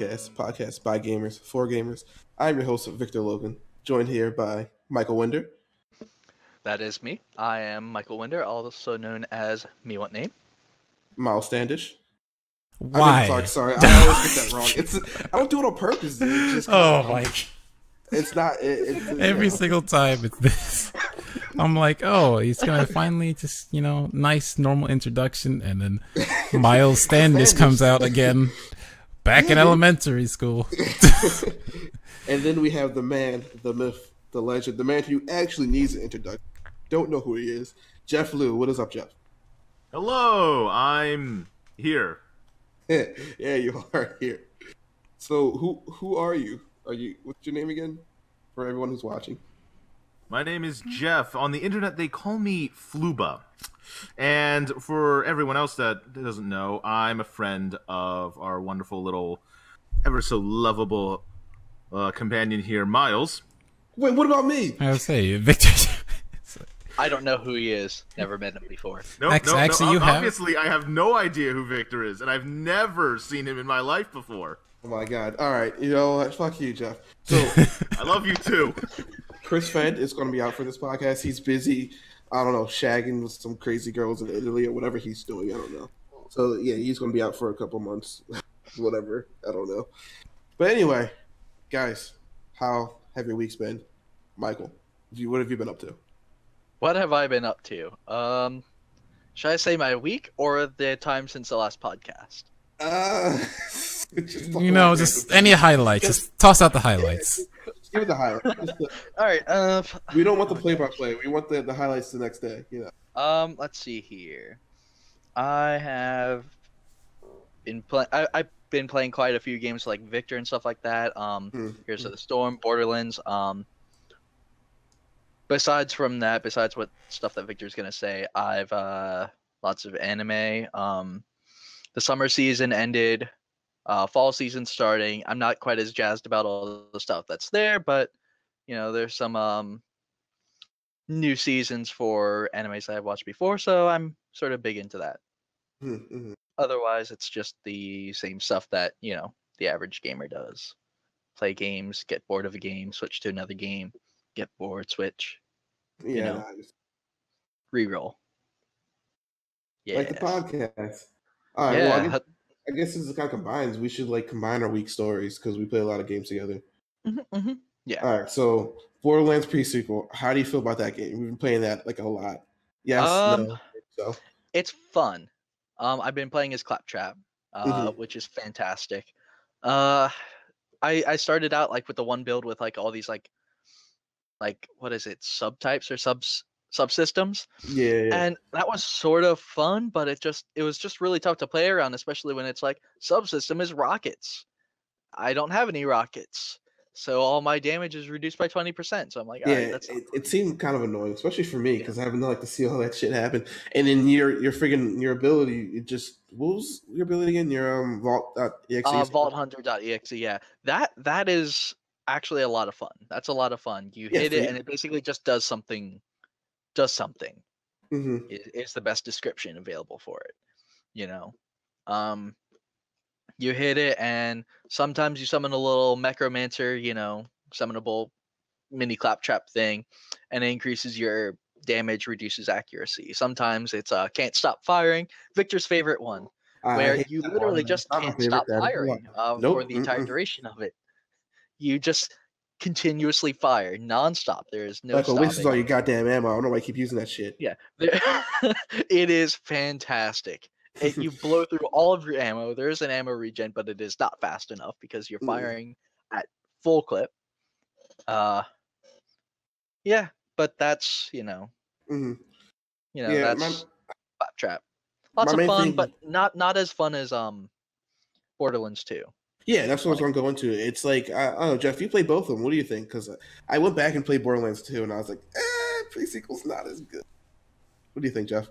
to Reroll Podcast, podcast by gamers for gamers. I'm your host, Victor Logan, joined here by Michael Winder. That is me. I am Michael Winder, also known as Me What Name. Miles Standish. Why? I mean, sorry, sorry, I always get that wrong. It's I don't do it on purpose. Dude. It's just oh my! It's not. It, it's, Every you know. single time it's this. I'm like, oh, he's gonna finally just you know, nice normal introduction, and then Miles Standish comes out again, back in elementary school. and then we have the man, the myth, the legend, the man who actually needs an introduction. Don't know who he is. Jeff Liu. What is up, Jeff? Hello, I'm here. yeah, you are here. So who who are you? Are you what's your name again? For everyone who's watching. My name is Jeff. On the internet, they call me Fluba. And for everyone else that doesn't know, I'm a friend of our wonderful little, ever so lovable uh, companion here, Miles. Wait, what about me? I would say Victor. I don't know who he is. Never met him before. No, Ax- no, actually, no. you have- Obviously, I have no idea who Victor is, and I've never seen him in my life before. Oh my god. Alright, you know what? Fuck you, Jeff. So I love you too. Chris Fed is gonna be out for this podcast. He's busy, I don't know, shagging with some crazy girls in Italy or whatever he's doing, I don't know. So yeah, he's gonna be out for a couple months. whatever. I don't know. But anyway, guys, how have your weeks been? Michael, you- what have you been up to? What have I been up to? Um, should I say my week or the time since the last podcast? Uh, you know, just any highlights. Just toss out the highlights. Give it the highlight. Just the- All right. Uh, we don't want the play-by-play. We want the, the highlights the next day. You know. um, let's see here. I have been playing. I've been playing quite a few games like Victor and stuff like that. Um, Hmm. Here's the Storm, Borderlands. Um, besides from that, besides what stuff that Victor's gonna say, I've uh lots of anime. Um, the summer season ended, uh, fall season starting. I'm not quite as jazzed about all the stuff that's there, but you know, there's some um new seasons for animes that I've watched before, so I'm sort of big into that. Mhm, mhm. Otherwise, it's just the same stuff that you know the average gamer does play games, get bored of a game, switch to another game, get bored, switch, Yeah, know. I just- reroll. Yeah. like the podcast. All right. yeah. Well, I guess, hu- I guess this kind of combines. We should like combine our week stories because we play a lot of games together. mhm, mhm. Yeah. All right. So Borderlands pre-sequel. How do you feel about that game? We've been playing that like a lot. Yes. Um, no. So. It's fun. Um, I've been playing as Claptrap, uh, Mhm. which is fantastic. Uh, I I started out like with the one build with like all these like, like what is it subtypes or subs subsystems Yeah. yeah. and that was sort of fun but it just it was just really tough to play around especially when it's like subsystem is rockets i don't have any rockets so all my damage is reduced by 20% so i'm like yeah, "Alright, that's not it, it seemed kind of annoying, especially for me, because I haven't like to see all that shit happen. And then your your friggin' your ability, it just what was your ability again? Your um vault uh, uh, vaulthunter.exe yeah that that is actually a lot of fun that's a lot of fun you Yeah, hit it you- and it basically just does something does something hmm is, the best description available for it you know? Um you hit it and sometimes you summon a little necromancer you know summonable mini claptrap thing and it increases your damage reduces accuracy. Sometimes it's uh can't stop firing victor's favorite one where you literally just can't stop firing uh, for the entire mm-mm. duration of it. You just continuously fire nonstop there is no Like, oh, is all your goddamn ammo. I don't know why I keep using that shit. Yeah, it is fantastic. It, you blow through all of your ammo. There is an ammo regen, but it is not fast enough because you're Mm. firing at full clip. Uh, yeah, but that's you know, hmm you know Yeah, that's my- Claptrap. Lots of fun, thing- but not not as fun as um, Borderlands 2. Yeah, that's what I was going to go into. It's like I, I don't know, Jeff. You played both of them. What do you think? Because I went back and played Borderlands 2, and I was like, eh, pre-sequel's not as good. What do you think, Jeff?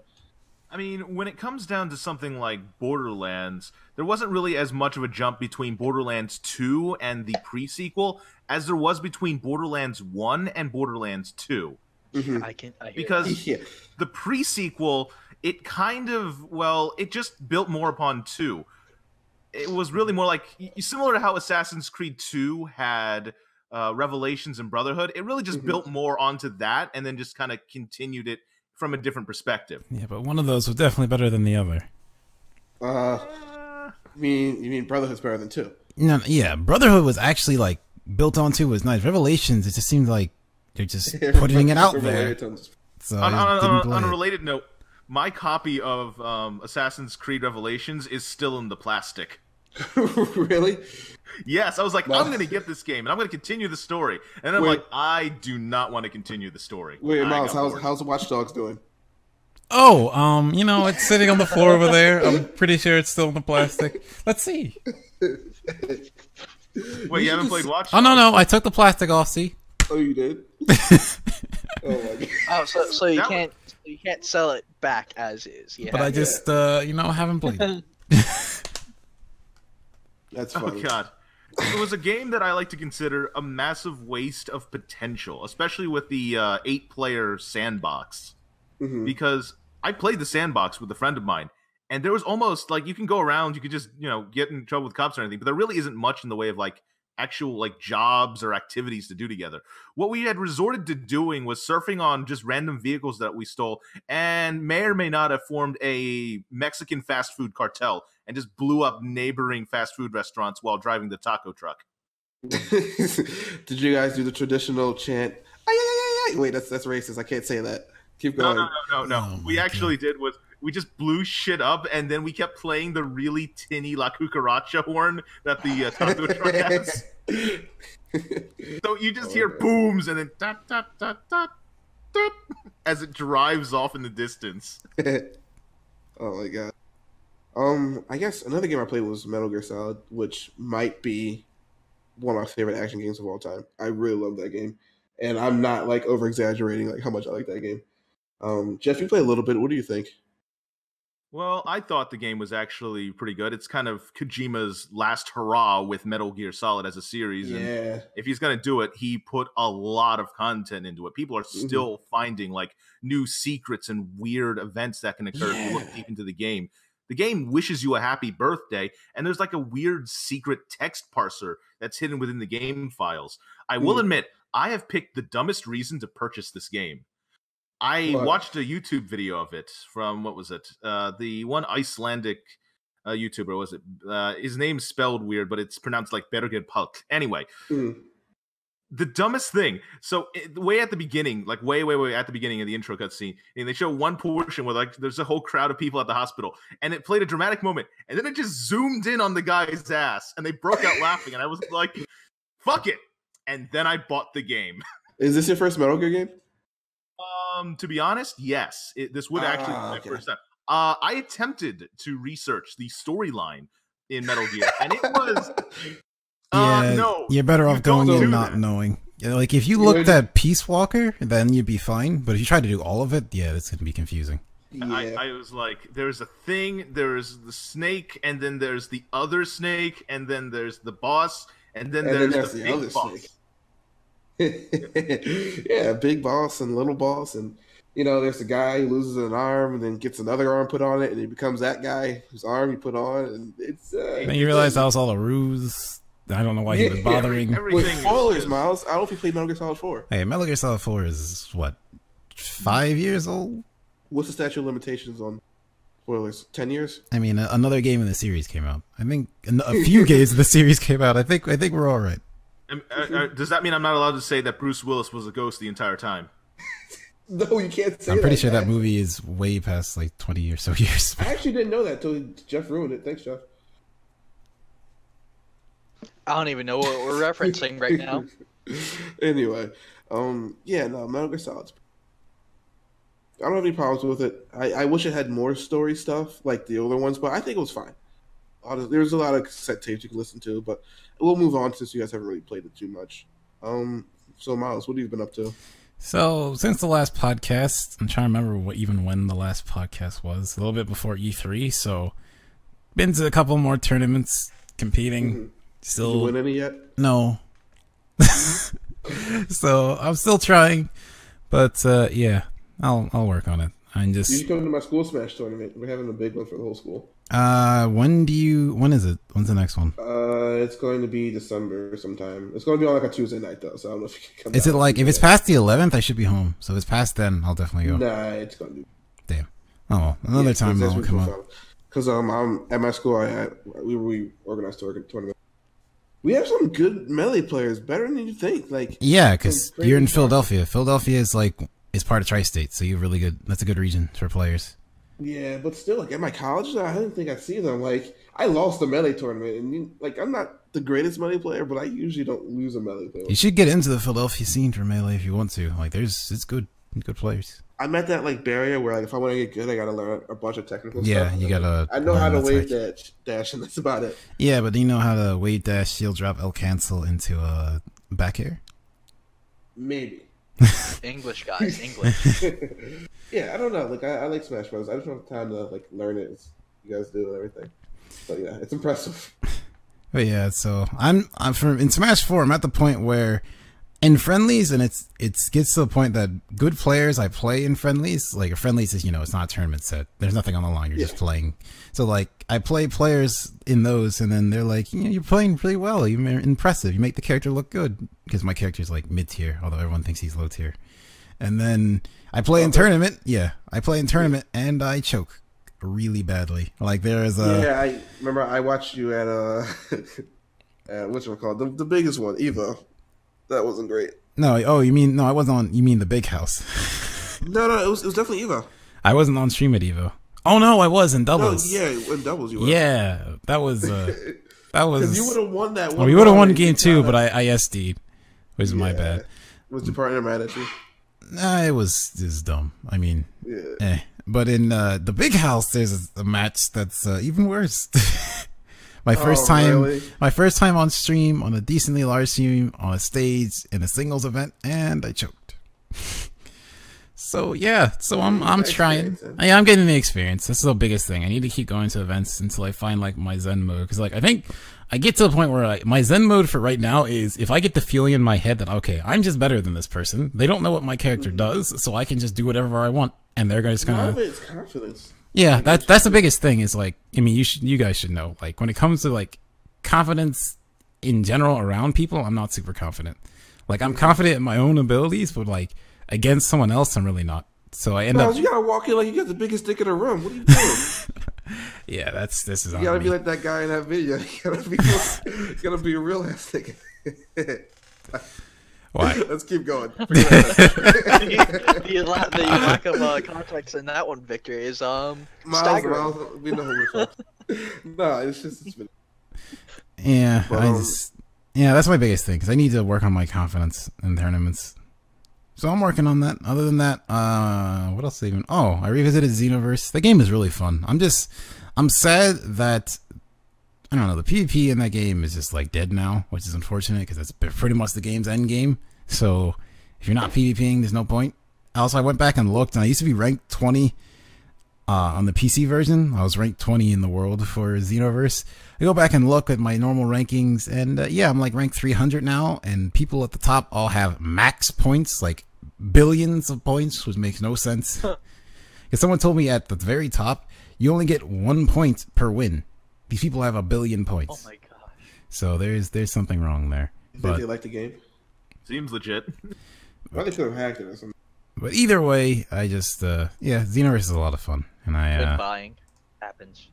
I mean, when it comes down to something like Borderlands, there wasn't really as much of a jump between Borderlands 2 and the pre-sequel as there was between Borderlands 1 and Borderlands 2. Mhm. I can I Because Yeah, the pre-sequel, it kind of, well, it just built more upon 2. It was really more like similar to how Assassin's Creed 2 had uh, Revelations and Brotherhood. It really just Mhm. built more onto that and then just kind of continued it from a different perspective. Yeah, but one of those was definitely better than the other. Uh, you mean you mean Brotherhood's better than two? No, yeah, Brotherhood was actually like built onto was nice. Revelations, it just seemed like they're just putting it out there. Revelations. So on, I just on- on- on a related note, my copy of um, Assassin's Creed Revelations is still in the plastic. really? Yes, I was like, Wow. I'm going to get this game and I'm going to continue the story. And I'm Wait. like, I do not want to continue the story. Wait, I Miles, got how's bored. how's Watch Dogs doing? Oh, um, you know, it's sitting on the floor over there. I'm pretty sure it's still in the plastic. Let's see. Wait, you, should haven't just- played Watch Dogs? Oh no, Dogs? no, I took the plastic off. See, Oh, you did? oh my god. Oh, so so you That- can't you can't sell it back as is. Yeah. but I just, uh, you know, haven't played. it. That's Oh funny. god. It was a game that I like to consider a massive waste of potential, especially with the uh, eight-player sandbox. Mhm. Because I played the sandbox with a friend of mine, and there was almost like you can go around, you could just you know get in trouble with cops or anything, but there really isn't much in the way of like actual like jobs or activities to do together. What we had resorted to doing was surfing on just random vehicles that we stole, and may or may not have formed a Mexican fast food cartel and just blew up neighboring fast food restaurants while driving the taco truck. Did you guys do the traditional chant? "Ay, ay, ay, ay, ay"? Wait, that's that's racist. I can't say that. Keep going. no, no, no, no. Oh we my actually did was we just blew shit up, and then we kept playing the really tinny La Cucaracha horn that the uh, taco truck has. So you just Oh, hear man. booms and then dot dot dot dot dot as it drives off in the distance. oh my god. Um, I guess another game I played was Metal Gear Solid, which might be one of my favorite action games of all time. I really love that game, and I'm not like over exaggerating like how much I like that game. Um, Jeff, you play a little bit. What do you think? Well, I thought the game was actually pretty good. It's kind of Kojima's last hurrah with Metal Gear Solid as a series. And Yeah, if he's going to do it, he put a lot of content into it. People are Mhm. still finding like new secrets and weird events that can occur if you look deep into the game. The game wishes you a happy birthday, and there's like a weird secret text parser that's hidden within the game files. I will Mm. admit, I have picked the dumbest reason to purchase this game. I What? watched a YouTube video of it from what was it? Uh, the one Icelandic uh, YouTuber was it? Uh, his name's spelled weird, but it's pronounced like Berger Pulk. Anyway, Mm. the dumbest thing. So it, way at the beginning, like way, way, way at the beginning of the intro cutscene, and they show one portion where like there's a whole crowd of people at the hospital, and it played a dramatic moment, and then it just zoomed in on the guy's ass, and they broke out laughing, and I was like, "Fuck it!" And then I bought the game. Is this your first Metal Gear game? Um, to be honest, yes, it, this would actually be Ah, my okay. first time. Uh, I attempted to research the storyline in Metal Gear, and it was. Uh, yeah, no, you're better you off going don't in not that. knowing. Like if you You looked at Peace Walker, then you'd be fine. But if you try to do all of it, yeah, it's gonna be confusing. Yeah. I, I was like, there's a thing, there's the snake, and then there's the other snake, and then there's the boss, and then And then there's, there's the, the big other boss. snake. yeah, big boss and little boss, and you know, there's a guy who loses an arm and then gets another arm put on it, and he becomes that guy whose arm he put on, and it's. Uh, Then you realize that was all a ruse. I don't know why he was Yeah, bothering. every- Wait, everything is spoilers, just- Miles. I don't know if you played Metal Gear Solid Four. Hey, Metal Gear Solid 4 is what five years old. What's the statute of limitations on spoilers? Ten years? I mean, another game in the series came out. I think a few games in the series came out. I think I think we're all right. Um, uh, uh, does that mean I'm not allowed to say that Bruce Willis was a ghost the entire time? No, you can't say. I'm pretty that, sure that movie is way past like 20 or so years. I actually didn't know that until Jeff ruined it. Thanks, Jeff. I don't even know what we're referencing right now. anyway, um, yeah, no, Metal Gear Solid. I don't have any problems with it. I, I wish it had more story stuff like the older ones, but I think it was fine. A lot of- There's a lot of set tapes you can listen to, but we'll move on since you guys haven't really played it too much. Um, so Miles, what have you been up to? So since the last podcast, I'm trying to remember what even when the last podcast was. A little bit before E3. So been to a couple more tournaments, competing. Mhm. Did you Still win any yet? no. so I'm still trying, but uh, yeah, I'll I'll work on it. I'm You just should come to my school smash tournament. We're having a big one for the whole school. Uh when do you when is it? When's the next one? Uh, it's going to be December sometime. It's going to be on like a Tuesday night though, so I don't know if you can come. Is it like if it's past the 11th, I should be home. So if it's past then, I'll definitely go. Nah, it's going to be Damn. Oh, well, another time I'll come up. Because um, I'm at my school. I we we organized a tournament. We have some good melee players, better than you think. Like Yeah, because you're in Philadelphia. Philadelphia is like is part of tri-state, so you're really good. That's a good region for players. Yeah, but still, like at my college, I didn't think I'd see them. Like I lost the melee tournament, and like I'm not the greatest melee player, but I usually don't lose a melee player. You should get into the Philadelphia scene for melee if you want to. Like, there's it's good, good players. I'm at that like barrier where like if I want to get good, I got to learn a bunch of technical Yeah, stuff. Yeah, you gotta I know how to wave tech. dash, dash, and that's about it. Yeah, but do you know how to wave dash, shield drop, L cancel into a back air? Maybe. English guys, English. yeah, I don't know. Like I, I like Smash Bros. I just don't have time to like learn it. as you guys do and everything. So yeah, it's impressive. But yeah, so I'm I'm from in Smash Four. I'm at the point where in friendlies, and it's it's gets to the point that good players I play in friendlies. Like a friendlies is you know it's not a tournament set. There's nothing on the line. You're just playing. So like I play players in those, and then they're like, you know, you're playing really well. You're impressive. You make the character look good because my character's like mid tier, although everyone thinks he's low tier. And then I play in tournament. Yeah, I play in tournament, and I choke really badly. Like there is a yeah, I remember I watched you at uh, at what's it called the the biggest one, Evo. That wasn't great. no. Oh, you mean no? I wasn't on. You mean the big house? No, no, it was it was definitely Evo. I wasn't on stream at Evo. Oh no, I was in No, doubles. yeah, in doubles you were. yeah, that was uh, that was. you would have won that one. well, we would have won game two, but. I, I SD'd. Was my Yeah. bad. was your partner mad at you? Nah, it was just dumb. I mean, Yeah. eh. But in uh, the big house, there's a, a match that's uh, even worse. my oh, first Oh, time, really? my first time on stream on a decently large stream on a stage in a singles event, and I choked. so yeah, so I'm I'm trying. Yeah, I'm getting the experience. That's the biggest thing. I need to keep going to events until I find like my Zen mode. Because like I think I get to the point where like, my Zen mode for right now is if I get the feeling in my head that okay, I'm just better than this person. They don't know what my character mm-hmm. does, so I can just do whatever I want, and they're just gonna of it is confidence. Yeah, that's that's the biggest thing. Is like, I mean, you should, you guys should know. Like, when it comes to like confidence in general around people, I'm not super confident. Like, I'm confident in my own abilities, but like against someone else, I'm really not. So I end Miles, up, you gotta walk in like you got the biggest dick in the room. What are you doing? yeah, that's this is you gotta me. be like that guy in that video. You gotta be, you gotta be a real ass nigga. Why? Let's keep going. the, the la- the lack of uh, context in that one, Victor, is um Miles, staggering. Miles, we know who we're no, it's just it's been, Yeah, But, I um, just yeah, that's my biggest thing because I need to work on my confidence in tournaments. So I'm working on that. Other than that, uh, what else even? Oh, I revisited Xenoverse. The game is really fun. I'm just, I'm sad that I don't know. The PvP in that game is just like dead now, which is unfortunate because that's pretty much the game's end game. So if you're not PvPing, there's no point. Also, I went back and looked, and I used to be ranked 20 uh, on the PC version. I was ranked 20 in the world for Xenoverse. I go back and look at my normal rankings, and uh, yeah, I'm like ranked 300 now, and people at the top all have max points, like billions of points, which makes no sense. Because someone told me at the very top, you only get one point per win. These people have a billion points, Oh my gosh. so there's there's something wrong there. But they like the game. Seems legit. Why they could have hacked it or something. but either way, I just uh, yeah, Xenoverse is a lot of fun, and I Good uh, buying happens.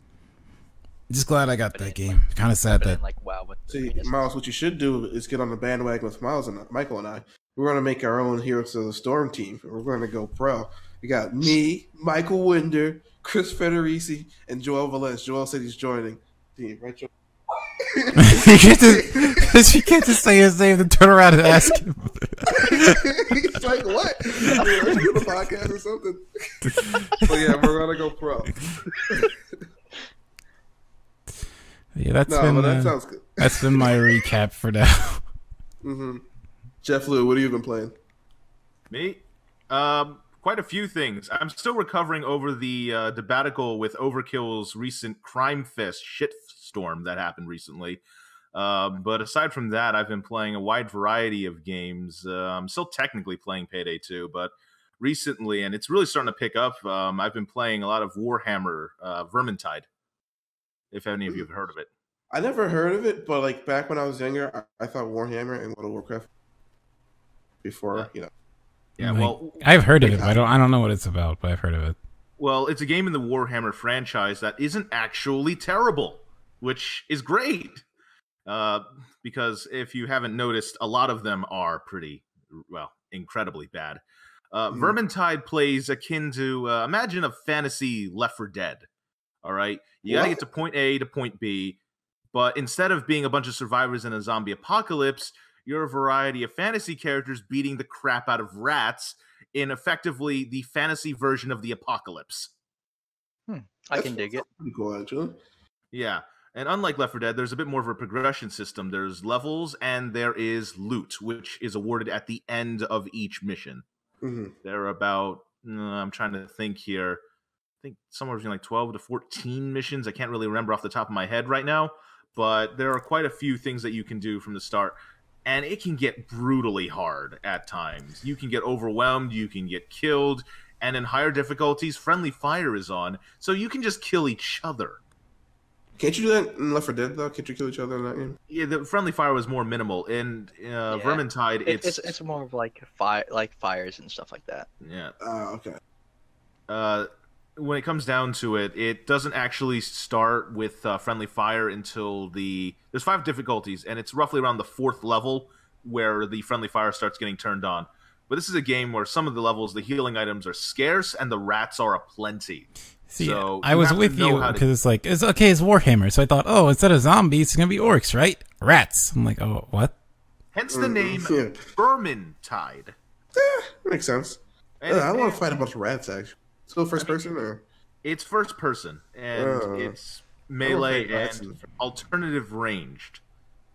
just glad I got But that it- game. Kind of sad that then, like wow, with See, Miles, what you should do is get on the bandwagon with Miles and Michael and I. We're gonna make our own Heroes of the Storm team. We're gonna go pro. We got me, Michael Winder, Chris Federici, and Joel Velez. Joel said he's joining. Team, right, Joel? you get to you get to say his name and turn around and ask him. He's like, what? I mean, are you on a podcast or something? but yeah, we're gonna go pro. Yeah, that's No, been but that uh, sounds good. that's been my recap for now. hmm Jeff Liu, what have you been playing? Me? Um, quite a few things. I'm still recovering over the uh, debaticle with Overkill's recent Crimefest shitstorm that happened recently. Um, but aside from that, I've been playing a wide variety of games. Uh, I'm still technically playing Payday 2, but recently, and it's really starting to pick up. Um, I've been playing a lot of Warhammer uh, Vermintide. If any of you have heard of it, I never heard of it, but like back when I was younger, I, I thought Warhammer and World of Warcraft before, Yeah. you know. yeah. Like, Well, I've heard of it. But I don't. I don't know what it's about, but I've heard of it. Well, it's a game in the Warhammer franchise that isn't actually terrible, which is great. Uh, because if you haven't noticed, a lot of them are pretty, well, incredibly bad. Uh, Mhm. Vermintide plays akin to uh, imagine a fantasy Left 4 Dead. All right, you gotta get to point A to point B, but instead of being a bunch of survivors in a zombie apocalypse, you're a variety of fantasy characters beating the crap out of rats in effectively the fantasy version of the apocalypse. I That's- can dig it. Pretty cool, actually. Yeah. And unlike Left 4 Dead, there's a bit more of a progression system. There's levels and there is loot, which is awarded at the end of each mission. hmm There are about, uh, I'm trying to think here, I think somewhere between like 12 to 14 missions. I can't really remember off the top of my head right now, but there are quite a few things that you can do from the start. And it can get brutally hard at times. You can get overwhelmed, you can get killed, and in higher difficulties, friendly fire is on, so you can just kill each other. Can't you do that in Left 4 Dead though? Can't you kill each other in that game? Yeah, the friendly fire was more minimal. In uh, Yeah. Vermintide, It, it's, it's it's more of like fire, like fires and stuff like that. yeah. Uh, okay. Uh, when it comes down to it, it doesn't actually start with uh, friendly fire until the there's five difficulties, and it's roughly around the fourth level where the friendly fire starts getting turned on. But this is a game where some of the levels, the healing items are scarce, and the rats are aplenty. See, So I was with you how to- because it's like it's okay. It's Warhammer, so I thought, oh, instead of zombies, it's gonna be orcs, right? Rats. I'm like, oh, what? Hence the Mm, name yeah. Vermintide. Makes sense. And Uh, I want to fight a bunch of rats, actually. Still first person, or It's first person, and Uh, it's melee and alternative ranged.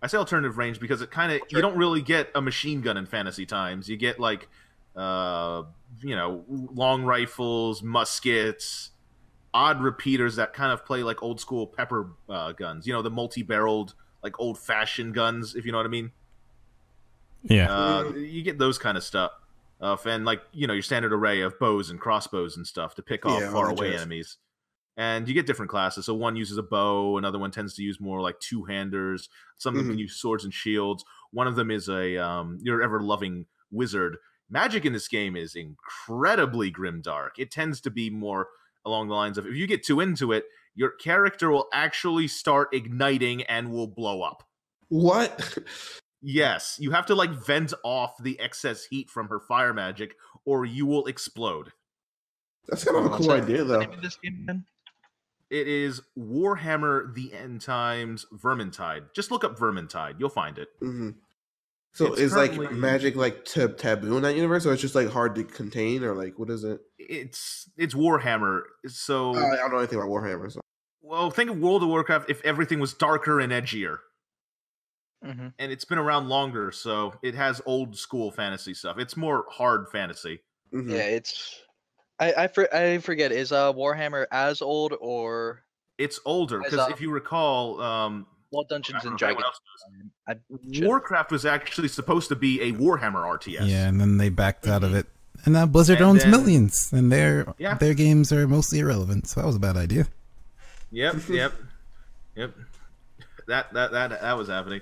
I say alternative range because it kind of you don't really get a machine gun in fantasy times. You get like uh you know long rifles, muskets, odd repeaters that kind of play like old school pepper uh, guns. You know the multi-barreled like old fashioned guns, if you know what I mean. Yeah. Uh, you get those kind of stuff. Uh, and like you know your standard array of bows and crossbows and stuff to pick off Yeah, far away jazz. enemies. And you get different classes. So one uses a bow, another one tends to use more like two handers. Some of them Mhm. can use swords and shields. One of them is a um, your ever loving wizard. Magic in this game is incredibly grim dark. It tends to be more along the lines of if you get too into it, your character will actually start igniting and will blow up. what? Yes, you have to like vent off the excess heat from her fire magic, or you will explode. That's kind of a cool idea, what's the though. name of this game again? It is Warhammer: The End Times Vermintide. Just look up Vermintide, you'll find it. hmm So It's is like magic like tab- taboo in that universe, or it's just like hard to contain, or like what is it? It's it's Warhammer. So, I don't know anything about Warhammer. So. well, think of World of Warcraft if everything was darker and edgier, hmm and it's been around longer, so it has old school fantasy stuff. It's more hard fantasy. Mhm. Yeah, it's. I I, for, I forget. Is uh Warhammer as old or It's older because uh, if you recall, um, well Dungeons and know if anyone Dragons? I Warcraft was actually supposed to be a Warhammer RTS. Yeah, and then they backed out of it. And now Blizzard And owns then- millions, and their Yeah. their games are mostly irrelevant. So that was a bad idea. Yep, yep, yep. That that that that was happening.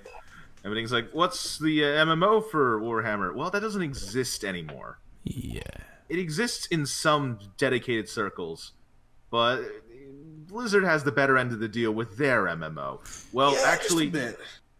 Everything's like, what's the uh, MMO for Warhammer? Well, that doesn't exist anymore. Yeah. It exists in some dedicated circles, but Blizzard has the better end of the deal with their MMO. Well, Yeah, actually,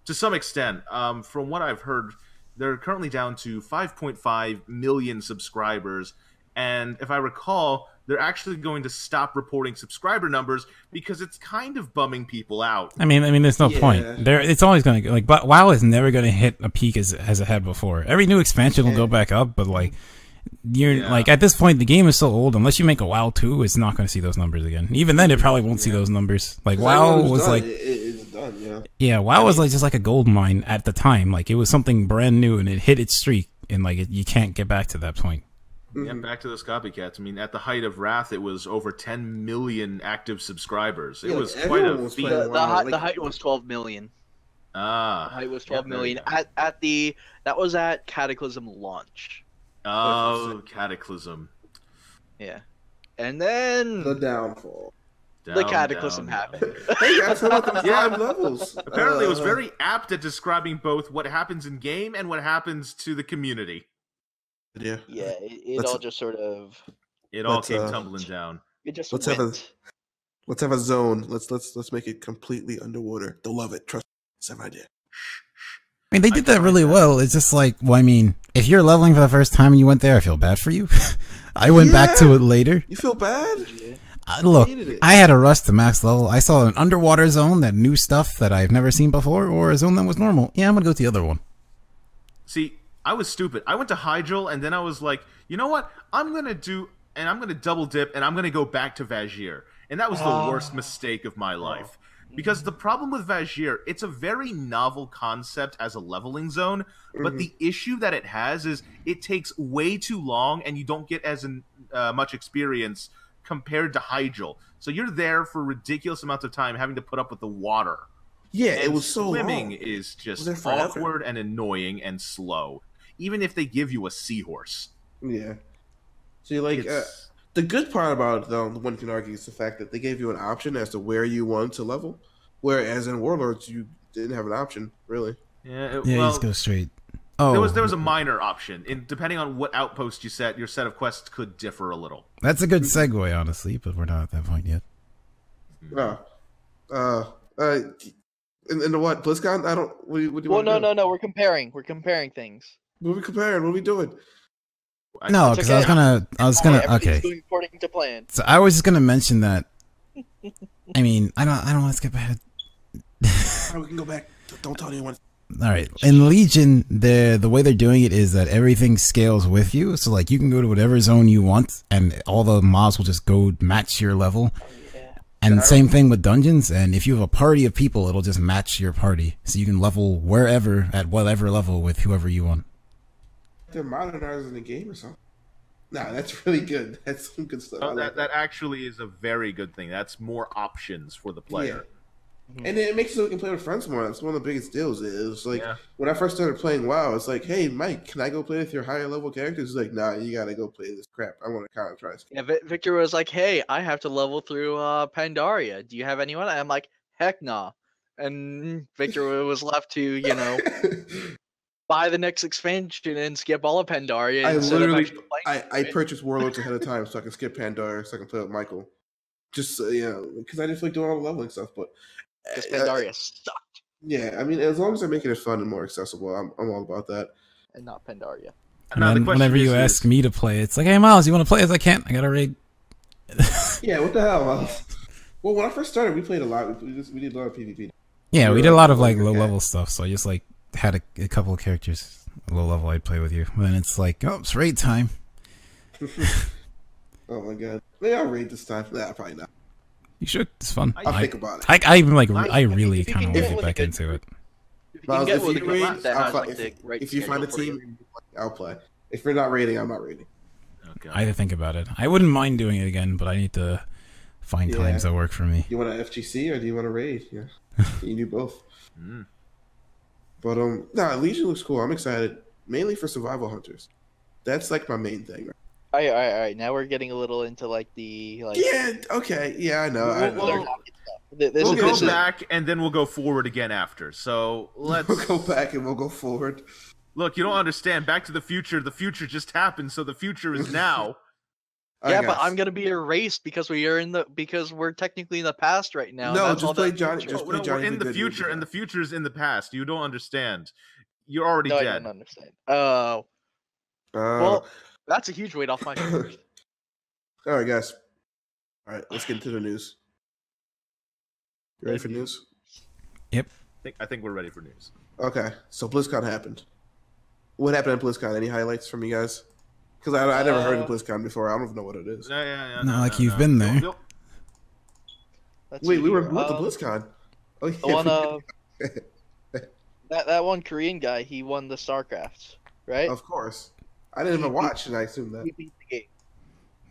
to some extent, um, from what I've heard, they're currently down to 5.5 million subscribers. And if I recall, they're actually going to stop reporting subscriber numbers because it's kind of bumming people out. I mean, I mean, there's no Yeah. point. There, it's always going to like, but WoW is never going to hit a peak as as it had before. Every new expansion will go back up, but like, you're Yeah. like at this point, the game is so old. Unless you make a WoW two, it's not going to see those numbers again. Even then, it probably won't see those numbers. Like WoW everyone's was done. like, It- it- done. Yeah. yeah, WoW was like just like a gold mine at the time. Like it was something brand new, and it hit its streak, and like it, you can't get back to that point. Yeah, Mhm. back to those copycats. I mean, at the height of Wrath, it was over 10 million active subscribers. It Yeah, was quite a was feat. The, the, height, the height was 12 million. The Ah, height was Yeah, 12 there you million at, at the that was at Cataclysm launch. Oh, Cataclysm. Yeah. And then The downfall. the cataclysm down, down. happened. Hey guys, how about the Yeah. five levels? Apparently, it was Uh, very apt at describing both what happens in game and what happens to the community. Yeah. yeah, it, it all just sort of It all came uh, tumbling down. it just Let's have a- Let's have a zone. Let's let's let's make it completely underwater. They'll love it. Trust me. It's an idea. I mean, they did that really well. It's just like, well, I mean, if you're leveling for the first time and you went there, I feel bad for you. I went back to it later. You feel bad? Yeah. Uh, look, hated it. I had a rush to max level. I saw an underwater zone that new stuff that I've never seen before, or a zone that was normal. Yeah, I'm gonna go to the other one. See, I was stupid. I went to Hyjal, and then I was like, you know what? I'm gonna do, and I'm gonna double dip, and I'm gonna go back to Vashj'ir. And that was the Oh. worst mistake of my life. Because the problem with Vashj'ir, it's a very novel concept as a leveling zone, but the issue that it has is it takes way too long, and you don't get as in, uh, much experience compared to Hyjal. So you're there for ridiculous amounts of time having to put up with the water. Yeah, it was so swimming long. is just awkward and annoying and slow. Even if they give you a seahorse, Yeah. See, like uh, the good part about it, though, one can argue, is the fact that they gave you an option as to where you want to level, whereas in Warlords you didn't have an option really. yeah, it- Yeah, you well, just go straight. Oh, there was there was a minor option. In depending on what outpost you set, your set of quests could differ a little. that's a good segue, honestly, but we're not at that point yet. Oh. Uh. Uh. And, and what BlizzCon? I don't. What do you, what do you Well, want no, to do? no, no. We're comparing. We're comparing things. What are we comparing? What are we doing? I- No, It's because I was gonna, I was gonna, okay. Going according to plan. So I was just gonna mention that. I mean, I don't, I don't want to skip ahead. Oh, we can go back. Don't tell anyone. All right. In Legion, the the way they're doing it is that everything scales with you. So like you can go to whatever zone you want, and all the mobs will just go match your level. Yeah. And same thing with dungeons. And if you have a party of people, it'll just match your party, so you can level wherever at whatever level with whoever you want. They're modernizing the game or something. Nah, that's really good. That's some good stuff. I Oh, like that that actually is a very good thing. That's more options for the player. And it makes it so we can play with friends more. That's one of the biggest deals. Is like Yeah. when I first started playing WoW, it's like, hey, Mike, can I go play with your higher level characters? He's like, nah, you gotta go play this crap. I want to kind of try. this Yeah, Victor was like, "Hey, I have to level through uh, Pandaria. Do you have anyone?" I'm like, "Heck nah." And Victor was left to, you know, buy the next expansion and skip all of Pandaria. I instead of literally, I, I purchased Warlords ahead of time so I can skip Pandaria so I can play with Michael. Just so, you know, because I just like doing all the leveling stuff. But because uh, Pandaria sucked yeah, I mean, as long as they're making it fun and more accessible, I'm, I'm all about that. and not Pandaria. And Now, the whenever you is- ask me to play, it's like, hey Miles, you want to play? As I can't. I got to raid. Yeah, what the hell? Miles? Well, when I first started, we played a lot. We, just, we did a lot of PvP. Yeah, You're we did a lot of like longer low guy. level stuff. So I just like had a, a couple of characters low level I'd play with you. And then it's like, oh, it's raid time. Oh my god. Maybe I'll raid this time. Nah, probably not. You should. It's fun. I'll I, think about it. I, I even like. I- I really kind of want to get a back good into it. If you Miles, get if with you raid, I'll has like if, right if you find a schedule for team, I'll play. If you're not raiding, I'm not raiding. Okay. I had to think about it. I wouldn't mind doing it again, but I need to find Yeah. times that work for me. You want a FGC or do you want to raid? Yeah, you do both. Mm. But um, nah, Legion looks cool. I'm excited, mainly for survival hunters. That's like my main thing. All right, all right, all right. Now we're getting a little into like the like. Yeah. Okay. Yeah, I know. I know. other well, topic stuff. Th- This, We'll is, go this is back and then we'll go forward again after. So let's we'll go back and we'll go forward. look. You don't understand. Back to the Future. The future just happened, so the future is now. I yeah, but. I'm gonna be erased because we are in the because we're technically in the past right now. No, that's just play Johnny- just No, play no, Johnny we're in the the Good News future, and the future is in the past. You don't understand. You're already No, I don't understand. Oh, Uh, well, that's a huge weight off my shoulders. all right, guys. All right, let's get into the news. You ready for news? Yep. I think, I think we're ready for news. Okay, so BlizzCon happened. What happened at BlizzCon? Any highlights from you guys? Because I, I never heard of Uh, BlizzCon before. I don't even know what it is. Yeah, yeah, yeah. Not like you've been there. no. Let's Wait, we were at we went to Um, BlizzCon. Oh yeah, The one, uh, that that one Korean guy, he won the StarCraft, right? of course. I didn't even watch, and I assumed that. He beat the game.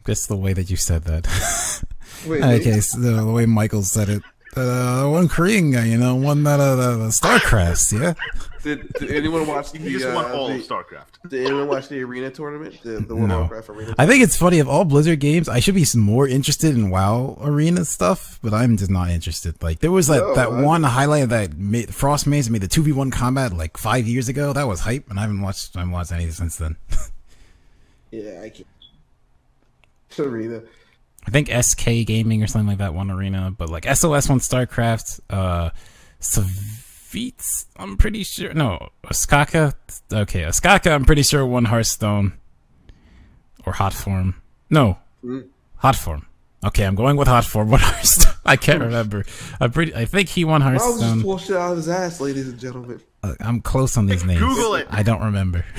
Just the way that you said that. Wait, okay, so the, the way Michael said it. The uh, one Korean guy, you know, one that uh, the, the Starcrafts, yeah. Did, did anyone watch the? You just won uh, all the- of StarCraft. Did anyone watch the arena tournament? The, the World No. Warcraft arena. I think it's funny of all Blizzard games, I should be more interested in WoW arena stuff, but I'm just not interested. Like there was that No, that I- one highlight that made, Frost Mage made the two v one combat like five years ago. That was hype, and I haven't watched I haven't watched any since then. Yeah, I can't. Arena. I think SK Gaming or something like that won arena, but like SOS won StarCraft. Uh, Savits, I'm pretty sure. No, Ostkaka. Okay, Ostkaka, I'm pretty sure won Hearthstone or Hotform. No, Mm. Hotform. Okay, I'm going with Hotform. What Hearthstone? I can't remember. I'm pretty. I think he won Miles just Hearthstone. pulled shit out of his ass, ladies and gentlemen. Uh, I'm close on these names. Google it. I don't remember.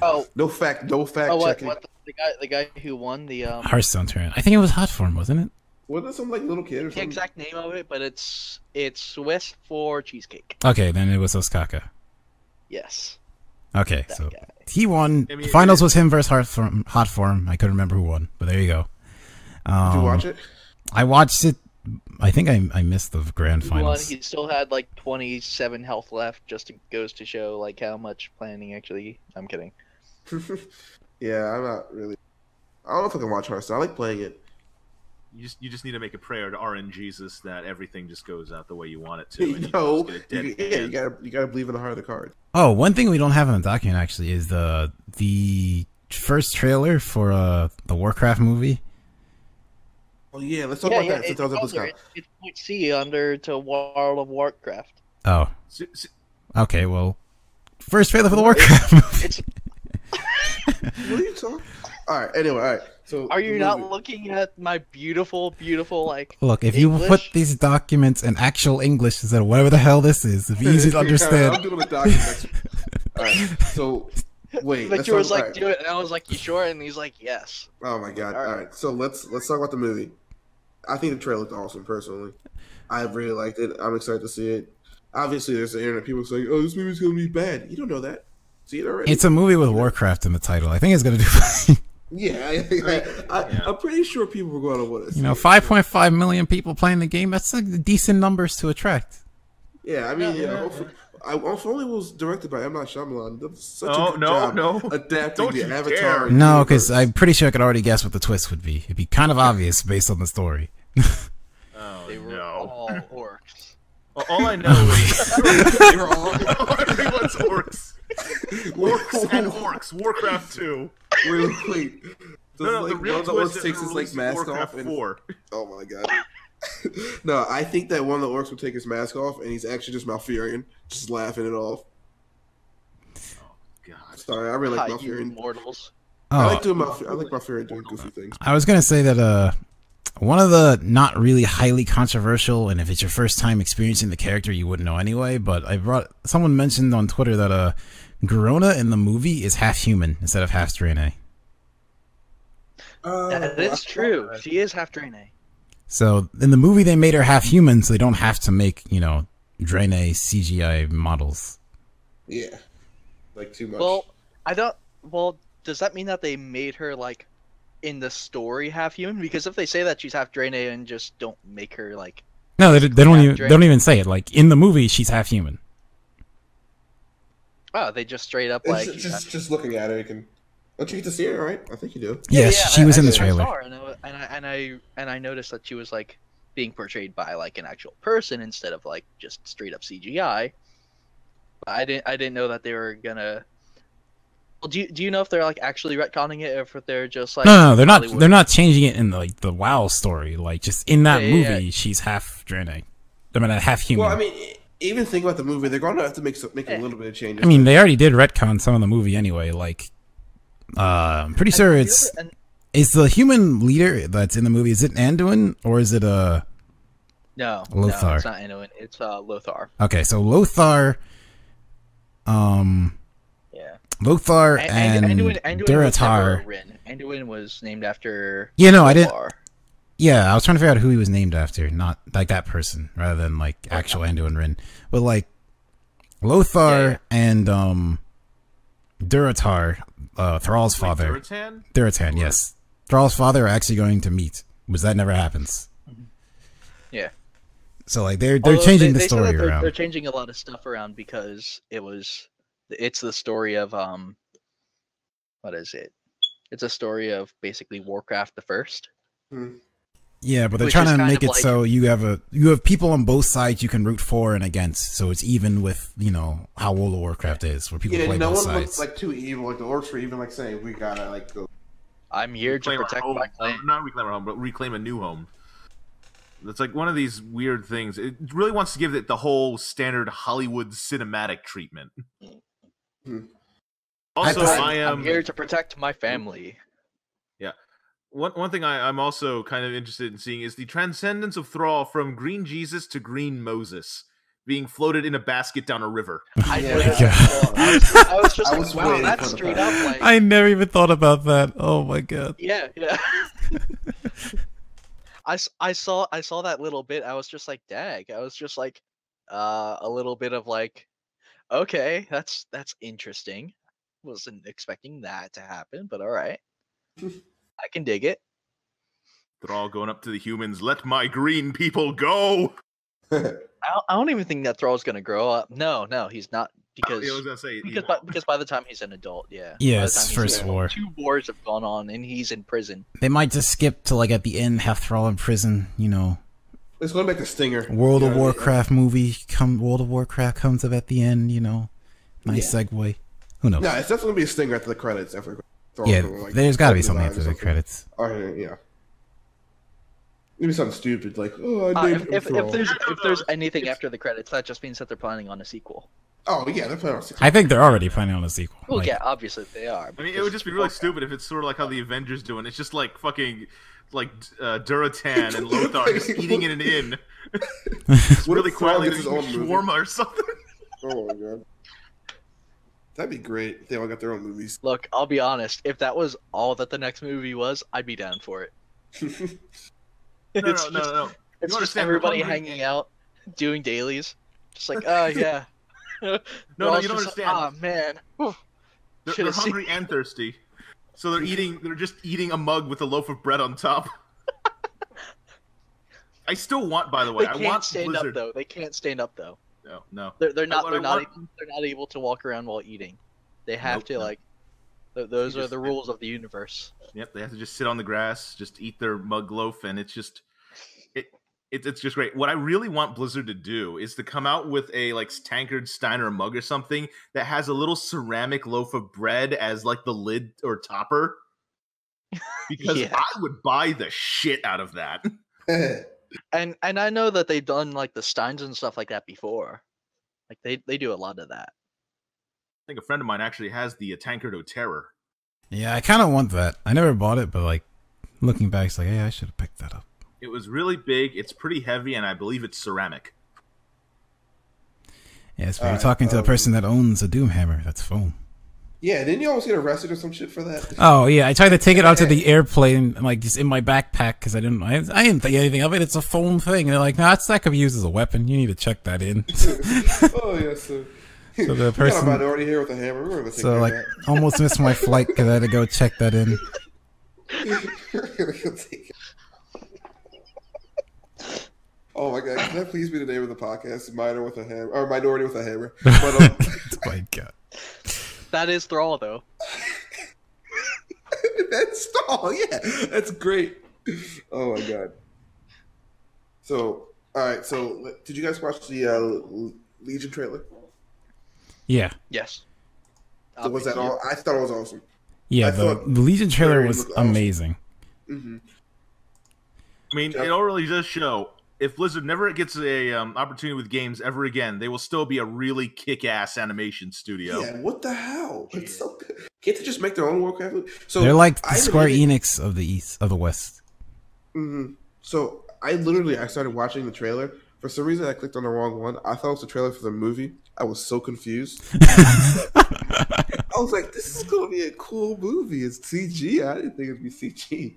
Oh, no fact, no fact oh, what, checking. what the, the guy, the guy who won the um, Hearthstone tournament. I think it was Hotform, wasn't it? Wasn't it some like little kid or something? the something? exact name of it, but it's it's Swiss for cheesecake. Okay, then it was Ostkaka. Yes, Okay, that so guy. he won. I mean, the finals was him versus Hotform. Hot Form. I couldn't remember who won, but there you go. Um, Did you watch it? I watched it. I think I I missed the grand He won. finals. He still had like 27 health left. Just goes to show like how much planning actually. I'm kidding. yeah, I'm not really. I don't know if I can watch Hearthstone. I like playing it. You just you just need to make a prayer to RN Jesus that everything just goes out the way you want it to. And you no, just get a you, yeah, you gotta you gotta believe in the heart of the card. Oh, one thing we don't have in the document actually is the the first trailer for uh the Warcraft movie. Oh yeah, let's talk yeah, about yeah. that. Since It's, I was up under, with it, it's point C under to World of Warcraft. Oh, S- s- okay. Well, first trailer for the Warcraft movie. It's. What are you talking? All right. Anyway, all right. So Are you not looking at my beautiful, beautiful like? Look, if you put these documents in actual English instead of whatever the hell this is, it'd be easy to I'm understand. doing the documents. all right. So wait. let's Victor talk- was like, all right. "Do it," and I was like, "You sure?" And he's like, "Yes." Oh my god! All All right. right. so let's let's talk about the movie. I think the trailer looked awesome. Personally, I really liked it. I'm excited to see it. Obviously, there's the internet people saying, "Oh, this movie's gonna be bad." You don't know that. See it already. It's a movie with Warcraft in the title. I think it's gonna do. fine. yeah, I, I, Yeah. I'm pretty sure people were going to want to. you know, 5.5 million people playing the game. That's like decent numbers to attract. Yeah, I mean, Yeah, yeah. yeah, hopefully, I, if only it was directed by M Night Shyamalan. That's such Oh, a good no, job no. adapting Don't the Avatar. No, because. I'm pretty sure I could already guess what the twist would be. It'd be kind of obvious based on the story. Oh They were no! all orcs. Well, all I know is They were all- everyone's orcs. Orcs and orcs. Warcraft two. wait, wait, wait. Does, No, no, like, the real one of the twist orcs is takes his like mask Warcraft off and four. Oh my god. no, I think that one of the orcs would take his mask off and he's actually just Malfurion, just laughing it off. Oh God. Sorry, I really like Hi, Malfurion. mortals. I Oh, like doing Malfurion. I like Malfurion doing goofy things. I was gonna say that uh, one of the not really highly controversial, and if it's your first time experiencing the character, you wouldn't know anyway. But I brought someone mentioned on Twitter that uh, Garona in the movie is half human instead of half Draenei. Uh, That is true. She is half Draenei. So in the movie, they made her half human, so they don't have to make you know Draenei CGI models. Yeah, like too much. Well, I don't. Well, does that mean that they made her like in the story half human? Because if they say that she's half Draenei and just don't make her like, No, they, they don't Half even they don't even say it. Like in the movie, she's half human. oh, they just straight up like. just, just just looking at her, you can. Don't you get to see her, right? I think you do. Yes, she I- was I- in the I trailer. saw her and, I, and I and I and I noticed that she was like being portrayed by like an actual person instead of like just straight up CGI. But I didn't I didn't know that they were gonna. Well, do you do you know if they're like actually retconning it, or if they're just like no, no, they're not. They're not changing it in like the WoW story. Like just in that Yeah, yeah, movie, she's half Draenei. I mean, half human. Well, I mean, even think about the movie. They're going to have to make some, make a little bit of changes. I mean, they already did retcon some of the movie anyway. Like, uh, I'm pretty sure And- it's and- is the human leader that's in the movie. Is it Anduin or is it uh? no, no, it's not Anduin. It's uh, Lothar. Okay, so Lothar, um, Yeah. Lothar A- and Anduin, Anduin was Duratar. Anduin was named after. Yeah, no, I didn't. Yeah, I was trying to figure out who he was named after, not like that person, rather than like actual Anduin Wrynn. But like Lothar Yeah, and um Durotan, uh Thrall's Wait, father. Durotan? Durotan, yes. Thrall's father are actually going to meet. Was that never happens. Yeah. So like they're they're Although changing they- the they story that they're, around. They're changing a lot of stuff around because it was it's the story of um what is it? It's a story of basically Warcraft the first. Yeah, but they're Which trying to make it like- so you have a you have people on both sides you can root for and against. So it's even with you know how World of Warcraft is, where people Yeah, play no both one sides. looks like too evil. Like the orcs were even like saying we gotta like go. I'm here to reclaim our protect home. my clan. Uh, Not reclaim our home, but reclaim a new home. It's like one of these weird things. It really wants to give it the whole standard Hollywood cinematic treatment. Hmm. Also, I- I am I'm here to protect my family. Yeah. One one thing I, I'm also kind of interested in seeing is the transcendence of Thrall from Green Jesus to Green Moses being floated in a basket down a river. I, Yeah. know, my God. I, was, I was just I like, wow, that's straight part. up like I never even thought about that. Oh my god. yeah, yeah. I, s- I saw I saw that little bit. I was just like, dag. I was just like, uh, a little bit of like, okay, that's that's interesting. Wasn't expecting that to happen, but all right, I can dig it. Thrall going up to the humans, let my green people go. I don't, I don't even think that Thrall's gonna grow up. No, no, he's not because I was gonna say because by, because by the time he's an adult, yeah. Yeah, it's first adult, war. Two wars have gone on, and he's in prison. They might just skip to like at the end, have Thrall in prison. You know, It's gonna make a stinger. World You of know what I mean? Warcraft movie come. World of Warcraft comes up at the end. You know, nice segue. Who knows? No, it's definitely gonna be a stinger after the credits. After yeah, like there's got to be something or after the credits. Or, yeah. Maybe something stupid like, oh, I Uh, if, if, if there's No, no, if there's anything after the credits, that just means that they're planning on a sequel. Oh yeah, they're planning on a sequel. I think they're already planning on a sequel. Well, Like, yeah, obviously they are. I mean, it would just be really stupid if it's sort of like how the Avengers do, and it's just like fucking like uh, Durotan and Lothar just eating in an inn, What really if Thrall quietly gets his doing own movie? shawarma or something. Oh my god. That'd be great. if They all got their own movies. Look, I'll be honest. If that was all that the next movie was, I'd be down for it. No, no, it's no, just, no. it's You just understand, everybody hanging out, doing dailies, just like, oh yeah. No, no, you don't understand. Oh man. Whew. They're, they're seen- hungry and thirsty, so they're eating. They're just eating a mug with a loaf of bread on top. I still want, by the way, They I can't want stand Blizzard. up though. They can't stand up though. No, no. They're they're not they're I not want- they're not able to walk around while eating. They have Nope, to no. like. Th- those You are just- the rules of the universe. Yep, they have to just sit on the grass, just eat their mug loaf, and it's just it, it it's just great. What I really want Blizzard to do is to come out with a like tankard Steiner mug or something that has a little ceramic loaf of bread as like the lid or topper. Because Yeah. I would buy the shit out of that. And and I know that they've done like the Steins and stuff like that before. Like they they do a lot of that. I think a friend of mine actually has the uh, tankard of terror. yeah, I kind of want that. I never bought it, but like looking back, it's like, hey, I should have picked that up. It was really big. It's pretty heavy, and I believe it's ceramic. Yeah, it's you're Alright, talking to a um, person that owns a Doomhammer. That's foam. yeah, didn't you almost get arrested or some shit for that? Oh yeah, I tried to take it out to the airplane, like just in my backpack, because I didn't, I, I didn't think anything of it. It's a foam thing, and they're like, "No, it's that could be used as a weapon. You need to check that in." oh yes, sir. So the We got a person- minority here with a hammer. We're gonna take so like, of almost missed my flight because I had to go check that in. that. We're gonna take it. Oh my god! Can that please be the name of the podcast? Minor with a hammer, or minority with a hammer. But um, oh my god. That is Thrall though. that's all. Yeah, that's great. Oh my god. So, all right. So, did you guys watch the uh, Legion trailer? Yeah, Yes. So was that all? I thought it was awesome. yeah. I The, the Legion trailer was looked awesome. amazing. hmm I mean, Yep. it all really does show. If Blizzard never gets a um, opportunity with games ever again, they will still be a really kick-ass animation studio. Yeah. What the hell? It's so. Can't they just make their own Warcraft? So They're like the I Square Enix of the East of the West. Mhm. So I literally I started watching the trailer. For some reason, I clicked on the wrong one. I thought it was the trailer for the movie. I was so confused. I was like, "This is gonna be a cool movie. It's CG. I didn't think it'd be CG."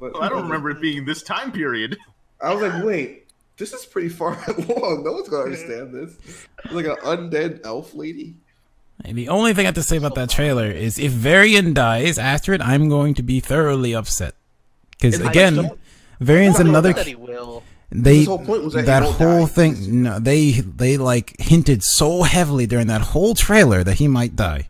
But Well, I don't remember it being this time period. I was like, "Wait, this is pretty far along. No one's gonna understand this." Like an undead elf lady. And the only thing I have to say about that trailer is if Varian dies after it, I'm going to be thoroughly upset. Because again, Varian's I another that he will. they His whole point was that that won't whole die. thing no they they like hinted so heavily during that whole trailer that he might die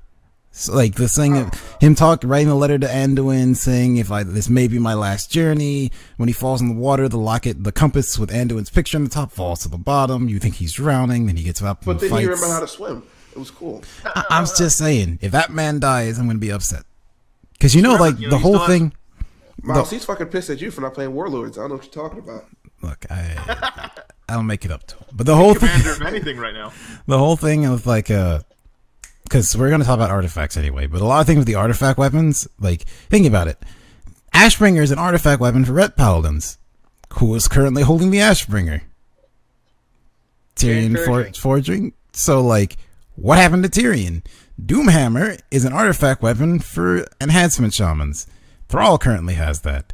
so, like the thing of him talk writing a letter to Anduin saying if I this may be my last journey when he falls in the water the locket the compass with Anduin's picture on the top falls to the bottom you think he's drowning then he gets up But and then fights he remembered how to swim. It was cool. I, I'm just saying if that man dies I'm gonna be upset because you know like you know, the whole still has- thing Miles, he's fucking pissed at you for not playing Warlords. I don't know what you're talking about. look I I'll make it up to him but the whole thing Commander of anything right now. the whole thing of like uh because we're gonna talk about artifacts anyway but a lot of things with the artifact weapons like think about it. Ashbringer is an artifact weapon for Ret paladins who is currently holding the ashbringer. Tirion Fordring. forging? So like what happened to Tirion? Doomhammer is an artifact weapon for enhancement shamans. Thrall currently has that.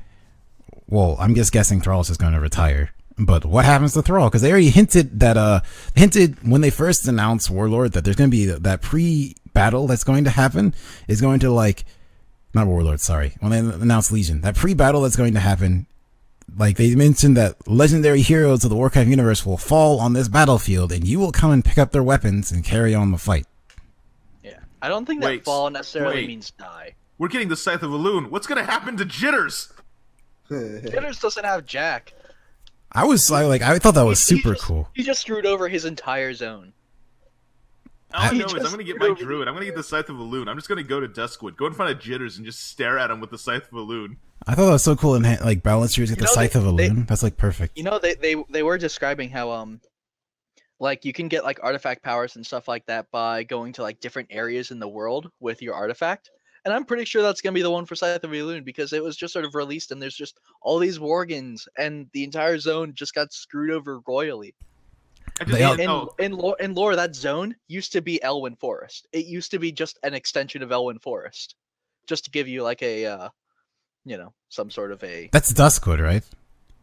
Well, I'm just guessing Thrall's just going to retire. But what happens to Thrall? Because they already hinted that, uh, hinted when they first announced Warlord that there's going to be that pre battle that's going to happen is going to like, not Warlord, sorry. When they announced Legion, that pre battle that's going to happen, like they mentioned that legendary heroes of the Warcraft universe will fall on this battlefield and you will come and pick up their weapons and carry on the fight. Yeah, I don't think that Wait, fall necessarily wait. means die. We're getting the Scythe of Elune. What's gonna happen to Jitters? Jitters doesn't have Jack. I was I, like, I thought that was He- he super just- cool. He just screwed over his entire zone. All I, I- know is I'm gonna get my druid. I'm gonna get the Scythe of Elune. I'm just gonna go to Duskwood, go in front of Jitters, and just stare at him with the Scythe of Elune. I thought that was so cool. And like Balancers get You the know, Scythe they- of they- Elune. That's like perfect. You know, they they they were describing how um, like you can get like artifact powers and stuff like that by going to like different areas in the world with your artifact. And I'm pretty sure that's gonna be the one for Scythe of Elune because it was just sort of released and there's just all these worgen and the entire zone just got screwed over royally. I just They all- in, know. in lore, in lore, that zone used to be Elwynn Forest. It used to be just an extension of Elwynn Forest, just to give you like a, uh, you know, some sort of a That's Duskwood, right?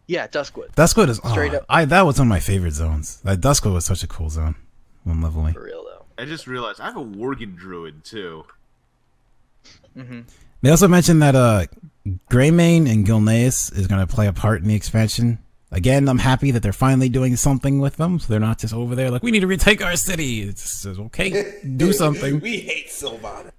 yeah, Duskwood Duskwood is Straight oh, up. I that was one of my favorite zones. That Duskwood was such a cool zone. One leveling. for real though. I just realized I have a Worgen druid too. Hmm They also mentioned that uh Greymane and Gilneas is going to play a part in the expansion. Again, I'm happy that they're finally doing something with them, so they're not just over there like we need to retake our city. It's just okay, do something. we hate Sylvana.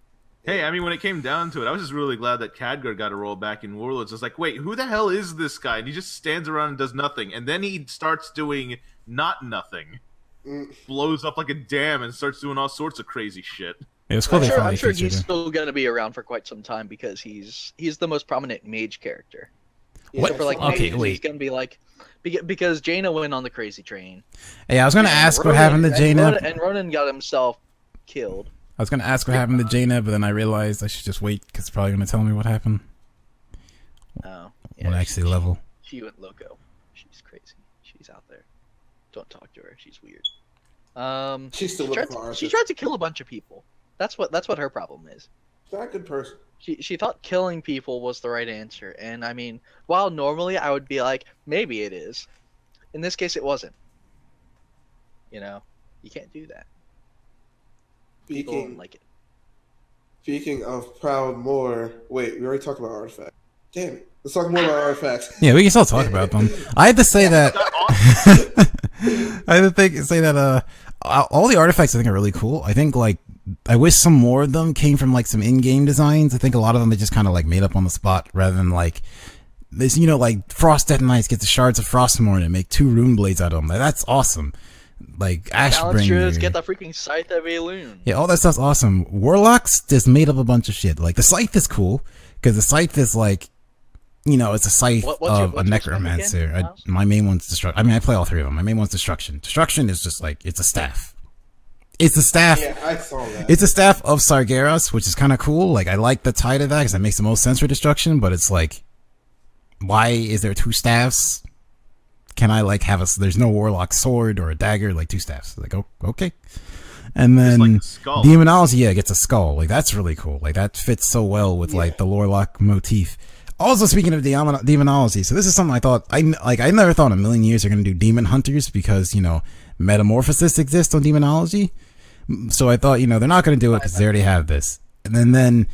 Hey, I mean, when it came down to it, I was just really glad that Khadgar got a role back in Warlords. I was like, wait, who the hell is this guy? And he just stands around and does nothing. And then he starts doing not nothing. Mm. Blows up like a dam and starts doing all sorts of crazy shit. It was cool I'm sure, I'm sure he's him. still gonna be around for quite some time because he's he's the most prominent mage character. What? So for like Okay, mages, wait. he's gonna be like because Jaina went on the crazy train. Hey, I was going to and ask what happened to and Jaina. Rhonin- and Rhonin got himself killed. I was going to ask what happened to Jaina, but then I realized I should just wait because it's probably going to tell me what happened Oh, when I actually level. She went loco. She's crazy. She's out there. Don't talk to her. She's weird. Um, She's still she tried, to, she tried to kill a bunch of people. That's what that's what her problem is. She's not a good person. She she thought killing people was the right answer, and I mean, while normally I would be like, maybe it is. In this case, it wasn't. You know, you can't do that. People Speaking don't like it. speaking of Proudmoore, wait, we already talked about artifacts. Damn it. Let's talk more about artifacts. Yeah, we can still talk about them. I had to say that. I had to think, say that uh, all the artifacts I think are really cool. I think like I wish some more of them came from like some in-game designs. I think a lot of them they just kind of like made up on the spot rather than like this. You know, like Frost Death Knights get the shards of Frostmourne and make two rune blades out of them. Like, that's awesome. Like Ashbringer. Get the freaking Scythe of Elune. Yeah, all that stuff's awesome. Warlocks just made up a bunch of shit. Like the scythe is cool because the scythe is like, you know, it's a scythe What- what's your- of a necromancer. I, my main one's destruction. I mean, I play all three of them. My main one's destruction. Destruction is just like it's a staff. It's a staff. Yeah, I saw that. It's a staff of Sargeras, which is kind of cool. Like I like the tie to that because that makes the most sense for destruction. But it's like, why is there two staffs? Can I like have a? There's no warlock sword or a dagger, like two staffs. Like oh, okay. And then like a demonology, yeah, gets a skull. Like that's really cool. Like that fits so well with like the warlock motif. Also, speaking of demon- demonology, so this is something I thought I like. I never thought in a million years they're gonna do demon hunters because you know metamorphosis exists on demonology. So I thought, you know, they're not going to do it because they already have this. And then, then,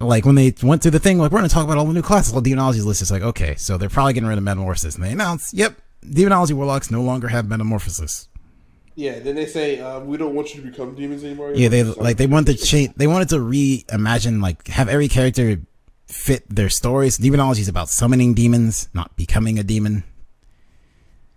like when they went through the thing, like we're going to talk about all the new classes. Well, demonology's list is like, okay, so they're probably getting rid of metamorphosis, and they announce, yep, demonology warlocks no longer have metamorphosis. Yeah, then they say uh, we don't want you to become demons anymore. Yeah, they like they want to change. They wanted to reimagine, like have every character fit their stories. Demonology is about summoning demons, not becoming a demon.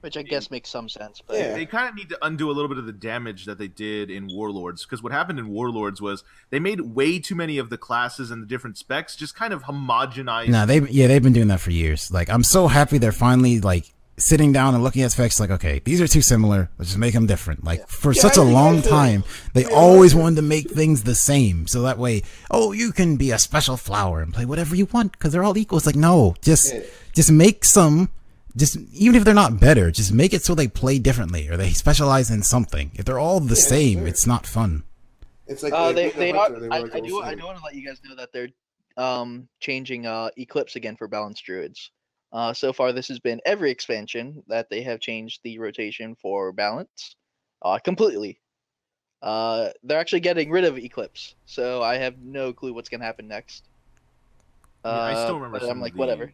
Which I guess makes some sense. But Yeah. They kind of need to undo a little bit of the damage that they did in Warlords because what happened in Warlords was they made way too many of the classes and the different specs just kind of homogenized. No, they yeah they've been doing that for years. Like I'm so happy they're finally like sitting down and looking at specs. Like okay, these are too similar. Let's just make them different. Like for Yeah, such I a long that's time, they Yeah, always wanted to make things the same. So that way, oh, you can be a special flower and play whatever you want because they're all equal. It's like no, just Yeah. just make some. Just even if they're not better, just make it so they play differently or they specialize in something. If they're all the Yeah, same, sure. it's not fun. It's like uh, uh, they, they are. they I, wanna I do I do want to let you guys know that they're um changing uh Eclipse again for balanced druids. Uh, so far this has been every expansion that they have changed the rotation for balance, uh, completely. Uh, they're actually getting rid of Eclipse, so I have no clue what's gonna happen next. Uh, Yeah, I still remember. but some I'm of like, the, whatever.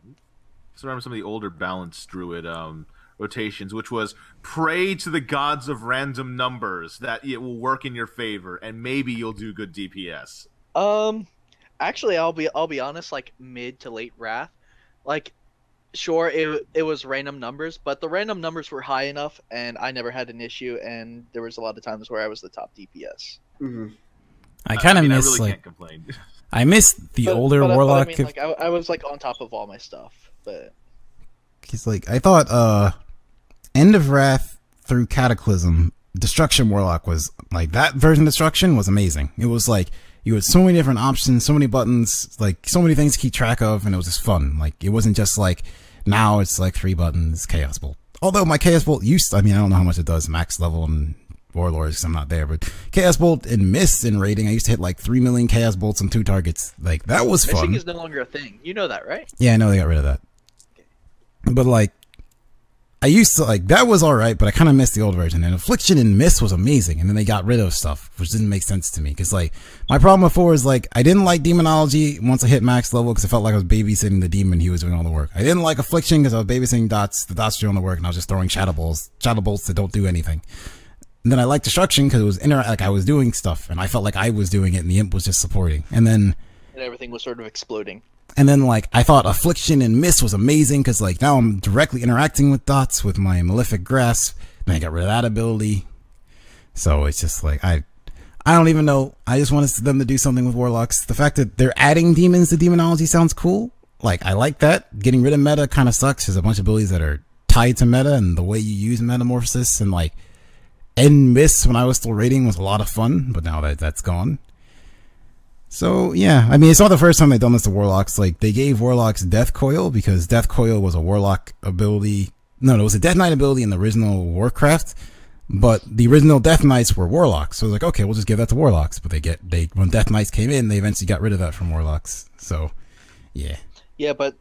I remember some of the older balanced druid um, rotations, which was pray to the gods of random numbers that it will work in your favor, and maybe you'll do good DPS. Um, actually, I'll be I'll be honest. Like mid to late wrath, like sure it it was random numbers, but the random numbers were high enough, and I never had an issue. And there was a lot of times where I was the top DPS. Mhm. I kind of mean, miss I really like can't complain. I miss the But- older but, uh, but warlock. I mean, like I, I was like on top of all my stuff, but He's like, I thought, uh, End of Wrath through Cataclysm, Destruction Warlock was like that version of Destruction was amazing. It was like you had so many different options, so many buttons, like so many things to keep track of, and it was just fun. Like it wasn't just like now it's like three buttons, Chaos Bolt. Although my Chaos Bolt used, I mean, I don't know how much it does max level and Warlords because I'm not there, but Chaos Bolt and Mist in raiding, I used to hit like three million Chaos Bolts on two targets. Like that was missing fun. is no longer a thing. You know that, right? Yeah, I know they got rid of that. But like, I used to like that was all right, but I kind of missed the old version. And Affliction and Mist was amazing, and then they got rid of stuff, which didn't make sense to me. Because like my problem before is like I didn't like Demonology once I hit max level because I felt like I was babysitting the demon. He was doing all the work. I didn't like Affliction because I was babysitting dots. The dots doing the work, and I was just throwing shadow balls, shadow bolts that don't do anything. And then I liked Destruction because it was inter- like I was doing stuff, and I felt like I was doing it, and the imp was just supporting. And then And everything was sort of exploding. And then like I thought Affliction and Miss was amazing because like now I'm directly interacting with dots with my Malefic Grasp. And I got rid of that ability. So it's just like I I don't even know. I just wanted them to do something with Warlocks. The fact that they're adding demons to demonology sounds cool. Like I like that. Getting rid of meta kind of sucks. There's a bunch of abilities that are tied to meta and the way you use metamorphosis and like End miss when I was still raiding was a lot of fun, but now that that's gone. So yeah, I mean it's not the first time they've done this to warlocks. Like they gave warlocks Death Coil because Death Coil was a warlock ability. No, no, it was a Death Knight ability in the original Warcraft, but the original Death Knights were warlocks. So it was like, okay, we'll just give that to warlocks. But they get they when Death Knights came in, they eventually got rid of that from warlocks. So yeah, Yeah, but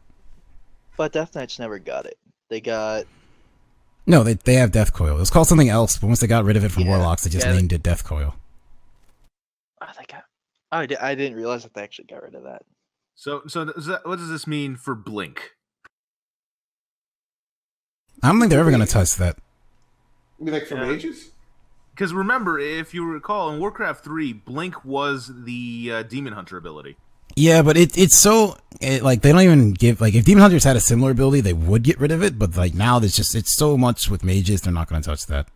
but Death Knights never got it. They got no, they they have Death Coil. It was called something else, but once they got rid of it from Yeah, warlocks, they just yeah, named it Death Coil. oh, they got. Oh, I, di- I didn't realize that they actually got rid of that. So, so does that, what does this mean for Blink? I don't think they're ever gonna touch that. You mean like for Yeah. mages? Because remember, if you recall, in Warcraft Three, Blink was the uh, Demon Hunter ability. Yeah, but it it's so it, like they don't even give like if Demon Hunters had a similar ability, they would get rid of it. But like now, there's just it's so much with mages, they're not going to touch that.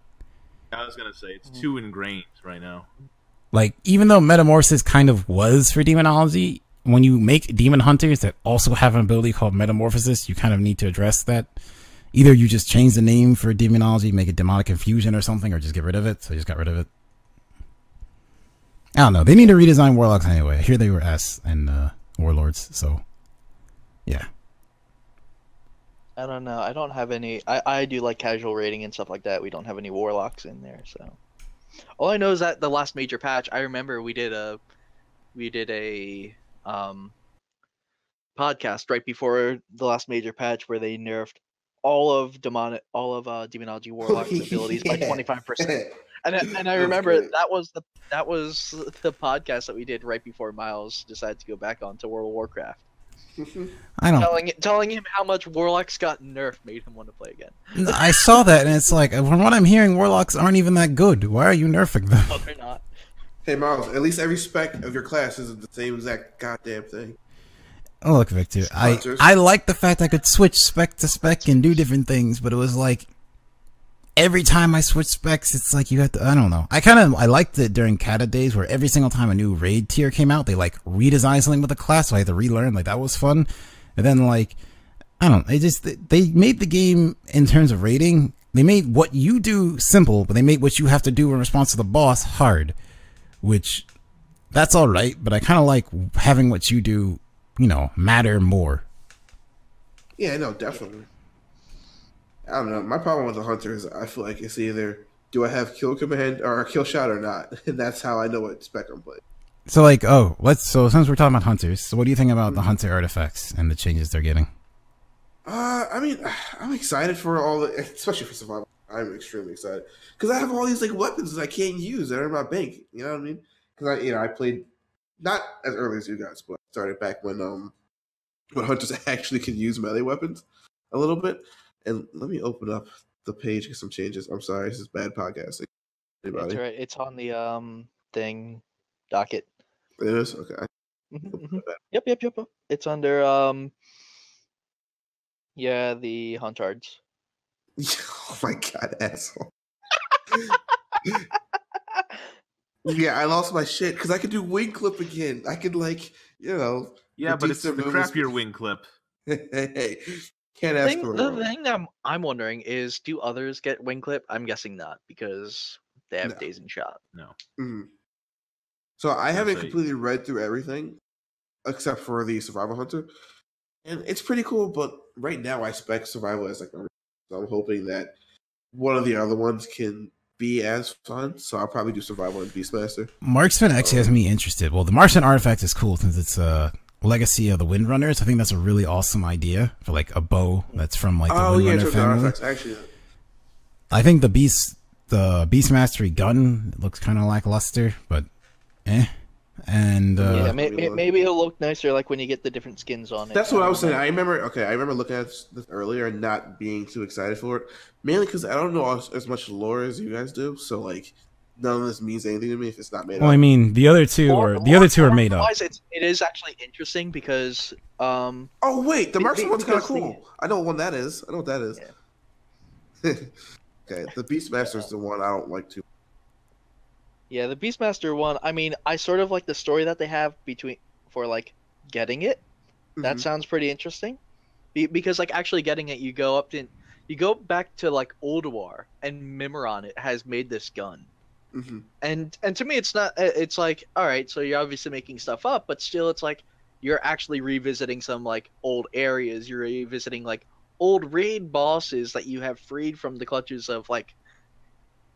I was gonna say it's too ingrained right now. Like even though Metamorphosis kind of was for Demonology, when you make Demon Hunters that also have an ability called Metamorphosis, you kind of need to address that. Either you just change the name for Demonology, make it Demonic Confusion or something, or just get rid of it. So I just got rid of it. I don't know. They need to redesign Warlocks anyway. I hear they were S and uh, Warlords, so yeah. I don't know. I don't have any. I, I do like casual raiding and stuff like that. We don't have any warlocks in there, so. All I know is that the last major patch, I remember we did a, we did a, um, podcast right before the last major patch where they nerfed all of demon all of uh, demonology warlocks abilities by twenty five percent. And I, and I remember great. that was the that was the podcast that we did right before Miles decided to go back on to World of Warcraft. I don't. Telling telling him how much warlocks got nerfed made him want to play again. I saw that, and it's like, from what I'm hearing, warlocks aren't even that good. Why are you nerfing them? But they're not. Hey Miles, at least every spec of your class isn't the same exact goddamn thing. Oh, look, Victor. I Sponsors. I like the fact I could switch spec to spec and do different things, but it was like every time I switch specs, it's like you have to. I don't know. I kind of I liked it during Kata days where every single time a new raid tier came out, they like redesigned something with the class, so I had to relearn. Like that was fun. And then like I don't. know. They just they made the game in terms of raiding. They made what you do simple, but they made what you have to do in response to the boss hard, which that's all right. But I kind of like having what you do, you know, matter more. Yeah, no, definitely. I don't know. My problem with the hunter is I feel like it's either do I have kill command or kill shot or not, and that's how I know what spec I'm playing. So like, oh, let's. So since we're talking about hunters, so what do you think about the hunter artifacts and the changes they're getting? Uh, I mean, I'm excited for all the, especially for survival. I'm extremely excited because I have all these like weapons that I can't use that are in my bank. You know what I mean? Because I, you know, I played not as early as you guys, but I started back when um when hunters actually could use melee weapons a little bit. And let me open up the page get some changes. I'm sorry, this is bad podcasting. It's right. It's on the um thing docket. It is okay. Mhm, mhm. Yep, yep, yep. yep. It's under um. Yeah, the huntards. oh my god, asshole. yeah, I lost my shit because I could do wing clip again. I could like, you know, Yeah, but it's the Reduce crappier wing clip. hey, can't ask Thing, for the more. thing that I'm, I'm wondering is, do others get wing clip? I'm guessing not because they have No. days in shot. Mhm. So I haven't say- completely read through everything except for the survival hunter, and it's pretty cool. But right now, I spec survival as like, my- so I'm hoping that one of the other ones can be as fun. So I'll probably do survival and beastmaster. Marksman actually has me interested. Well, the Marksman artifact is cool since it's a legacy of the Windrunners. I think that's a really awesome idea for like a bow that's from like the oh Windrunner terms of family. artifacts, actually. I think the beast, the beast mastery gun looks kind of lackluster, but eh. And uh, yeah, Yeah. may, may, maybe it'll look nicer like when you get the different skins on it. That's what I was saying. know. I remember. Okay, I remember looking at this this earlier and not being too excited for it, mainly because I don't know as, as much lore as you guys do. So like, none of this means anything to me if it's not made well, I mean, the other two Lore- are the other two are made up. It's, it is actually interesting because um Oh wait, the Be- marksman one's kind of because the- cool. I know what one that is. I know what that is. okay, the Beastmaster is the one I don't like too. yeah the Beastmaster one. I mean, I sort of like the story that they have between for like getting it. That Mhm. sounds pretty interesting. Be- because like actually getting it, you go up to you go back to like Ulduar and Mimiron it has made this gun. Mhm. and and to me it's not uh, it's like all right so you're obviously making stuff up but still it's like you're actually revisiting some like old areas you're revisiting like old raid bosses that you have freed from the clutches of like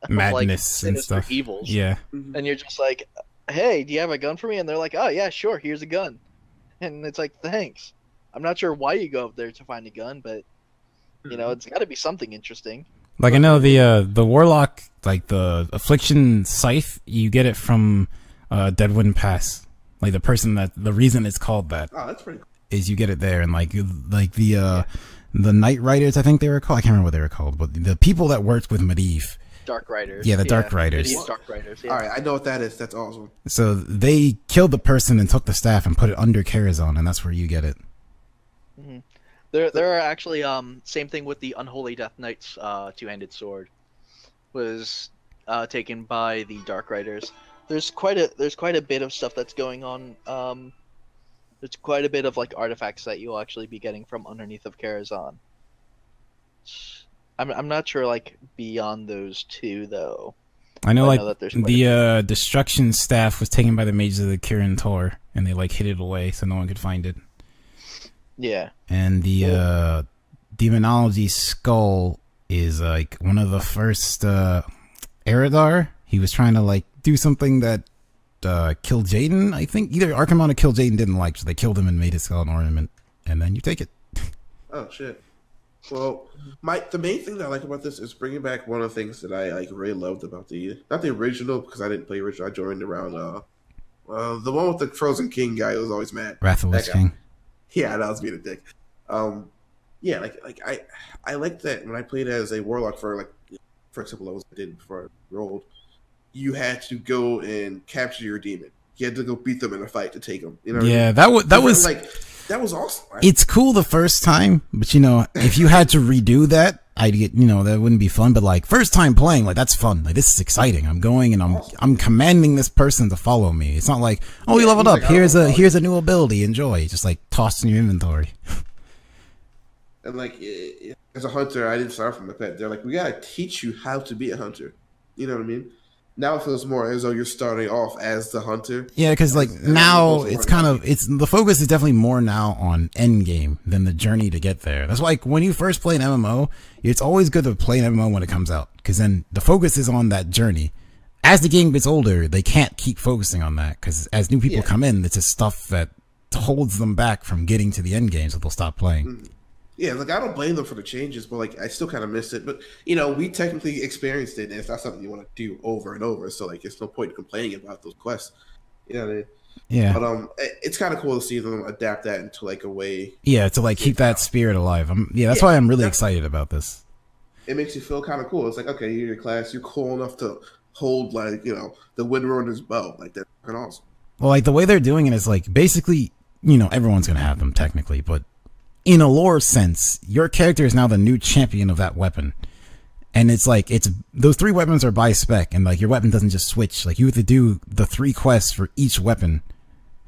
of, like, Madness and stuff. evils Yeah. Mhm. and you're just like hey do you have a gun for me and they're like oh yeah sure here's a gun and it's like thanks i'm not sure why you go up there to find a gun but you know it's got to be something interesting Like I know the uh the warlock, like the affliction scythe, you get it from uh Deadwind Pass. Like the person that the reason it's called that Oh, that's pretty. cool. is you get it there, and like like the uh the Night Riders, I think they were called. I can't remember what they were called, but the people that worked with Medivh. dark riders Yeah, the Dark Riders. It is dark riders yeah. All right, I know what that is. That's awesome. So they killed the person and took the staff and put it under Karazhan, and that's where you get it. There, there are actually um same thing with the Unholy Death Knight's uh two-handed sword was uh taken by the Dark Riders. There's quite a there's quite a bit of stuff that's going on. Um, there's quite a bit of like artifacts that you'll actually be getting from underneath of Karazhan. I'm I'm not sure like beyond those two though. I know, I like know that there's quite a the uh, destruction staff was taken by the mages of the Kirin Tor, and they like hid it away so no one could find it. Yeah. And the uh, demonology skull is like one of the first uh, Eridar. He was trying to like do something that uh, Kil'jaeden. I think either Archimonde or Kil'jaeden didn't like, so they killed him and made his skull an ornament. And then you take it. Oh shit. Well, my the main thing that I like about this is bringing back one of the things that I like really loved about the not the original because I didn't play original. I joined around uh, uh the one with the Frozen King guy who was always mad. Wrath of the guy. King. Yeah, that was being a dick. Um, yeah, like like I I like that when I played as a warlock for like for example levels I did before I rolled, you had to go and capture your demon. You had to go beat them in a fight to take them. You know? I Yeah, mean? that was that was like that was awesome. it's cool the first time, but you know, if you had to redo that, I'd get you know that wouldn't be fun. But like first time playing, like that's fun. Like this is exciting. I'm going and I'm I'm commanding this person to follow me. It's not like oh you leveled up. here's a here's a new ability. Enjoy. Just like toss in your inventory. And like as a hunter, I didn't start from a pet. They're like, we gotta teach you how to be a hunter. You know what I mean? Now it feels more as though you're starting off as the hunter. Yeah, because like And now it's kind of it's the focus is definitely more now on end game than the journey to get there. That's why like when you first play an MMO, it's always good to play an MMO when it comes out because then the focus is on that journey. As the game gets older, they can't keep focusing on that because as new people Yeah. come in, it's just stuff that holds them back from getting to the end game, so they'll stop playing. Mm. Yeah, like I don't blame them for the changes, but like I still kind of miss it. But you know, we technically experienced it, and it's not something you want to do over and over. So like, it's no point in complaining about those quests. You know what I mean? Yeah, But um, it- it's kind of cool to see them adapt that into like a way. yeah, to like keep that spirit alive. I'm, yeah, that's Yeah, why I'm really excited about this. It makes you feel kind of cool. It's like okay, you're in your class, you're cool enough to hold like you know the Windrunner's bow. Like that's fucking awesome. Well, like the way they're doing it is like basically, you know, everyone's gonna have them technically, but in a lore sense, your character is now the new champion of that weapon. And it's like it's those three weapons are by spec, and like your weapon doesn't just switch. Like you have to do the three quests for each weapon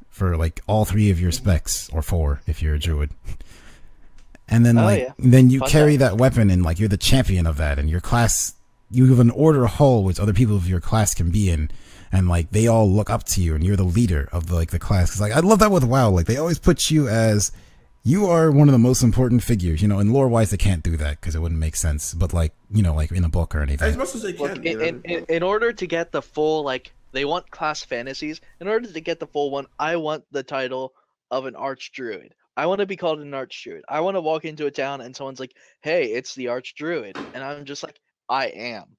for like all three of your specs, or four if you're a druid. And then Oh, like yeah. then you Fun carry times. that weapon, and like you're the champion of that, and your class you have an order hall which other people of your class can be in and like they all look up to you and you're the leader of the, like the class Cause like i love that with wow like they always put you as you are one of the most important figures you know in lore wise they can't do that because it wouldn't make sense but like you know like in a book or anything. As anything much as they Look, can. in, in, in, in order to get the full like they want class fantasies. In order to get the full one, I want the title of an arch druid. I want to be called an arch druid. I want to walk into a town and someone's like, "Hey, it's the arch druid," and I'm just like, "I am."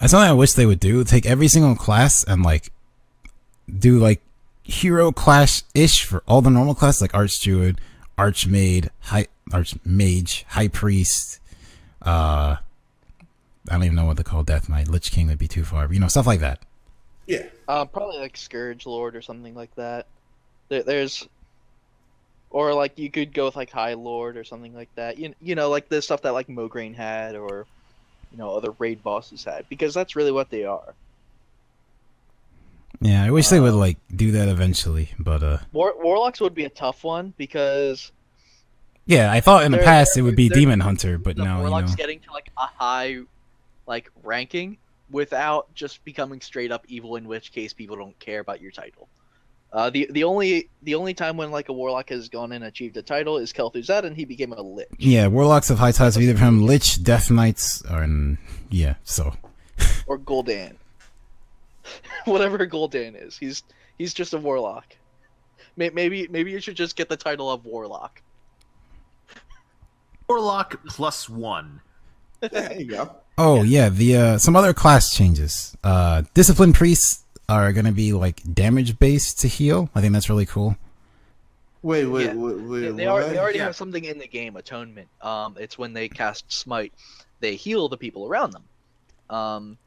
that's something i wish they would do take every single class and like do like hero class ish for all the normal classes like archdruid archmage high archmage high priest uh i don't even know what they call death knight lich king would be too far but, you know stuff like that yeah, Uh, probably like Scourge Lord or something like that. There, there's, or like you could go with like High Lord or something like that. You you know like the stuff that like Mograine had or, you know, other raid bosses had because that's really what they are. Yeah i wish they would Um, like do that eventually but uh War- Warlocks would be a tough one because yeah i thought in the past it would be demon hunter but now you Warlocks know getting to like a high, like ranking without just becoming straight up evil. In which case, people don't care about your title. Uh, the the only the only time when like a warlock has gone and achieved a title is Kel'Thuzad, and he became a lich. yeah warlocks of high titles have either become lich death knights or yeah so or Gul'dan. Whatever Gul'dan is, he's he's just a warlock. Maybe maybe you should just get the title of warlock. Warlock plus one. yeah, there you go. Oh yeah, the uh some other class changes. Uh discipline priests are gonna be like damage based to heal. I think that's really cool. Wait, wait, Yeah. wait, wait. They, they, are, they already Yeah. have something in the game, atonement. Um, it's when they cast smite, they heal the people around them. Um,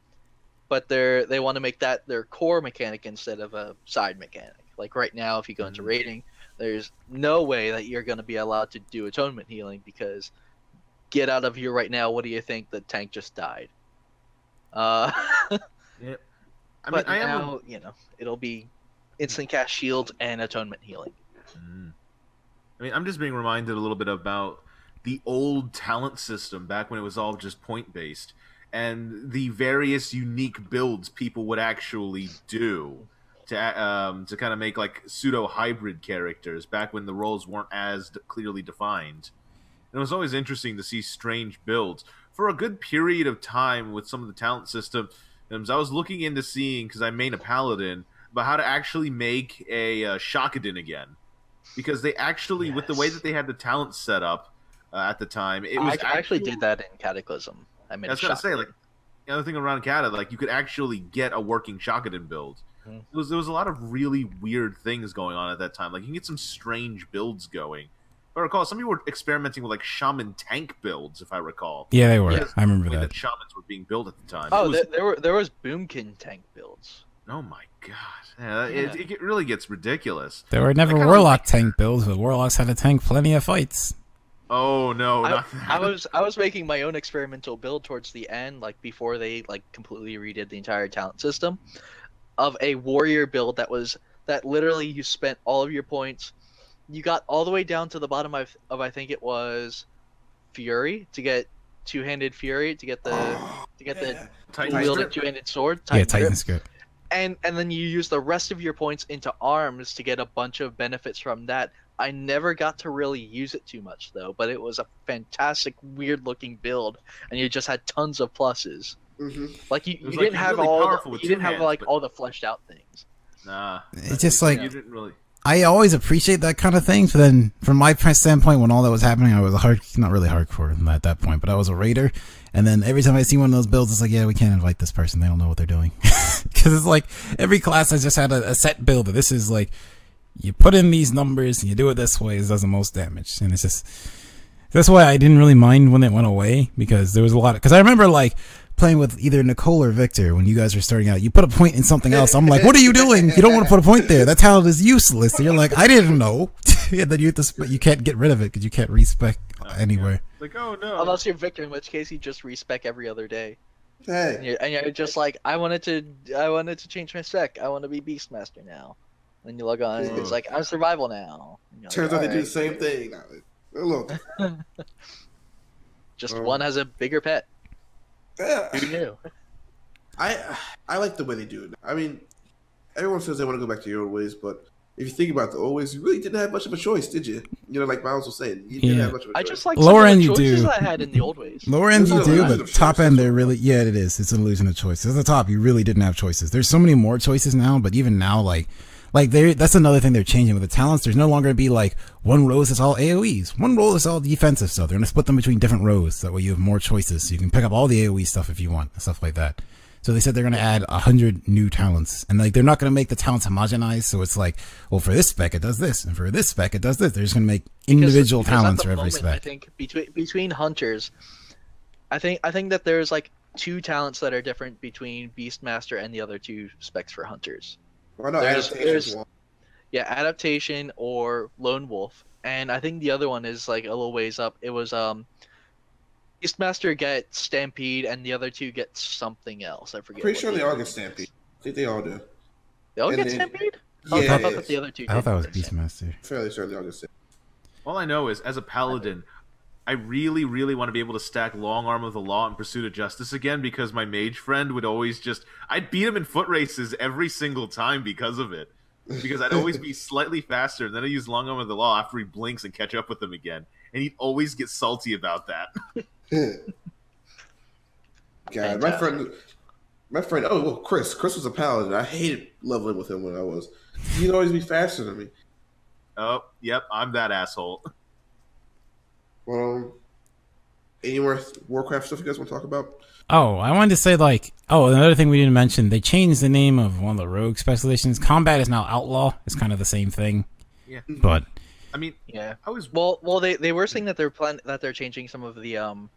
but they're they want to make that their core mechanic instead of a side mechanic. Like right now, if you go into Mhm. raiding, there's no way that you're going to be allowed to do atonement healing because get out of here right now. What do you think? The tank just died. Uh, Yep. I mean, but I am. a- now you know it'll be instant cast shields and atonement healing. Mm. I mean, I'm just being reminded a little bit about the old talent system back when it was all just point based, and the various unique builds people would actually do to um, to kind of make like pseudo hybrid characters back when the roles weren't as d- clearly defined. And it was always interesting to see strange builds for a good period of time with some of the talent systems. I was looking into seeing because I main a paladin, but how to actually make a uh, Shockadin again because they actually with the way that they had the talent set up uh, at the time it was I actually did that in Cataclysm. I made I was gonna say like the other thing around Kata like you could actually get a working Shockadin build Mhm. there was, there was a lot of really weird things going on at that time like you can get some strange builds going I recall, some people were experimenting with like shaman tank builds, if I recall. Yeah, they were. Yeah. I remember The way that. that shamans were being built at the time. Oh, was- there, there were there was boomkin tank builds. oh my god, yeah, It, Yeah. it get- really gets ridiculous. There were never kinda warlock tank builds, but warlocks had to tank plenty of fights. Oh no, I. I was I was making my own experimental build towards the end, like before they like completely redid the entire talent system, of a warrior build that was that literally you spent all of your points, you got all the way down to the bottom of, of I think it was Fury to get two handed Fury to get the to get the Titan dual two handed sword. yeah, Titan Grip. Titan's good. and and then you use the rest of your points into arms to get a bunch of benefits from that. I never got to really use it too much though, but it was a fantastic, weird looking build, and you just had tons of pluses. hmm Like you, you like, didn't have really all the, you didn't have like but- all the fleshed out things. Nah, It's just like you didn't really. I always appreciate that kind of thing. But then, from my standpoint, when all that was happening, I was a hard, not really hardcore at that point, but I was a raider. And then every time I see one of those builds, it's like, yeah, we can't invite this person. They don't know what they're doing. Because it's like every class has just had a, a set build. This is like you put in these numbers and you do it this way. It does the most damage, and it's just that's why I didn't really mind when it went away because there was a lot. Because I remember like playing with either Nicole or Victor when you guys were starting out. You put a point in something else. I'm like, what are you doing? You don't want to put a point there. That talent is useless. And you're like, I didn't know. and then you have to, sp- you can't get rid of it because you can't respec oh, anywhere. Like, oh no. Unless you're Victor, in which case you just respec every other day, and Hey, you're, and you're just like, I wanted to, I wanted to change my spec. I want to be Beastmaster now. And you log on, it's mm. like I'm survival now. Like, turns out they do the same thing. Now, a little. Just Oh. one has a bigger pet. Yeah, Who knew? I I like the way they do it. I mean, everyone says they want to go back to your old ways, but if you think about the old ways, you really didn't have much of a choice, did you? You know, like Miles was saying, you didn't Yeah. have much of a choice. I just like Lower some of end the you choices do. I had in the old ways. Lower end you do, but top end they're really yeah it is. It's an illusion of choice. At the top you really didn't have choices. There's so many more choices now, but even now like like they that's another thing they're changing with the talents. There's no longer gonna be like one row that's all AoEs, one row that's all defensive stuff. They're gonna split them between different rows. That way you have more choices, so you can pick up all the AoE stuff if you want, and stuff like that. So they said they're gonna add a hundred new talents, and like they're not gonna make the talents homogenized. So it's like, well, for this spec it does this, and for this spec it does this. They're just gonna make individual because at talents for every moment, I think between between hunters, I think I think that there's like two talents that are different between Beastmaster and the other two specs for hunters. Why not there's- adaptations? there's- Yeah, adaptation or lone wolf, and I think the other one is like a little ways up. It was um, Beastmaster gets stampede, and the other two get something else. I forget. Pretty sure they all get one is. stampede. I think they all do. They all And get then- stampede. Yeah, Oh, I thought yeah, that the other two. I thought that was didn't get stampede. Beastmaster. fairly sure they all get stampede. All I know is, as a paladin, I really, really want to be able to stack long arm of the law and pursuit of justice again because my mage friend would always just I'd beat him in foot races every single time because of it. Because I'd always be slightly faster, and then I use long arm of the law after he blinks and catch up with him again. And he'd always get salty about that. God, my friend, my friend. Oh, well, Chris. Chris was a paladin. I hated leveling with him when I was. He'd always be faster than me. Oh, yep, I'm that asshole. Well, any more Warcraft stuff you guys want to talk about? Oh, I wanted to say like, oh, another thing we didn't mention, they changed the name of one of the rogue specializations. Combat is now outlaw. It's kind of the same thing, Yeah. but I mean, Yeah. I was Well, well, they they were saying that they're plan that they're changing some of the um,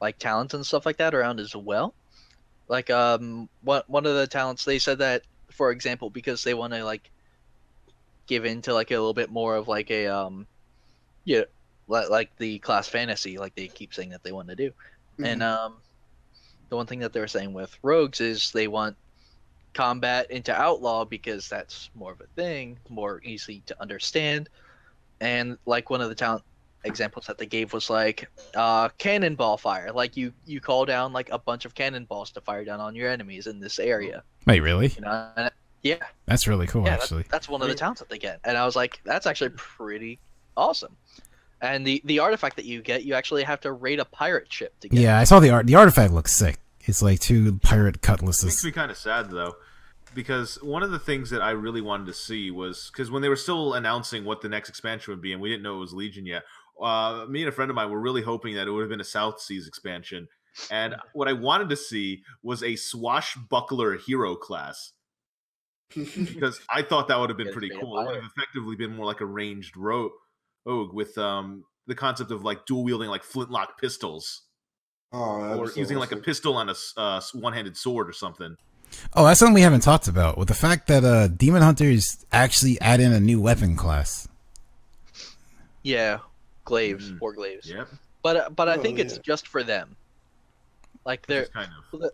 like talents and stuff like that around as well. Like um, one one of the talents they said that, for example, because they want to like give into like a little bit more of like a um, yeah, like, like the class fantasy, like they keep saying that they want to do. And um, the one thing that they were saying with rogues is they want combat into outlaw because that's more of a thing, more easy to understand. And like one of the talent examples that they gave was like uh, cannonball fire. Like you you call down like a bunch of cannonballs to fire down on your enemies in this area. wait, really? You know, and, yeah, That's really cool, yeah, that's, actually. that's one of the talents that they get. And I was like, that's actually pretty awesome. And the the artifact that you get, you actually have to raid a pirate ship to get. Yeah, I saw the art. The artifact looks sick. It's like two pirate cutlasses. makes me kind of sad though because one of the things that i really wanted to see was because when they were still announcing what the next expansion would be and we didn't know it was legion yet uh, me and a friend of mine were really hoping that it would have been a south seas expansion and what i wanted to see was a swashbuckler hero class because i thought that would have been pretty cool it would have effectively been more like a ranged rogue Og with um the concept of like dual wielding like flintlock pistols Oh, or so using like a pistol on a uh, one handed sword or something. Oh, that's something we haven't talked about. With the fact that uh, Demon Hunters actually add in a new weapon class. Yeah, glaives, Mm. war glaives. Yep. But uh, but I Oh, think it's just for them. Like they're kind of.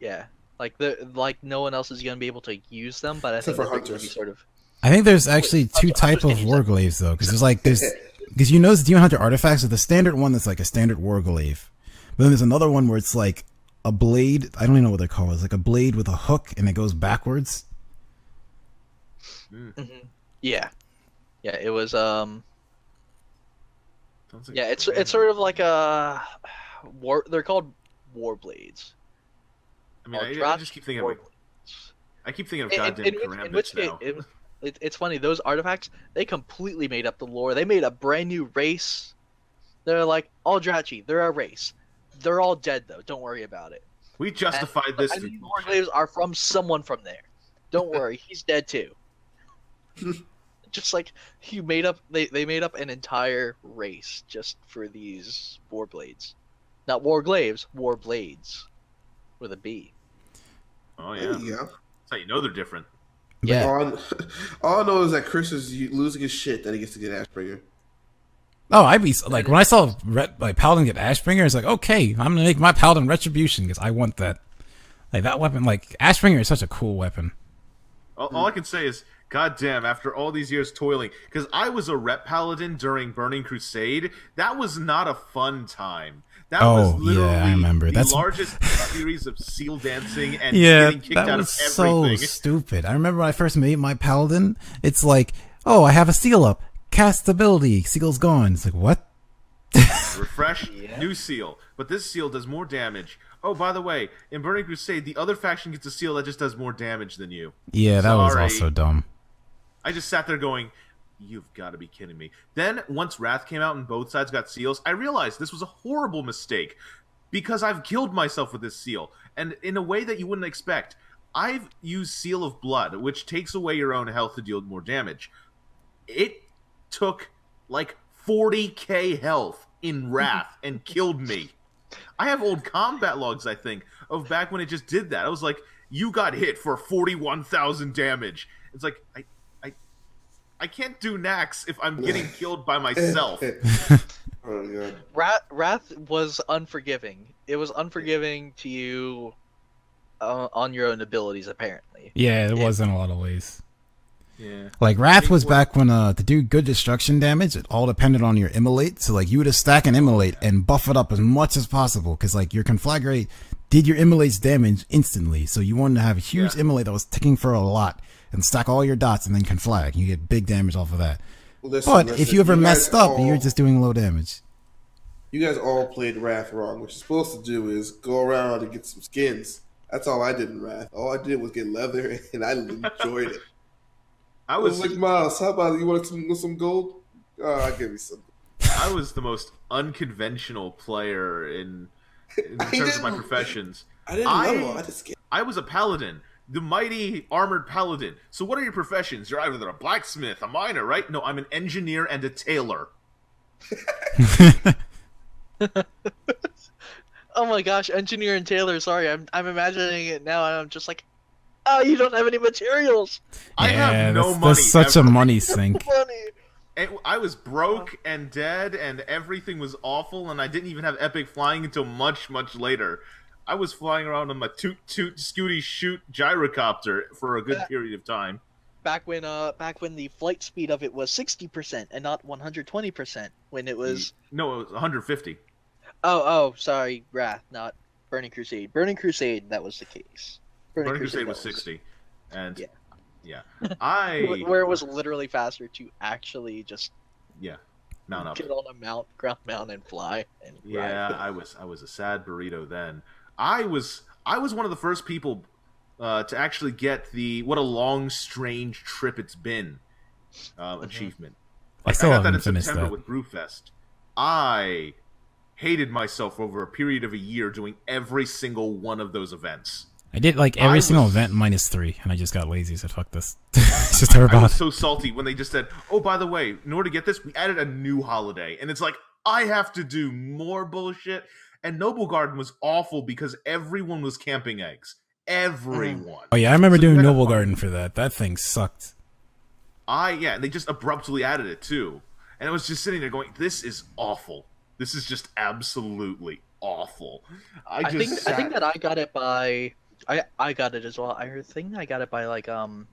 yeah, like the like no one else is gonna be able to use them. But I Except think for that be hunters. sort of I think there's actually two I'm type of understanding war that. glaives though, because there's like there's because you know the Demon Hunter artifacts are the standard one that's like a standard war glaive, but then there's another one where it's like a blade. I don't even know what they're called. It's like a blade with a hook and it goes backwards. Mhm. yeah, yeah. It was um like yeah. It's a it's sort of like a war. They're called war blades. I mean, I, I just keep thinking of. blades. I keep thinking of In- in- goddamn in which- in karambits which case- now. it- it- it's funny those artifacts they completely made up the lore. They made a brand new race. They're like all Aldrachi they're a race. They're all dead though. Don't worry about it. We justified this. and through these bullshit. warglaives are from someone from there. Don't worry he's dead too. Just like you made up they, they made up an entire race just for these war blades, not warglaives warblades with a b. Oh There yeah, that's how you know they're different. Yeah All, I, all I know is that Chris is losing his shit that he gets to get Ashbringer. Oh, I'd be like when I saw Ret, like Paladin get Ashbringer, it's like okay, I'm gonna make my Paladin Retribution because I want that. Like that weapon, like Ashbringer is such a cool weapon. All, all I can say is, God damn, after all these years toiling, because I was a Ret paladin during Burning Crusade, that was not a fun time. That Oh, was yeah, I remember. That's the That's- largest series of seal dancing and Yeah, getting kicked that out was of so stupid. I remember when I first made my Paladin. It's like, oh, I have a seal up, cast ability, seal's gone. It's like what? Refresh, Yeah. new seal. But this seal does more damage. Oh, by the way, in Burning Crusade, the other faction gets a seal that just does more damage than you. Yeah, that was also dumb. I just sat there going, You've got to be kidding me. Then, once Wrath came out and both sides got seals, I realized this was a horrible mistake because I've killed myself with this seal. And in a way that you wouldn't expect, I've used Seal of Blood, which takes away your own health to deal more damage. It took like 40k health in Wrath and killed me. I have old combat logs, I think, of back when it just did that. I was like, you got hit for 41,000 damage. It's like, I, I, I can't do Naxx if I'm getting killed by myself. oh god. Wrath, Wrath was unforgiving. It was unforgiving to you uh, on your own abilities, apparently. Yeah, it Yeah. was in a lot of ways. Yeah. Like Wrath was what- back when uh to do good destruction damage, it all depended on your immolate. So like you would have stack an immolate and buff it up as much as possible because like your conflagrate did your immolate's damage instantly. So you wanted to have a huge Yeah. immolate that was ticking for a lot and stack all your dots and then can conflag. You get big damage off of that. Listen, But listen, if you ever guys messed up, all- you're just doing low damage. You guys all played Wrath wrong. What you're supposed to do is go around and get some skins. That's all I did in Wrath. All I did was get leather, and I enjoyed it. I I was was like, Miles, how about you want some some gold? Oh, I'll give you some. I was the most unconventional player in in terms of my professions. I didn't I- know. I just get. I was a paladin, the mighty armored paladin. So what are your professions? You're either a blacksmith, a miner, right? No, I'm an engineer and a tailor. Oh my gosh, engineer and tailor. Sorry, I'm I'm imagining it now, and I'm just like, oh, you don't have any materials. I have no that's, money. that's such ever. a money sink. Funny. And I was broke and dead, and everything was awful, and I didn't even have epic flying until much, much later. I was flying around on my toot toot scooty shoot gyrocopter for a good period of time. Back when uh back when the flight speed of it was sixty percent and not one hundred twenty percent. When it was No, it was 150. oh oh sorry, Wrath, not Burning Crusade. Burning Crusade, that was the case. Burning Crusade that was 60. And Yeah. yeah. I where it was literally faster to actually just yeah. Mount up. get on a mount, ground mount, and fly. And Yeah. I was I was a sad burrito then. I was I was one of the first people uh, to actually get the what a long strange trip it's been uh, Mhm. achievement. I Like, still got that in haven't finished September that. with Brewfest. I hated myself over a period of a year doing every single one of those events. I did like every I single was- event minus three, and I just got lazy. Said fuck this. just never I bothered. was so salty when they just said, "Oh, by the way, in order to get this, we added a new holiday," and it's like I have to do more bullshit. And Noblegarden was awful because everyone was camping eggs. Everyone. Oh yeah, I remember So doing Noblegarden for that. That thing sucked. I yeah, and they just abruptly added it too, and I was just sitting there going, "This is awful. This is just absolutely awful." I I just think I think that I got it by I I got it as well. I think I got it by like um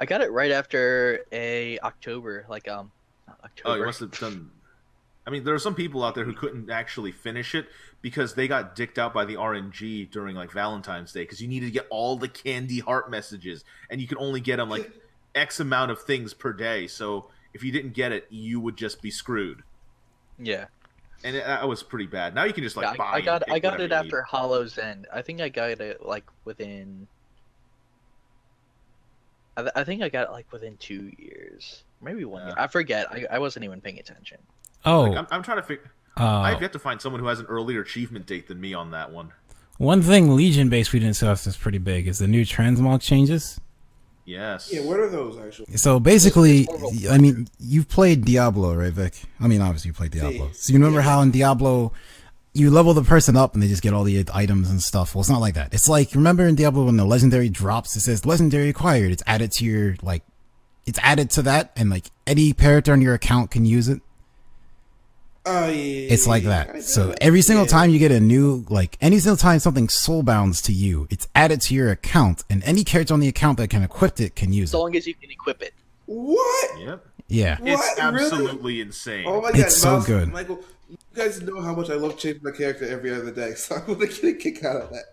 I got it right after a October like um not Oh, October. you must have done. I mean, there are some people out there who couldn't actually finish it because they got dicked out by the RNG during like Valentine's Day because you needed to get all the candy heart messages and you could only get them like X amount of things per day. So if you didn't get it, you would just be screwed. yeah. And it, that was pretty bad. Now you can just like Yeah, buy. I, I got I got it you need. after Hallow's End. I think I got it like within. I, th- I think I got it like within two years, maybe one year. I forget. I, I wasn't even paying attention. Oh, Like, I'm, I'm trying to figure. I've uh, yet to find someone who has an earlier achievement date than me on that one. one thing Legion base we didn't discuss is pretty big is the new transmog changes. Yes. Yeah, what are those actually? So basically, I mean, you've played Diablo, right, Vic? I mean, obviously you played Diablo. So you remember how in Diablo, you level the person up and they just get all the items and stuff. Well, it's not like that. It's like remember in Diablo when the legendary drops, it says legendary acquired. It's added to your like, it's added to that, and like any character on your account can use it. Oh yeah. It's like I that. So every single Yeah. time you get a new, like any single time something soul soulbounds to you, it's added to your account, and any character on the account that can equip it can use So it. So long as you can equip it. What? Yep. Yeah. What? It's Really? absolutely insane. Oh my god, It's so Miles- good. Michael. You guys know how much I love changing my character every other day, so I'm gonna get a kick out of that.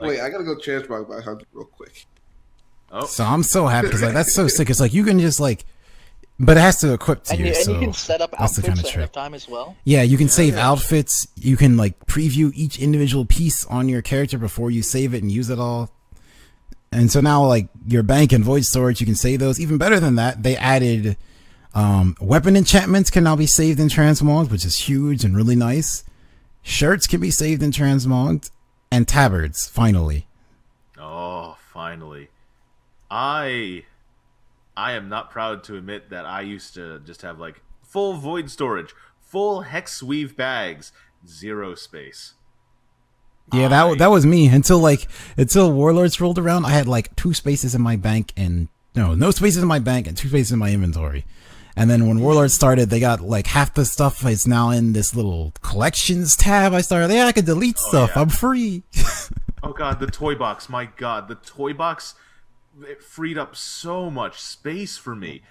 Wait, I gotta go transmog by hundred real quick. oh, So I'm so happy because like that's so sick. It's like you can just like, but it has to equip to And, you. you, and so you can set up that's the outfits kind of ahead trick. of time as well. Yeah, you can save outfits. You can like preview each individual piece on your character before you save it and use it all. And so now, like your bank and void storage, you can save those. Even better than that, they added um, weapon enchantments can now be saved in transmogged, which is huge and really nice. Shirts can be saved in transmogged, and tabards finally. Oh, finally. I I am not proud to admit that I used to just have like full void storage, full Hexweave bags, zero space. Yeah, that that was me until like until Warlords rolled around. I had like two spaces in my bank and no, no spaces in my bank and two spaces in my inventory. And then when Warlords started, they got like half the stuff is now in this little collections tab. I started, yeah, I could delete oh, stuff. yeah. I'm free. Oh god, the toy box. My god, the toy box it freed up so much space for me.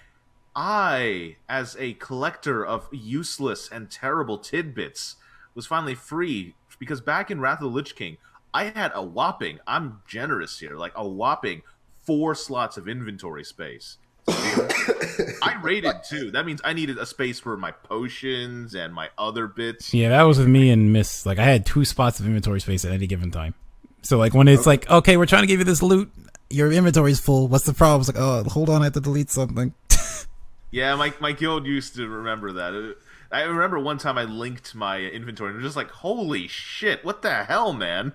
I, as a collector of useless and terrible tidbits, was finally free because back in Wrath of the Lich King, I had a whopping, I'm generous here, like a whopping four slots of inventory space. I rated too. That means I needed a space for my potions and my other bits. yeah, that was with me and Miss. Like I had two spots of inventory space at any given time. So like when it's like, okay, we're trying to give you this loot, your inventory's full. What's the problem? It's like, oh, hold on, I have to delete something. Yeah, my my guild used to remember that. It- I remember one time I linked my inventory and it was just like, holy shit, what the hell, man?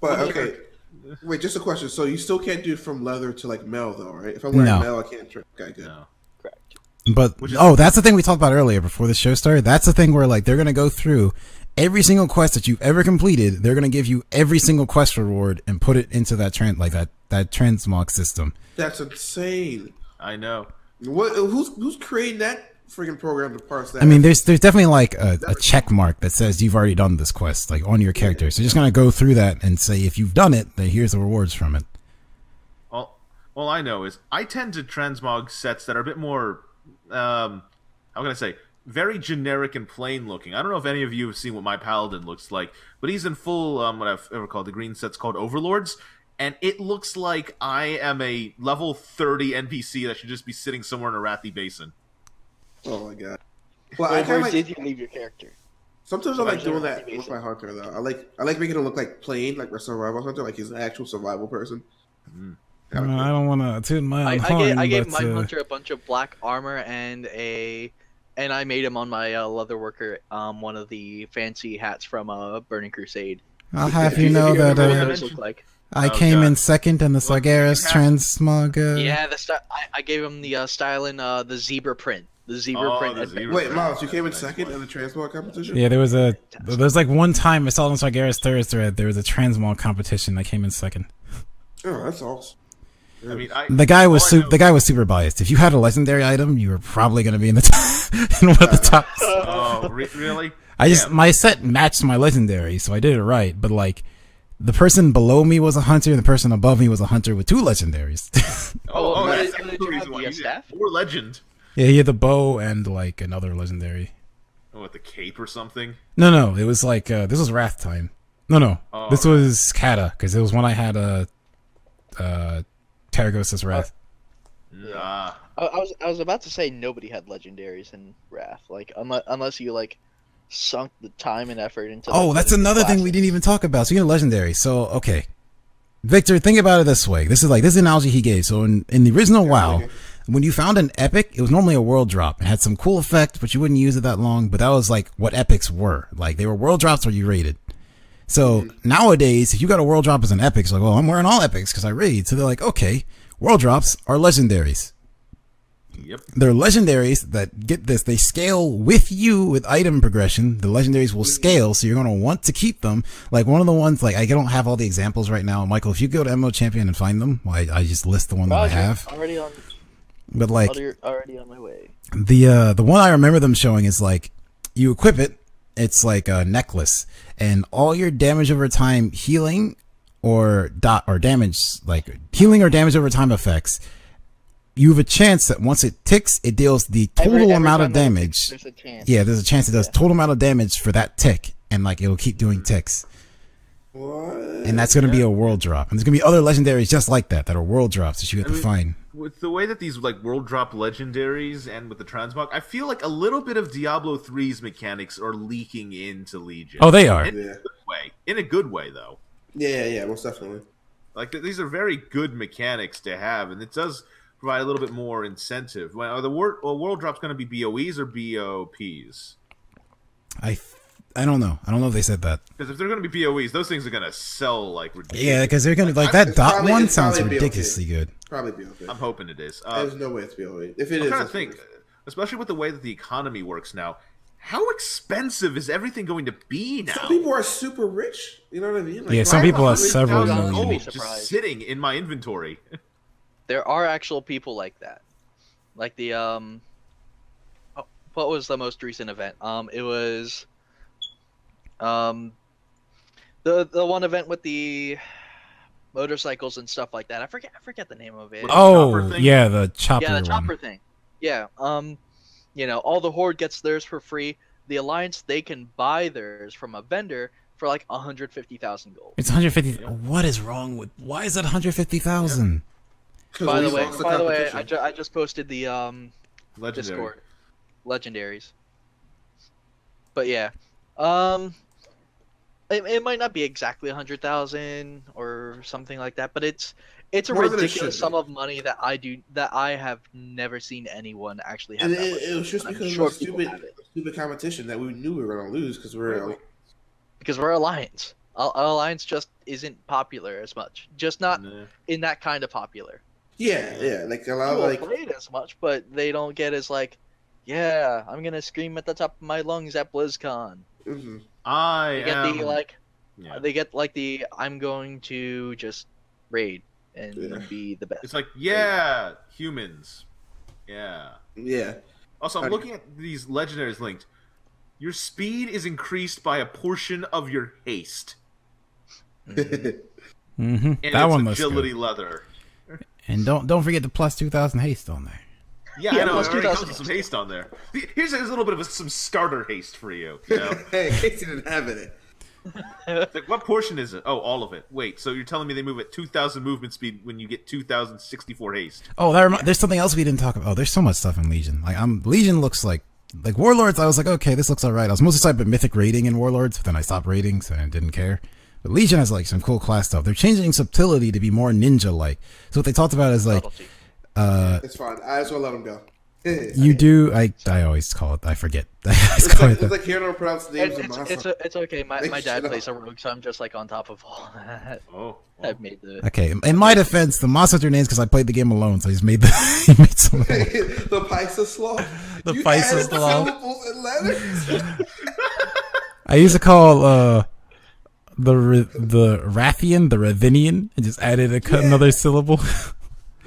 But okay, wait, just a question. So you still can't do from leather to like mail though, right? If I'm wearing No. mail, I can't. Tra- okay, good. No. Correct. But is- oh, that's the thing we talked about earlier before the show started. That's the thing where like they're gonna go through every single quest that you've ever completed. They're gonna give you every single quest reward and put it into that trans like that that transmog system. That's insane. I know. What? Who's who's creating that freaking program to parse that? I mean, there's there's definitely like a, a check mark that says you've already done this quest like on your character. So you're just gonna go through that and say if you've done it, then here's the rewards from it. All, all I know is I tend to transmog sets that are a bit more, um, how can I say, very generic and plain looking. I don't know if any of you have seen what my paladin looks like, but he's in full, um, what I've ever called the green set's called Overlords, and it looks like I am a level 30 NPC that should just be sitting somewhere in Arathi Basin. oh my god. Well, I Where, kind of like. did you leave your character? Sometimes I like doing that Rathi with my hunter though. I like I like making it look like plain, like a survival hunter, like he's an actual survival person. Mm. I don't want to toot my I, own I horn, gave, I gave but, my uh, hunter a bunch of black armor and a, and I made him on my uh, leather worker um one of the fancy hats from uh Burning Crusade. I'll have you know that uh, those look like. I Oh, came God. in second in the Well, Sargeras you transmog. Uh, Yeah, the sty- I, I gave him the uh, style in uh, the zebra print. The zebra Oh, print. the zebra Wait, print. Miles, you came in Nice second one. in the transmog competition. Yeah, there was a there was like one time I saw it on Sargeras third thread. There was a transmog competition. I came in second. Oh, that's awesome. I mean, I, The guy was all su- the guy was super biased. If you had a legendary item, you were probably going to be in the top, in one of the top. Oh, re- really? I just Yeah. my set matched my legendary, so I did it right. But like, the person below me was a hunter, and the person above me was a hunter with two legendaries. Oh, oh that's the reason why you uh, staff? Or legend. yeah, he had the bow and like another legendary. Oh, what, the cape or something? No, no, it was like uh, this was Wrath time. No, no, Oh, this right. was Kata because it was when I had a uh, uh, Tarecgosa's Wrath. Ah. I, I was I was about to say nobody had legendaries in Wrath. Like unless unless you like sunk the time and effort into. Oh, that's the another thing we didn't even talk about. Speaking of legendary, so okay, Victor, think about it this way. This is like this is an analogy he gave. So in, in the original WoW, when you found an epic, it was normally a world drop. It had some cool effect, but you wouldn't use it that long. But that was like what epics were. Like they were world drops where you raided. So nowadays, if you got a world drop as an epic, it's like, well, I'm wearing all epics because I raid. So they're like, okay, world drops are legendaries. Yep. They're legendaries that get this. They scale with you with item progression. The legendaries will scale, so you're gonna want to keep them. Like one of the ones, like I don't have all the examples right now, Michael. If you go to MMO-Champion and find them, well, I, I just list the one that I have. already on But like already, already on my way. the uh the one I remember them showing is like you equip it, it's like a necklace, and all your damage over time healing or dot or damage like healing or damage over time effects. You have a chance that once it ticks, it deals the total Every- every amount of time there's a- damage. There's a chance. Yeah, there's a chance it does total amount of damage for that tick, and like it'll keep doing ticks, What? and that's gonna be a world drop. And there's gonna be other legendaries just like that that are world drops that you have to mean- find. With the way that these like world drop legendaries and with the transmog, I feel like a little bit of Diablo 3's mechanics are leaking into Legion. Oh, they are. In a Yeah. good way. In a good way, though. Yeah, yeah, yeah, most definitely. Like these are very good mechanics to have, and it does provide a little bit more incentive. Well, are the wor- well, world drop's going to be BOEs or BOPs? I th- I don't know. I don't know if they said that. Because if they're going to be BOEs, those things are going to sell like ridiculous. Yeah, because they're gonna like that dot probably- one sounds probably BLT. ridiculously good. Probably be okay. I'm hoping it is. Uh, There's no way it's BOE. If it I'm is, trying to think, BOE. especially with the way that the economy works now. How expensive is everything going to be now? Some people are super rich. You know what I mean? Yeah, some people not? have several $100,000 million. gold just sitting in my inventory. There are actual people like that. Like the um oh, what was the most recent event? Um it was um the the one event with the motorcycles and stuff like that. I forget I forget the name of it. With the Oh, yeah, the chopper. yeah, the one. chopper thing. Yeah. Um you know, all the horde gets theirs for free. The alliance they can buy theirs from a vendor for like 150,000 gold. It's 150. What is wrong with? Why is that 150,000? 'Cause By the way, lost by the way, I, ju- I just posted the um Legendary. Discord. Legendaries. But yeah. Um it, it might not be exactly a hundred thousand or something like that, but it's it's a More than it ridiculous sum be. of money that I do that I have never seen anyone actually have. And it, it was just because sure of stupid, stupid competition that we knew we were gonna lose because we're like, because we're alliance. Alliance just isn't popular as much. Just not in that kind of popular. yeah, yeah, like a lot of like, play it as much, but they don't get as like, yeah, I'm gonna scream at the top of my lungs at BlizzCon. Mhm. I They get am. the like yeah. they get like the I'm going to just raid and Yeah. be the best. It's like, yeah, humans. Yeah. yeah, Also, I'm How do looking at these legendaries linked. Your speed is increased by a portion of your haste. Mm-hmm. And That it's one looks agility good. leather. And don't don't forget the plus 2,000 haste on there. Yeah, Yeah, I know. plus It already 2000 comes with some haste on there. Here's a little bit of a, some starter haste for you. You know, hey, in case you didn't have it. Like what portion is it? Oh, all of it. Wait, so you're telling me they move at 2,000 movement speed when you get 2,064 haste? Oh, that remi- there's something else we didn't talk about. Oh, there's so much stuff in Legion. Like, I'm Legion looks like like Warlords. I was like, okay, this looks alright. I was mostly excited about Mythic raiding in Warlords, but then I stopped raiding, so I didn't care. But Legion has like some cool class stuff. They're changing subtlety to be more ninja like. So what they talked about is like, Subtlety. Uh, It's fine. I just want to let him go. you do. I I always call it. I forget. I always It's call like, it it's that. like hearing no pronounce names It's, it's, a- it's okay. My, my dad plays a rogue, so I'm just like on top of all that. Oh, I've made the. Okay, in my defense, the Monster Hunter names because I played the game alone, so he's made the he made some. of them. the Paisa sloth. The you added sloth. syllables and letters. I used to call uh the the Rathian the Rathinian and just added a cut Yeah. another syllable.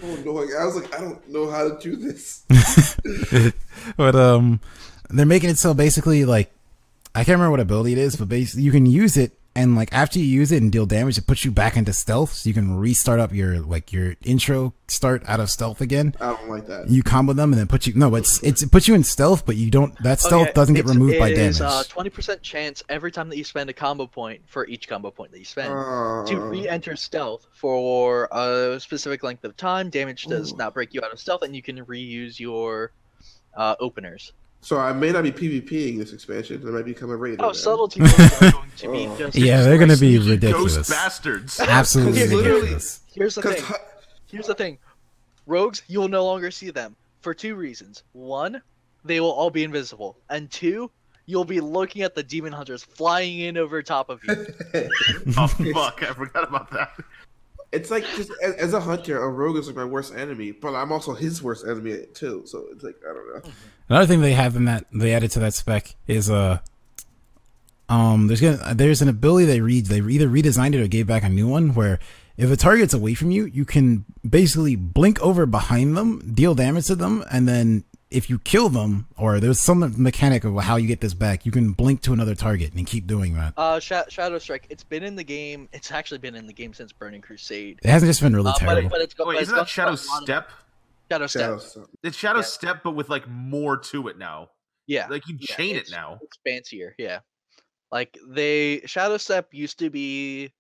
I was like, I don't know how to do this. but um, they're making it so basically like I can't remember what ability it is, but basically you can use it and like after you use it and deal damage, it puts you back into stealth, so you can restart up your like your intro start out of stealth again. I don't like that. You combo them and then put you no, it's it's it puts you in stealth, but you don't that stealth Okay, doesn't get it's- removed by it damage. is, uh, 20% chance every time that you spend a combo point for each combo point that you spend. to Uh, re-enter stealth for a specific length of time. Damage does Ooh. not break you out of stealth, and you can reuse your uh, openers. So I may not be PvPing this expansion. I might become a raider. Oh, now. subtlety is going to be Oh. just. yeah, they're gonna be ridiculous. Ghost bastards. Absolutely Because ridiculous. Here's the thing. Here's the thing. Rogues, you will no longer see them for two reasons. One, they will all be invisible, and two, you'll be looking at the demon hunters flying in over top of you. oh fuck! I forgot about that. It's like just as, as a hunter, a rogue is like my worst enemy, but I'm also his worst enemy too. So it's like I don't know. Another thing they have in that they added to that spec is uh um there's gonna there's an ability they read they either redesigned it or gave back a new one where if a target's away from you, you can basically blink over behind them, deal damage to them, and then if you kill them, or there's some mechanic of how you get this back, you can blink to another target and keep doing that. Uh, Sha- Shadow Strike. It's been in the game. It's actually been in the game since Burning Crusade. It hasn't just been really Uh, but, terrible. it, but it's got. Wait, but isn't that Shadow a lot of- Step? Shadow Step. Shadow stuff. It's Shadow Yeah. Step, but with like more to it now. Yeah. Like you yeah, chain it now. It's fancier, yeah. Like they Shadow Step used to be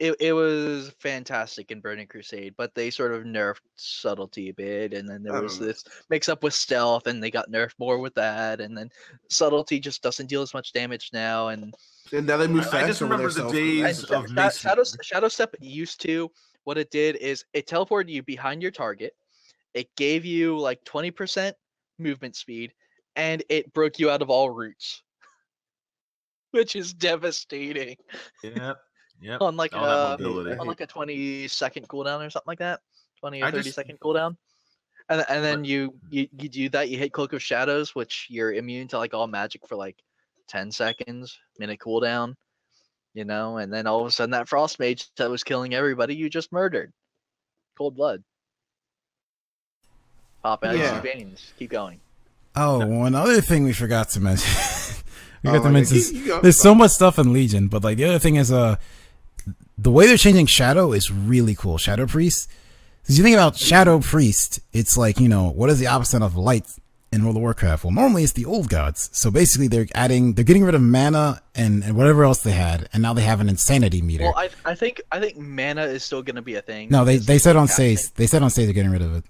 it, it was fantastic in Burning Crusade, but they sort of nerfed subtlety a bit, and then there was don't know. this mix up with stealth, and they got nerfed more with that, and then subtlety just doesn't deal as much damage now. And And now they move faster. I just remember the self- I- days of Sha- Shadow Shadow Step used to what it did is it teleported you behind your target, it gave you like twenty percent movement speed, and it broke you out of all roots, which is devastating Yep. Yep. on like All a on like a twenty second cooldown or something like that, twenty or I thirty just- second cooldown. And, and then you, you you do that. You hit Cloak of Shadows, which you're immune to like all magic for like ten seconds, minute cooldown. You know, and then all of a sudden that frost mage that was killing everybody, you just murdered. Cold blood. Pop out Yeah. your veins. Keep going. Oh, one other thing we forgot to mention. we Oh, got to mention. keep- you go. There's so much stuff in Legion, but like the other thing is, uh, the way they're changing Shadow is really cool. Shadow Priest. Because you think about Shadow Priest, it's like you know what is the opposite of light in World of Warcraft? Well, normally it's the old gods. So basically, they're adding, they're getting rid of mana and, and whatever else they had, and now they have an insanity meter. Well, I I think I think mana is still gonna be a thing. no, they because they said on casting. stage, they said on stage they're getting rid of it.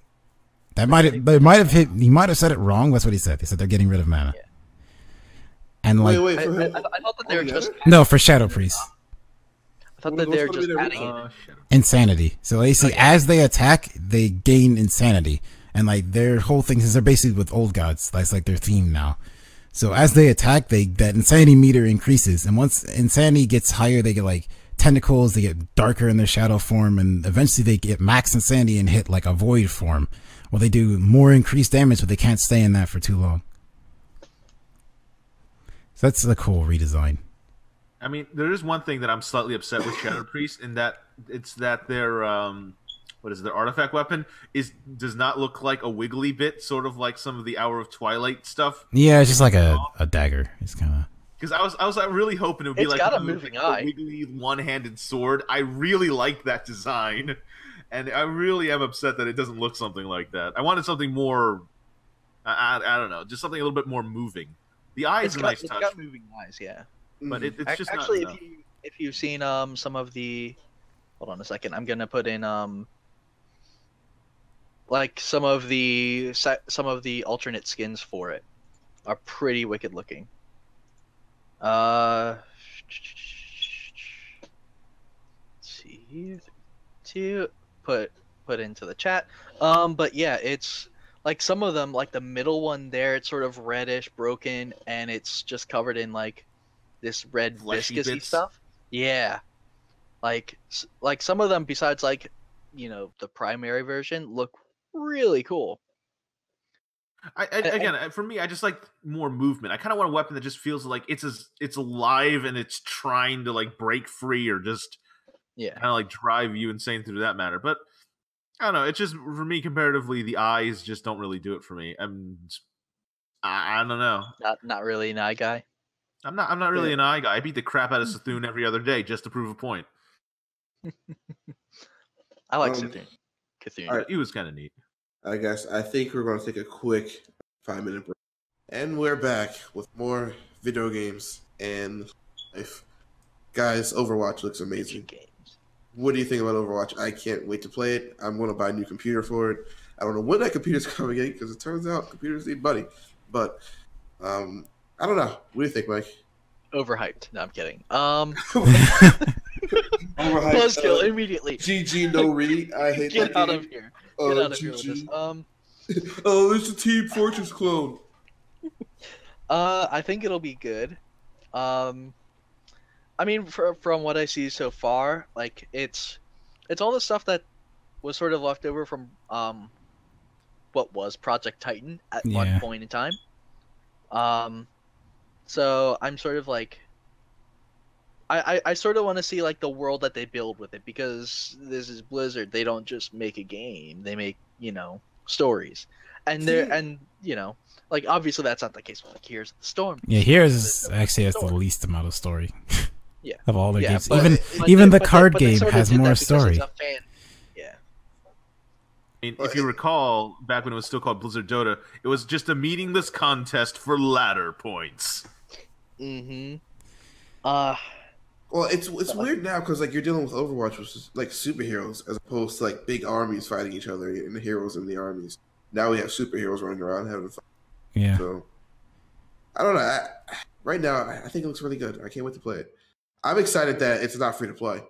That might have, they might have hit. He might have said it wrong. That's what he said. They said they're getting rid of mana. Yeah. And like, wait, wait, I, for I, who? I I thought that they oh, were Oh, just. no, for Shadow Priest. I thought that they were gonna just be adding. Uh, insanity. So basically, as they attack, they gain insanity, and like their whole thing is they're basically with old gods. That's like their theme now. So as they attack, they that insanity meter increases, and once insanity gets higher, they get like tentacles. They get darker in their shadow form, and eventually they get max insanity and hit like a void form, where they do more increased damage, but they can't stay in that for too long. So that's a cool redesign. I mean, there is one thing that I'm slightly upset with Shadow Priest in that it's that their um, what is it, their artifact weapon is does not look like a wiggly bit, sort of like some of the Hour of Twilight stuff. Yeah, it's just like a, a dagger. It's kind of Because I was I was really hoping it would be It's like got a ooh, moving eye. wiggly one-handed sword. I really like that design, and I really am upset that it doesn't look something like that. I wanted something more. I, I, I don't know, just something a little bit more moving. The eye It's is a got, nice it's touch, got moving eyes, yeah. But it, it's just actually, if you if you've seen um some of the, hold on a second, I'm gonna put in um. Like some of the some of the alternate skins for it are pretty wicked looking. Uh, let's see to put put into the chat. Um, but yeah, it's like some of them, like the middle one there, it's sort of reddish, broken, and it's just covered in like this red Fleshy viscousy bits? stuff. Yeah, like like some of them, besides like you know the primary version, look really cool. I, I, again, uh, for me, I just like more movement. I kind of want a weapon that just feels like it's as it's alive and it's trying to like break free or just Yeah, kind of like drive you insane through that matter. But I don't know. It's just for me comparatively, the eyes just don't really do it for me. I'm, I, I don't know. not not really an eye guy. I'm not. I'm not really Yeah. an eye guy. I beat the crap out of C'Thun every other day just to prove a point. I like Um, Cthulhu. Cthulhu. all right. It was kind of neat. I guess I think we're going to take a quick five minute break. And we're back with more video games and life. Guys, Overwatch looks amazing. games. What do you think about Overwatch? I can't wait to play it. I'm going to buy a new computer for it. I don't know when that computer's coming in because it turns out computers need money. But um, I don't know. What do you think, Mike? Overhyped. No, I'm kidding. Um, Overhyped, Buzzkill uh, immediately. GG no re. I hate Get that out game. of here. Uh, out of here with this. GG. Um, Oh, there's a Team Fortress clone. uh, I think it'll be good. Um, I mean, fr from what I see so far, like it's it's all the stuff that was sort of left over from um, what was Project Titan at Yeah. one point in time. Um, so I'm sort of like. I, I, I sort of want to see like the world that they build with it because this is Blizzard. They don't just make a game; they make you know stories, and they're and you know like obviously that's not the case with like Heroes of the Storm. Yeah, here's actually has the least amount of story. Yeah. of all their Yeah, games. but- Even but even they- the card they game has more story. it's a fan- Yeah, I mean, if you recall, back when it was still called Blizzard Dota, it was just a meaningless contest for ladder points. Mm-hmm. Uh, Well, it's it's weird now because like you're dealing with Overwatch, which is like superheroes, as opposed to like big armies fighting each other and the heroes in the armies. Now we have superheroes running around having fun. Yeah. So I don't know. I, right now, I I think it looks really good. I can't wait to play it. I'm excited that it's not free to play.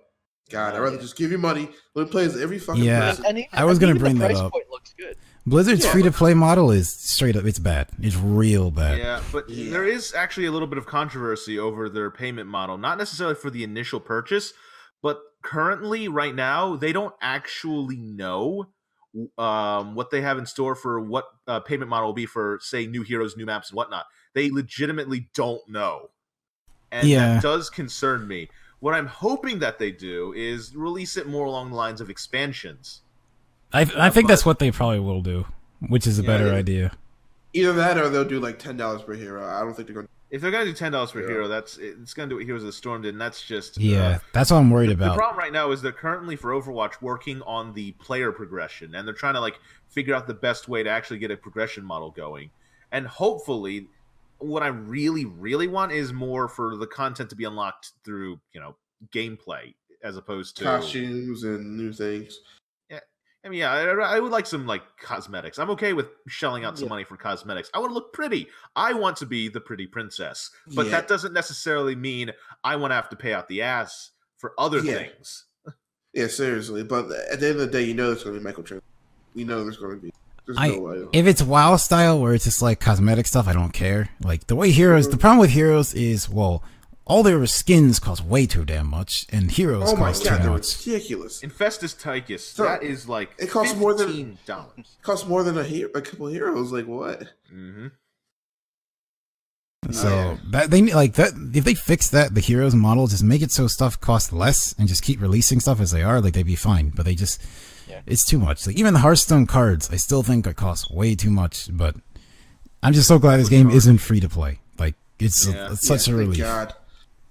God, I'd rather just give you money. Let me play as every fucking Yeah. person. and even, I was gonna bring the that price up. Point looks good. Blizzard's Yeah. free to play model is straight up. It's bad. It's real bad. Yeah, but Yeah. there is actually a little bit of controversy over their payment model. Not necessarily for the initial purchase, but currently, right now, they don't actually know um, what they have in store for what uh, payment model will be for, say, new heroes, new maps, and whatnot. They legitimately don't know, and Yeah. that does concern me. What I'm hoping that they do is release it more along the lines of expansions. I I think that's what they probably will do, which is a Yeah, better yeah. idea. Either that or they'll do like ten dollars per hero. I don't think they're going. to... If they're gonna do ten dollars per hero, that's it's gonna do what Heroes of the Storm did, and that's just uh, Yeah, that's what I'm worried The about. The problem right now is they're currently for Overwatch working on the player progression, and they're trying to like figure out the best way to actually get a progression model going. And hopefully, what I really, really want is more for the content to be unlocked through you know gameplay as opposed to. costumes and new things. I mean, yeah, I, I would like some like cosmetics. I'm okay with shelling out some Yeah. money for cosmetics. I want to look pretty. I want to be the pretty princess, but Yeah. that doesn't necessarily mean I want to have to pay out the ass for other Yeah. things. Yeah, seriously. But at the end of the day, you know there's going to be Michael microtransactions. You know there's going to be. I- no. If it's WoW style where it's just like cosmetic stuff, I don't care. Like the way heroes, the mm-hmm. problem with heroes is well, all their skins cost way too damn much, and heroes Oh my cost god, too they're much. ridiculous. Infestus Tychus, So, that is like it costs more than- fifteen dollars. costs more than a hero, a couple heroes. Like what? hmm So Yeah. that they need- like that if they fix that the heroes model, just make it so stuff costs less and just keep releasing stuff as they are, like they'd be fine. But they just Yeah. it's too much. Like even the Hearthstone cards, I still think it costs way too much. But I'm just so glad this game isn't free to play. Like it's, Yeah. it's such Yeah, a thank relief. God.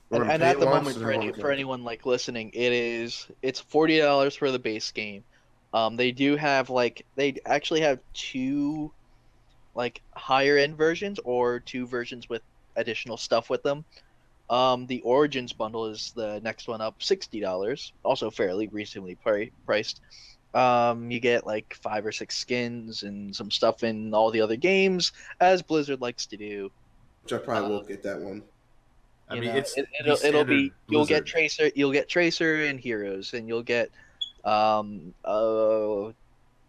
We're And, and at the moment, for any for anyone like listening, it is it's forty dollars for the base game. Um, they do have like they actually have two, like higher end versions or two versions with additional stuff with them. Um, the Origins bundle is the next one up, sixty dollars, also fairly reasonably pri- priced. Um, you get like five or six skins and some stuff in all the other games, as Blizzard likes to do. Which I probably uh, won't get that one. I You mean, know, it's it, the it'll, it'll be standard you'll get tracer you'll get tracer and heroes and you'll get um uh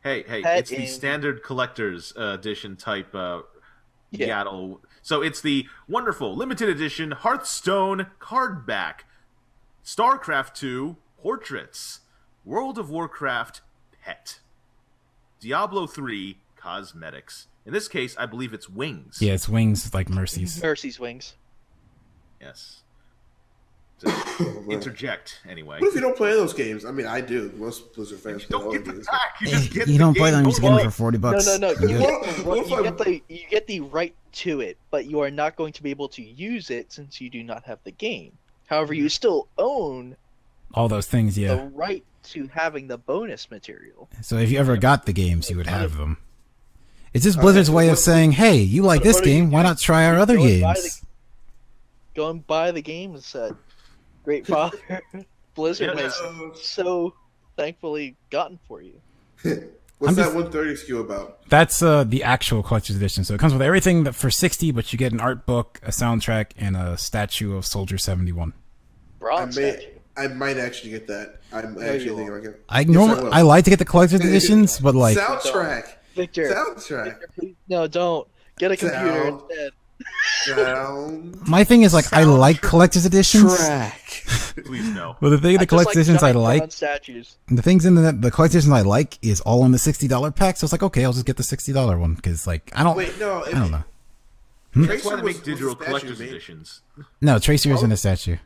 Hey, hey, Pet it's the in- standard collector's uh, edition type uh, Yeah. Yaddle. So it's the wonderful limited edition Hearthstone card back, StarCraft 2 portraits, World of Warcraft pet, Diablo 3 cosmetics. In this case, I believe it's wings. Yeah, it's wings like Mercy's. Mercy's wings. Yes. To interject anyway. What if you don't play those games? I mean, I do. Most Blizzard fans play all Don't the get the games. pack. You just get you the don't play game them, you just get them for 40 bucks. No, no, no. You get, what you, get the you get the right to it, but you are not going to be able to use it since you do not have the game. However, you mm-hmm. still own All those things, Yeah, the right to having the bonus material. So if you ever got the games, you would have them. It's just Okay, Blizzard's so way of saying, "Hey, you like this what do you game? Why not try our other Go and games?" Go and buy the games that Great Father Blizzard Yeah. has so thankfully gotten for you. What's I'm that just- 130 SKU about? That's uh, the actual collector's edition. So it comes with everything that for sixty, but you get an art book, a soundtrack, and a statue of Soldier Seventy One. I Bronze may, statue. I might actually get that. I'm you actually thinking won't. it. I Yes, normally. I like to get the collector's editions, but like soundtrack, Victor, soundtrack, Victor, please, no, don't get a computer Sound. instead. Sound. my thing is like I like collector's editions. Track. Please no. But the thing, I the just collector's editions I like, statues. the things in the the collector's editions I like is all in the sixty dollar pack. So it's like okay, I'll just get the sixty dollar one because like I don't, Wait, no. I don't know. That's why they make digital collector's editions. No, Tracer is in Oh. a statue.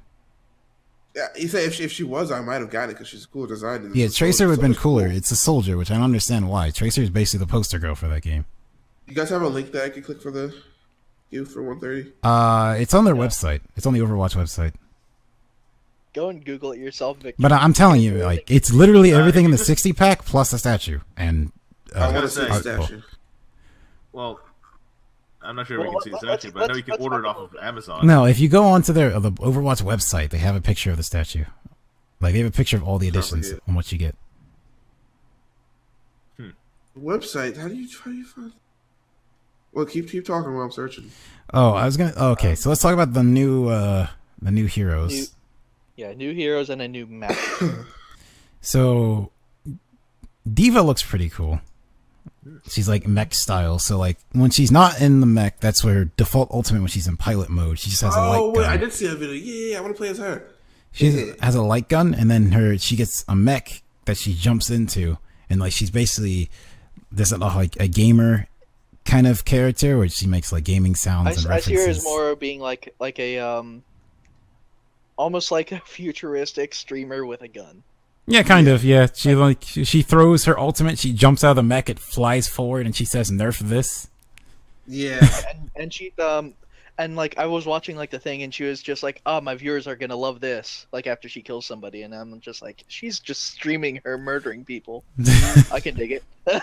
Yeah, you say if she, if she was, I might have gotten it because she's a cool design. and Yeah, it's Tracer would have been cooler. cool. It's a soldier, which I don't understand why. Tracer is basically the poster girl for that game. You guys have a link that I can click for the you for 130? Uh, it's on their website. It's on the Overwatch website. Go and Google it yourself, Victor. But I'm telling you, like, it's literally Uh, everything in the just- 60 pack plus a statue. And I uh, want gotta to say- the statue. Well, I'm not sure if Well, we can see the let's- statue, but I know you can order it off of Amazon. no, if you go onto their uh, the Overwatch website, they have a picture of the statue. Like they have a picture of all the editions and what you get. Website? How do you try to find? Well, keep keep talking while I'm searching. Oh, I was gonna. oh, okay, so let's talk about the new uh the new heroes. New- Yeah, new heroes and a new map. So D.Va looks pretty cool. She's like mech style. So like when she's not in the mech, that's where default ultimate when she's in pilot mode. She just has a light gun. Oh wait, gun. I did see that video. Yeah, yeah, I want to play as her. She Yeah. has a light gun, and then her she gets a mech that she jumps into, and like she's basically this is like a gamer kind of character where she makes like gaming sounds I, and s- I references. see her as more being like like a um, almost like a futuristic streamer with a gun. Yeah, kind of. Yeah, she like she she throws her ultimate. She jumps out of the mech. It flies forward, and she says, "Nerf this." Yeah, and and she um and like I was watching like the thing and she was just like, "Oh, my viewers are gonna love this." Like after she kills somebody, and I'm just like, she's just streaming her murdering people. I can dig it.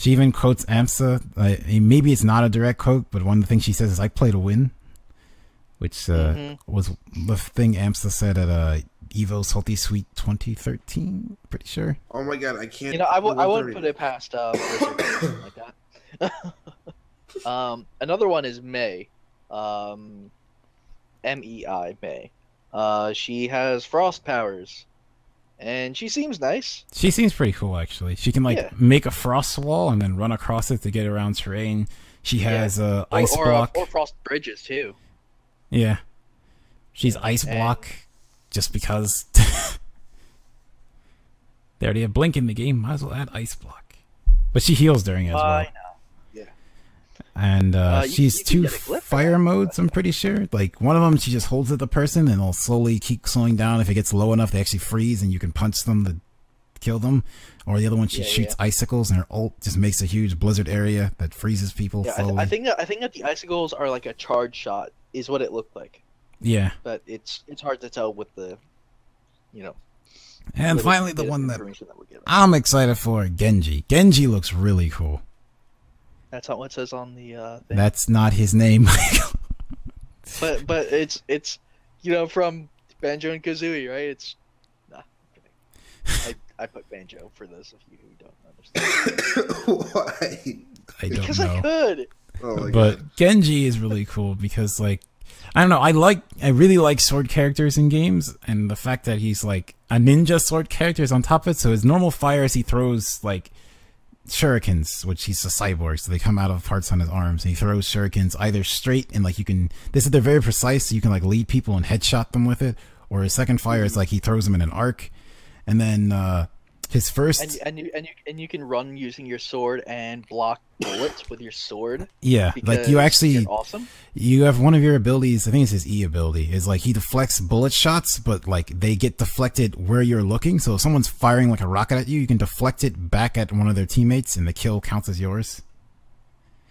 She even quotes AMSA. Uh, maybe it's not a direct quote, but one of the things she says is, "I play to win," which uh, Mhm. was the thing AMSA said at uh, Evo Salty Suite 2013. Pretty sure. Oh my god, I can't. You know, I w- I wouldn't put it past uh, Blizzard or something like that. um, another one is Mei, um, M E I Mei. Uh, she has frost powers, and she seems nice. She seems pretty cool, actually. She can like Yeah. make a frost wall and then run across it to get around terrain. She has a Or, ice or, uh, block. or frost bridges too. yeah, she's ice And- block just because. they already have blink in the game. Might as well add ice block. But she heals during it as well. And uh, Uh, you- she's you two fire modes. I'm pretty sure. Like one of them, she just holds at the person and it'll slowly keep slowing down. If it gets low enough, they actually freeze and you can punch them to kill them. Or the other one, she Yeah, shoots yeah. icicles and her ult just makes a huge blizzard area that freezes people Yeah, I, th- I think that I think that the icicles are like a charge shot, is what it looked like. yeah. But it's it's hard to tell with the, you know. And finally, the one that that. I'm excited for, Genji. Genji looks really cool. That's not what it says on the uh, thing. That's not his name. But but it's it's you know from Banjo and Kazooie, right? It's nah. I'm kidding. I I put Banjo for those of you who don't understand. Why? I don't Because know. I could. Oh but god. Genji is really cool because like I don't know. I like, I really like sword characters in games, and the fact that he's like a ninja sword character is on top of it. So his normal fire is he throws like shurikens, which he's a cyborg, so they come out of parts on his arms. And he throws shurikens either straight and like you can. This is they're very precise, so you can like lead people and headshot them with it. Or his second fire is like he throws them in an arc, and then uh his first And, and you and you and you can run using your sword and block bullets with your sword. yeah, like you actually awesome. you have one of your abilities i think it's his e ability is like he deflects bullet shots but like they get deflected where you're looking so if someone's firing like a rocket at you you can deflect it back at one of their teammates and the kill counts as yours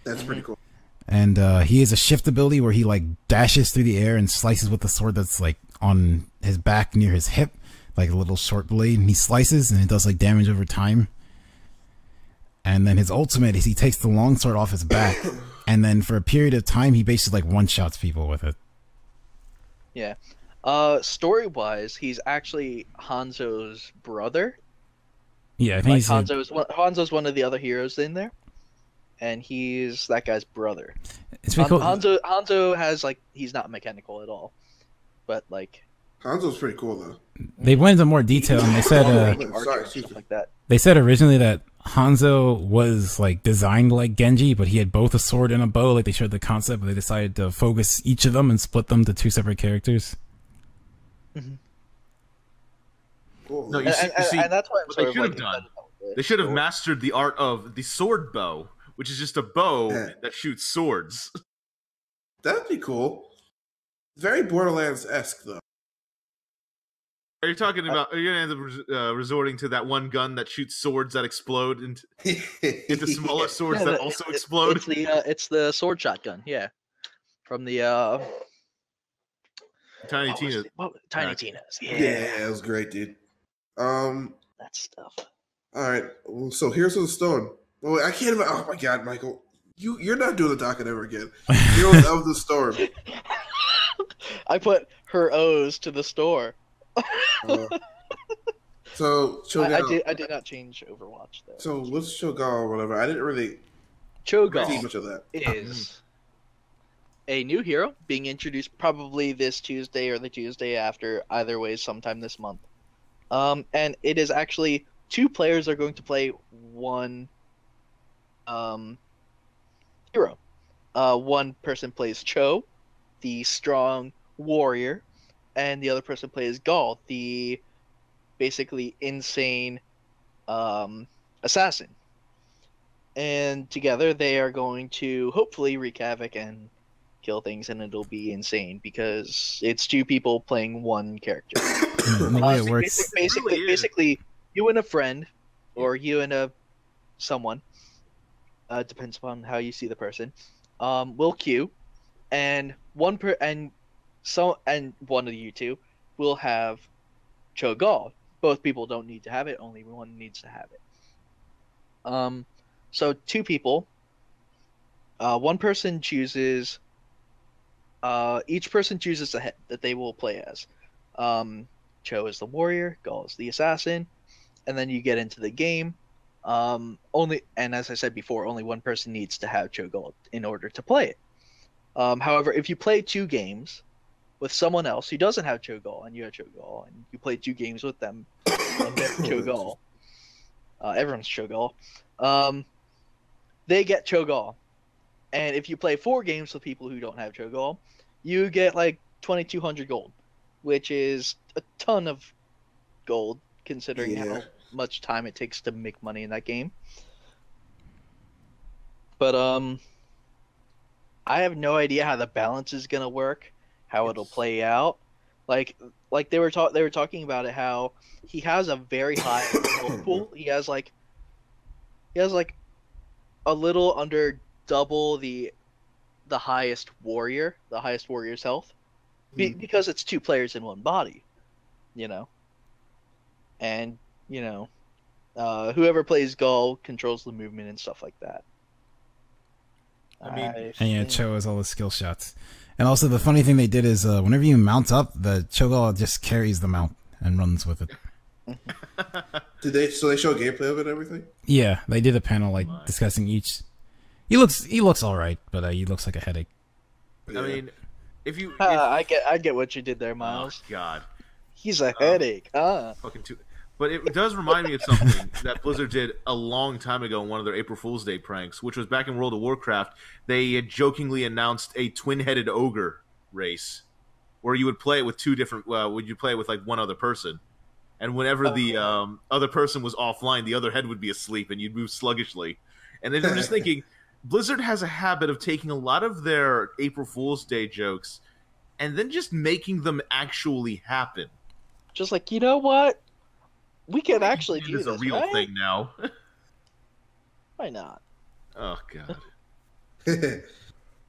That's pretty cool. and uh he has a shift ability where he like dashes through the air and slices with the sword that's like on his back near his hip like a little short blade and he slices and it does like damage over time and then his ultimate is he takes the long sword off his back and then for a period of time he basically like one shots people with it Yeah. Uh, story wise, he's actually Hanzo's brother. Yeah, I think Like he's a- Hanzo's one, Hanzo's one of the other heroes in there, and he's that guy's brother. it's Han- cool. Hanzo Hanzo has like he's not mechanical at all, but like Hanzo's pretty cool though. They went into more detail and they said uh, Sorry, excuse me. like that. they said originally that Hanzo was like designed like Genji, but he had both a sword and a bow. Like they showed the concept, but they decided to focus each of them and split them to two separate characters. Cool. No, you And, see, and, you see and that's why I'm what they sort of should like have done. excited about it. they should have mastered the art of the sword bow, which is just a bow Yeah. that shoots swords. That'd be cool. Very Borderlands esque though. Are you talking about? Are you gonna end up uh, resorting to that one gun that shoots swords that explode into, into smaller swords Yeah, that the- also it- explode? It's the uh, it's the sword shotgun, yeah, from the uh, Tiny what was Tina. Tiny Yeah. Tina's, Yeah, yeah, it was great, dude. Um. that stuff. All right. Well, so here's the stone. Oh, I can't. Even, oh my God, Michael, you you're not doing the docket ever again. Heroes of the Storm. I put her O's to the store. Uh, so. I, I did I did not change Overwatch though. So what's Shogun or whatever? I didn't really see Cho'Gall much of that. is a new hero being introduced probably this Tuesday or the Tuesday after, either way, sometime this month. Um, and it is actually two players are going to play one um, hero. Uh, one person plays Cho, the strong warrior, and the other person plays Gall, the basically insane um, assassin. And together they are going to hopefully wreak havoc and kill things and it'll be insane because it's two people playing one character. The way Uh, it works, basic- basically really basically you and a friend or you and a someone uh, depends upon how you see the person um, will queue and one per and so and one of you two will have Cho'Gall. Both people don't need to have it. Only one needs to have it. Um, so two people. Uh, one person chooses. Uh, each person chooses a head that they will play as. Um, Cho is the warrior, Gall is the assassin, and then you get into the game. Um, only and as I said before, only one person needs to have Cho Cho'Gall in order to play it. Um, however, if you play two games with someone else who doesn't have Cho'Gall and you have Cho'Gall, and you play two games with them and they're Cho'Gall, uh, everyone's Cho'Gall, um, they get Cho'Gall. And if you play four games with people who don't have Cho'Gall, you get like 2,200 gold, which is a ton of gold considering Yeah. how much time it takes to make money in that game. But um, I have no idea how the balance is gonna work, how it'll play out. Like, like they were talk, they were talking about it how he has a very high gold pool. He has like, he has like, a little under double the, the highest warrior, the highest warrior's health, Be- because it's two players in one body, you know. And you know, uh, whoever plays Gall controls the movement and stuff like that. I mean- and yeah, Cho has all the skill shots. And also, the funny thing they did is, uh, whenever you mount up, the Cho'Gall just carries the mount and runs with it. Did they? So they show gameplay of it and everything. Yeah, they did a panel like discussing each. He looks he looks all right, but uh, he looks like a headache. I mean, if you, if, Ah, I get I get what you did there, oh Miles. God, He's a Oh. headache. Ah. fucking too. But it does remind me of something that Blizzard did a long time ago in one of their April Fool's Day pranks, which was back in World of Warcraft. They had jokingly announced a twin-headed ogre race, where you would play it with two different. Uh, would you play it with like one other person? And whenever the um, other person was offline, the other head would be asleep, and you'd move sluggishly. And then I'm just thinking, Blizzard has a habit of taking a lot of their April Fool's Day jokes and then just making them actually happen. Just like you know what, we can actually It do is this. a real right? thing now. Why not? Oh god. All right,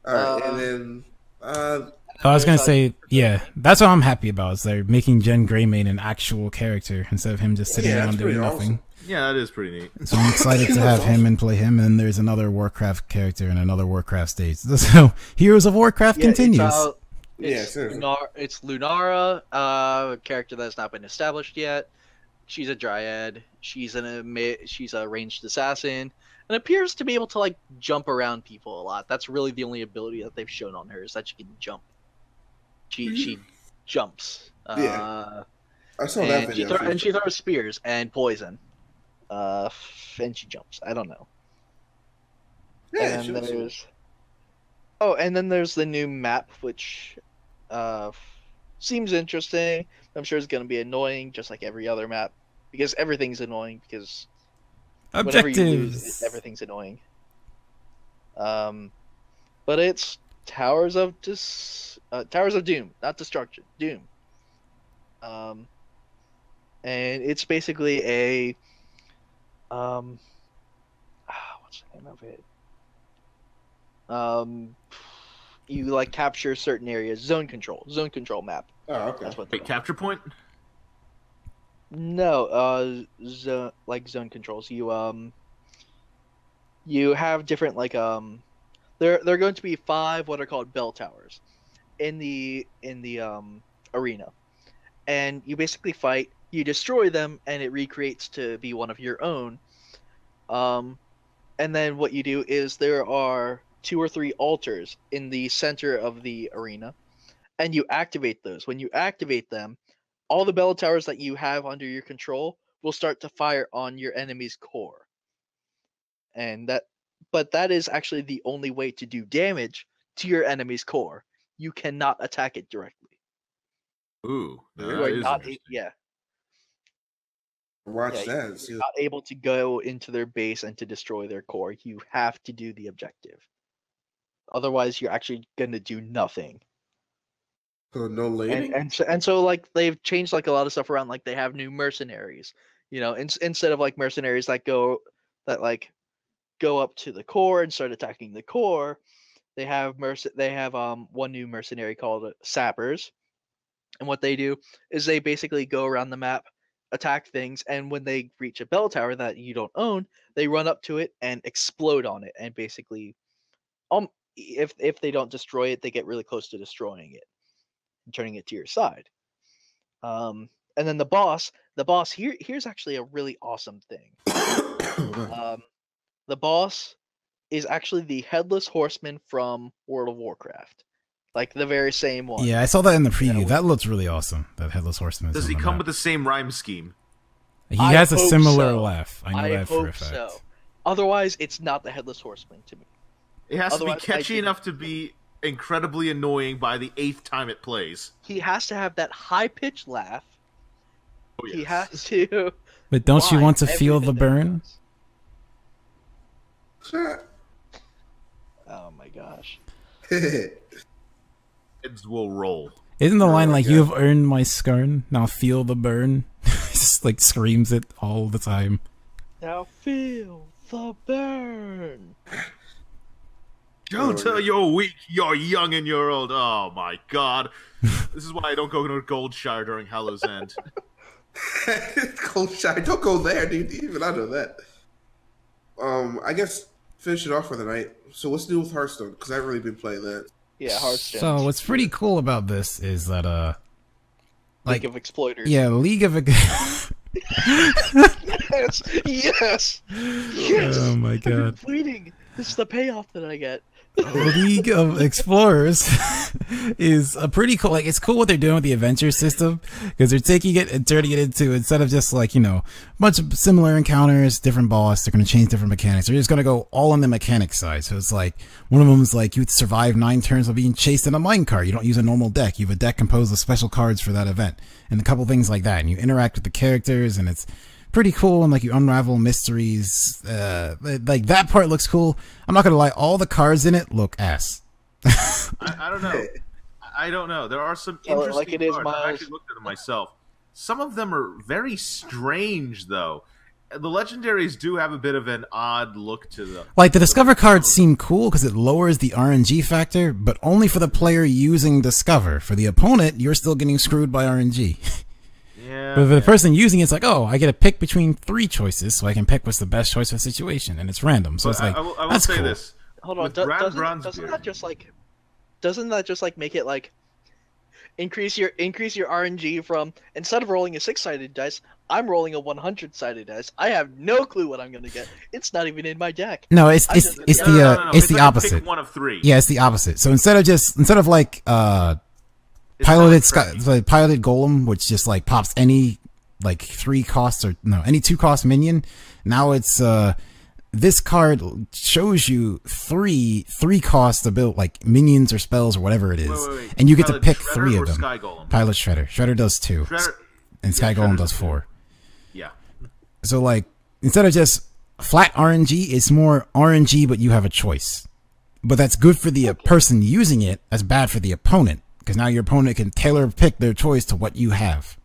Uh, and then uh, I was gonna uh, say, yeah, that's what I'm happy about. Is they're making Genn Greymane an actual character instead of him just sitting Yeah, around doing pretty nothing. Yeah, that is pretty neat. So I'm excited to have looks him and play him. And there's another Warcraft character and another Warcraft stage. So Heroes of Warcraft Yeah, continues. It's, uh, Yeah, it's, seriously. Lunar- it's Lunara, uh, a character that's not been established yet. She's a dryad. She's an she's a ranged assassin, and appears to be able to like jump around people a lot. That's really the only ability that they've shown on her is that she can jump. She she jumps. Yeah. Uh, I saw that and, she video. throw- and she throws spears and poison. Uh, and she jumps. I don't know. yeah, and she there's oh and then there's the new map which uh seems interesting i'm sure it's going to be annoying just like every other map because everything's annoying because you lose everything's annoying. Um but it's towers of dis uh, towers of doom not destruction doom. Um and it's basically a um ah, what's the name of it? Um you like capture certain areas. Zone control zone control map Oh, okay. that's what Wait, they're capture point? no, uh, zone like zone controls. You um, you have different like um, there there are going to be five what are called bell towers, in the in the um arena, and you basically fight. You destroy them, and it recreates to be one of your own. Um, and then what you do is there are two or three altars in the center of the arena, and you activate those. When you activate them all the bell towers that you have under your control will start to fire on your enemy's core. And that but that is actually the only way to do damage to your enemy's core. You cannot attack it directly. Ooh, You that you are is not a- yeah, Watch yeah, that. you're See, not able to go into their base and to destroy their core. You have to do the objective. Otherwise, you're actually going to do nothing. So no lady. and and so, and so like they've changed like a lot of stuff around like they have new mercenaries you know in, instead of like mercenaries that go that like go up to the core and start attacking the core they have merc- they have um one new mercenary called uh, sappers and what they do is they basically go around the map attack things and when they reach a bell tower that you don't own they run up to it and explode on it and basically um if if they don't destroy it they get really close to destroying it and turning it to your side. Um, and then the boss, the boss here, here's actually a really awesome thing. Um, the boss is actually the headless horseman from World of Warcraft, like the very same one. Yeah, I saw that in the preview. we- that looks really awesome. That headless horseman. Does he come with the same rhyme scheme? He I has a similar so. laugh. I know I that for a fact. so. Otherwise, it's not the headless horseman to me. It has Otherwise, to be catchy enough to be incredibly annoying by the eighth time it plays. He has to have that high pitched laugh. Oh, He has to. But don't you want to feel the burn? does. Shut. Oh my gosh. Heads will roll. Isn't the Oh line my like "You have earned my scorn"? Now feel the burn. Just like screams it all the time. Now feel the burn. Don't tell yeah. you're weak, you're young and you're old. Oh my god. this is why I don't go to Goldshire during Hallow's End. Cold shot. Don't go there, dude. Even I know that. Um, I guess finish it off for the night. So what's new with Hearthstone? Because I haven't really been playing that. Yeah, Hearthstone. So what's pretty cool about this is that uh, League of Exploiters. yeah, League of Yes. Yes. Yes. oh my I've been god. waiting. This is the payoff that I get. League of Explorers is a pretty cool. Like, it's cool what they're doing with the adventure system because they're taking it and turning it into instead of just like you know of similar encounters, different boss. They're going to change different mechanics. They're just going to go all on the mechanic side. So it's like one of them is like you survive nine turns of being chased in a minecart. You don't use a normal deck. You have a deck composed of special cards for that event, and a couple things like that. And you interact with the characters, and it's pretty cool and like you unravel mysteries uh like that part looks cool i'm not gonna lie all the cards in it look ass I, I don't know. I don't know. There are some Tell it interesting like it is, cards. I Miles. actually looked at them myself. Some of them are very strange, though. The legendaries do have a bit of an odd look to them. like the discover cards seem cool because it lowers the rng factor but only for the player using discover for the opponent you're still getting screwed by rng Yeah. but for the person using it, it's like oh i get to pick between three choices so i can pick what's the best choice for the situation and it's random so But it's like I, will, I will that's say cool. this. Hold on, do, doesn't, doesn't that just like doesn't that just like make it like increase your increase your RNG from instead of rolling a six sided dice, I'm rolling a one hundred sided dice. I have no clue what I'm gonna get. It's not even in my deck. no it's I it's, it's the uh, no, no, it's the like a opposite one of three. Yeah, it's the opposite. So instead of just instead of like uh It's piloted sky, like piloted golem, which just like pops any like three costs or no any two cost minion. Now it's uh this card shows you three three cost ability like minions or spells or whatever it is, Wait, wait, wait. and you get Pilot to pick Shredder three of them. Sky Golem? Pilot Shredder. Shredder does two, Shredder, and Sky yeah, Golem does four. yeah. So like instead of just flat RNG, it's more RNG, but you have a choice. But that's good for the uh, person using it. That's bad for the opponent because now your opponent can tailor pick their choice to what you have.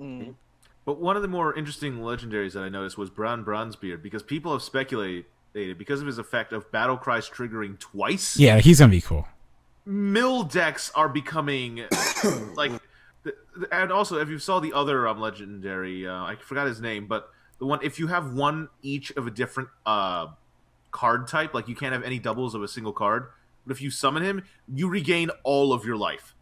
Mm. But one of the more interesting legendaries that I noticed was Brann Bronzebeard because people have speculated because of his effect of battle cries triggering twice. Yeah, he's gonna be cool. mill decks are becoming like the- the- and also if you saw the other um, legendary uh, i forgot his name but the one if you have one each of a different uh card type like you can't have any doubles of a single card but if you summon him you regain all of your life.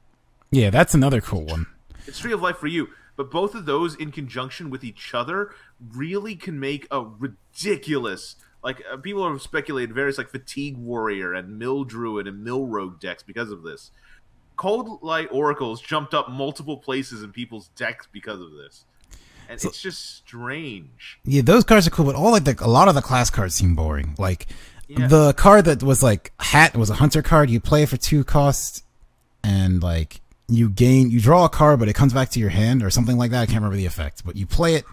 Yeah, that's another cool one. it's tree of life for you. But both of those in conjunction with each other really can make a ridiculous like uh, people have speculated various like fatigue warrior and mill druid and mill rogue decks because of this. Coldlight Oracles jumped up multiple places in people's decks because of this. And it's just strange. Yeah, those cards are cool, but all like the, a lot of the class cards seem boring. Like Yeah. the card that was like hat was a hunter card. You play for two costs, and like you gain, you draw a card, but it comes back to your hand or something like that. I can't remember the effect, but you play it.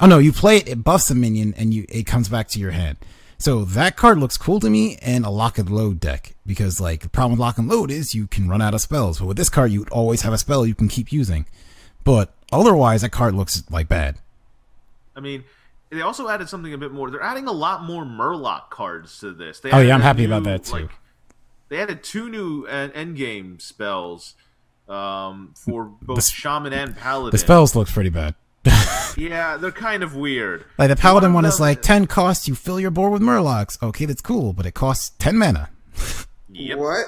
Oh no, you play it. It buffs a minion, and you it comes back to your hand. So that card looks cool to me in a lock and load deck because like the problem with lock and load is you can run out of spells. But with this card, you always have a spell you can keep using. But otherwise, that card looks like bad. i mean they also added something a bit more they're adding a lot more murloc cards to this they Oh, yeah, I'm a happy about that, too. they added two new uh, endgame spells um, for both s- shaman and paladin The spells look pretty bad. Yeah, they're kind of weird. Like the paladin one of is them- like ten costs. You fill your board with murlocs. Okay, that's cool, but it costs ten mana. Yep. What?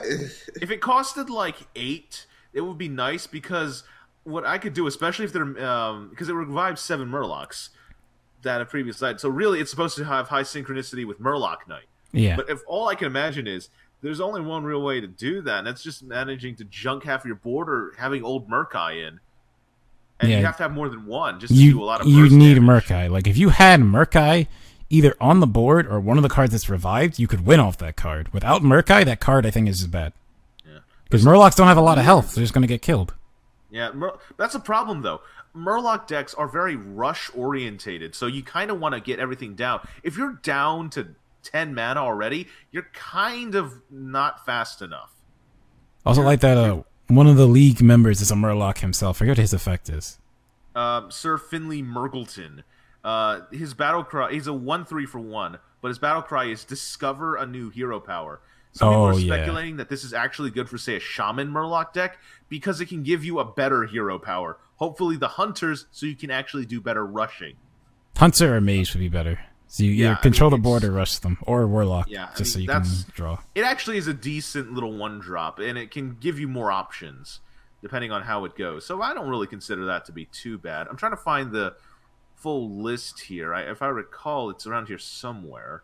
If it costed like eight, it would be nice because what I could do, especially if they're um, because it revives seven Murlocs that a previous died. So really, it's supposed to have high synchronicity with Murloc Knight. Yeah, But if all I can imagine is there's only one real way to do that, and that's just managing to junk half your board or having old Murk-Eye in. And Yeah. you have to have more than one just to you do a lot of you need damage. Murk-Eye. Like if you had Murk-Eye either on the board or one of the cards that's revived, you could win off that card. Without Murk-Eye, that card I think is bad. Yeah. Because Murlocs don't have a lot of health; they're just gonna get killed. Yeah, Mur- that's a problem though. Murloc decks are very rush orientated, so you kind of want to get everything down. If you're down to 10 mana already, you're kind of not fast enough. Also, like that, uh, one of the league members is a Murloc himself. I forget what his effect is. Um, Sir Finley Mrrgglton, uh, his battle cry, he's a 1 3 for 1, but his battle cry is discover a new hero power. Some people Oh, are yeah. speculating that this is actually good for, say, a shaman Murloc deck because it can give you a better hero power. Hopefully, the hunters, so you can actually do better rushing. Hunter or Mage would be better. So you Yeah, either I control mean, the board or rush them, or Warlock, Yeah, I just so mean, you can draw. it actually is a decent little one drop and it can give you more options depending on how it goes so i don't really consider that to be too bad i'm trying to find the full list here I, if i recall it's around here somewhere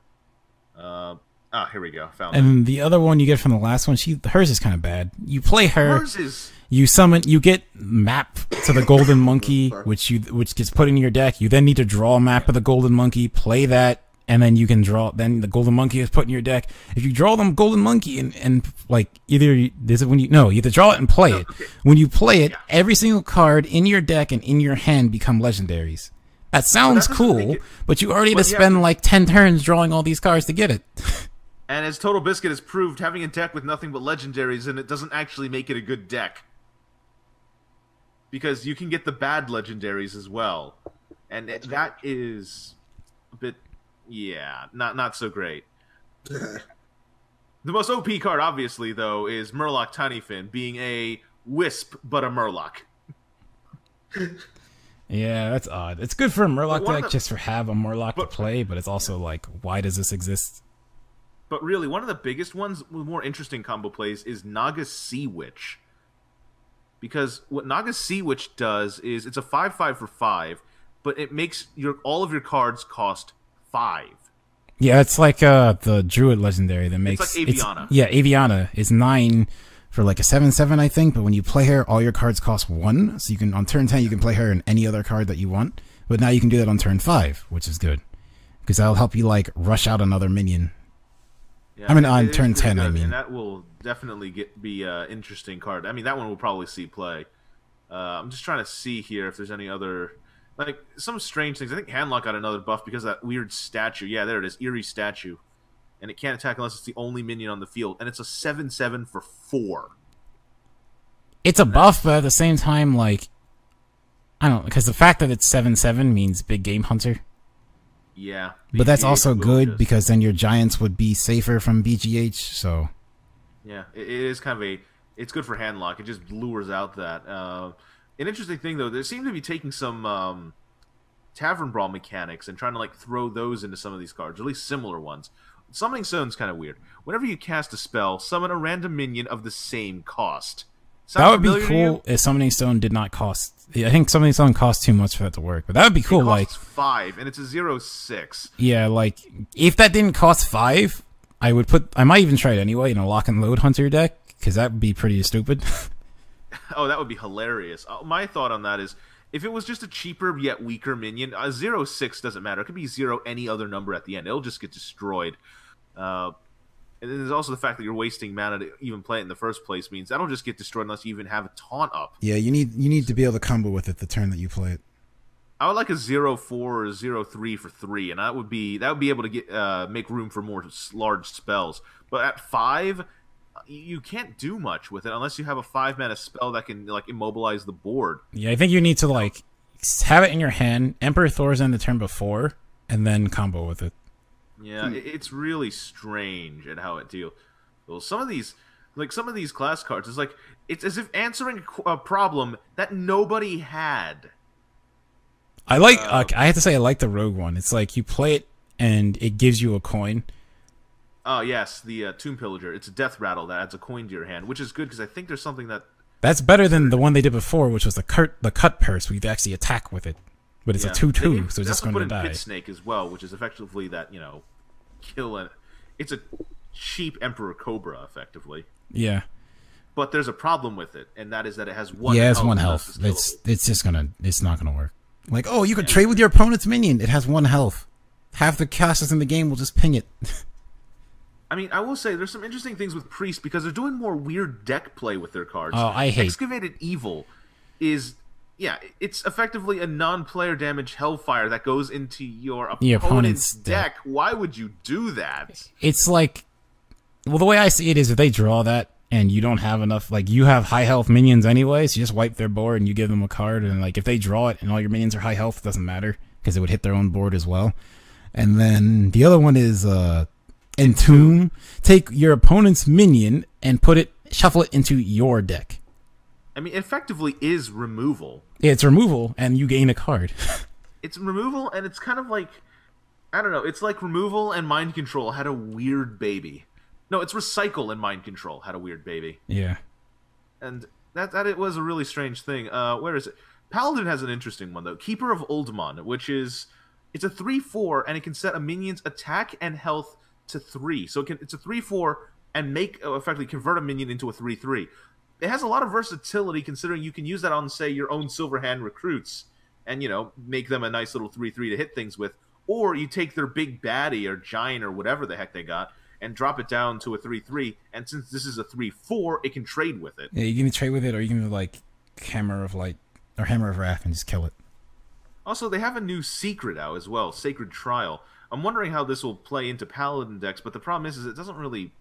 uh, Ah, here we go. Found it. And the other one you get from the last one, she hers is kind of bad. You play her, Hers is you summon, you get map to the golden monkey, which you which gets put into your deck. You then need to draw a map of the golden monkey, play that, and then you can draw. Then the golden monkey is put in your deck. If you draw them golden monkey and and like either you- this is when you no, you have to draw it and play it. When you play it, every single card in your deck and in your hand become legendaries. That sounds doesn't make cool, it- but you already had to But yeah. spend like ten turns drawing all these cards to get it. And as TotalBiscuit has proved, having a deck with nothing but legendaries in it doesn't actually make it a good deck. Because you can get the bad legendaries as well. And it- that is a bit yeah, not not so great. The most OP card obviously though is Murloc Tinyfin being a wisp but a Murloc. Yeah, that's odd. It's good for a Murloc But one of deck the- just for have a Murloc but- to play, but it's also like, why does this exist? But really, one of the biggest ones with more interesting combo plays is Naga Sea Witch. Because what Naga Sea Witch does is it's a 5 5 for 5, but it makes your all of your cards cost 5. Yeah, it's like uh the Druid legendary that makes like Aviana. yeah, Aviana is nine for like a seven seven, I think. But when you play her, all your cards cost one, so you can on turn ten you can play her in any other card that you want. But now you can do that on turn five, which is good because that'll help you like rush out another minion. Yeah, I mean, on turn pretty 10, I mean. And that will definitely get be an interesting card. I mean, that one will probably see play. Uh, I'm just trying to see here if there's any other. Like, some strange things. I think Handlock got another buff because of that weird statue. Yeah, there it is. Eerie statue. And it can't attack unless it's the only minion on the field. And it's a 7 7 for 4. It's a buff, but at the same time, like I don't because the fact that it's seven seven means big game hunter. Yeah. But that's also good just- because then your giants would be safer from BGH. So Yeah, it, is kind of a. It's good for handlock. It just lures out that. Uh, an interesting thing though, they seem to be taking some um, tavern brawl mechanics and trying to like throw those into some of these cards, or at least similar ones. Summoning Stone's kind of weird. Whenever you cast a spell, summon a random minion of the same cost. Sound that would be familiar to you? cool if summoning stone did not cost. I think summoning stone costs too much for that to work, but that would be cool. It Like five, and it's a zero six. yeah, like if that didn't cost five, I would put. I might even try it anyway in a lock and load hunter deck because that would be pretty stupid. Oh, that would be hilarious. Uh, my thought on that is, if it was just a cheaper yet weaker minion, a zero six doesn't matter. It could be zero any other number at the end. It'll just get destroyed. Uh, and then there's also the fact that you're wasting mana to even play it in the first place means that'll just get destroyed unless you even have a taunt up. yeah, you need you need to be able to combo with it the turn that you play it. I would like a zero four or zero three for three, and that would be that would be able to get uh, make room for more large spells. But at five, uh, you can't do much with it unless you have a five mana spell that can like immobilize the board. Yeah, I think you need to like have it in your hand, Emperor Thaurissan the turn before, and then combo with it. Yeah, it, it's really strange at how it deals. Well, some of these, like some of these class cards, is like it's as if answering a problem that nobody had. I like. uh, I have to say, I like the Rogue one. It's like you play it and it gives you a coin. Oh yes, the uh, Tomb Pillager. It's a death rattle that adds a coin to your hand, which is good because I think there's something that That's better than the one they did before, which was the cut the cut purse. where you actually attack with it, but it's yeah. a two They- two, so it's just going to die. Pit Snake as well, which is effectively that you know, kill an. It's a cheap Emperor Cobra, effectively. Yeah, But there's a problem with it, and that is that it has one. yeah, it's health one health. It's it's just gonna. It's not gonna work. Like, oh, you could trade with your opponent's minion. It has one health. Half the casters in the game will just ping it. I mean, I will say there's some interesting things with Priest because they're doing more weird deck play with their cards. Oh, I hate- Excavated Evil is yeah, it's effectively a non-player damage Hellfire that goes into your opponent's, Your opponent's deck. Why would you do that? it's like well the way i see it is if they draw that and you don't have enough like you have high health minions anyway so you just wipe their board and you give them a card and like if they draw it and all your minions are high health it doesn't matter because it would hit their own board as well and then the other one is uh entomb take your opponent's minion and put it shuffle it into your deck I mean, effectively is removal. yeah, it's removal and you gain a card It's removal, and it's kind of like I don't know. It's like removal and mind control had a weird baby. No, it's recycle and mind control had a weird baby. yeah and that that it was a really strange thing. Uh, where is it? Paladin has an interesting one though. Keeper of Uldaman, which is it's a three four, and it can set a minion's attack and health to three. So it can, it's a three four and make uh, effectively convert a minion into a three three. It has a lot of versatility considering you can use that on say your own silver hand recruits and you know make them a nice little three three to hit things with, or you take their big baddie or giant or whatever the heck they got and drop it down to a three three. And since this is a three four, it can trade with it. Yeah, you can trade with it, or you can like hammer of light or hammer of wrath and just kill it. Also, they have a new secret out as well, Sacred Trial. I'm wondering how this will play into Paladin decks, but the problem is, is it doesn't really.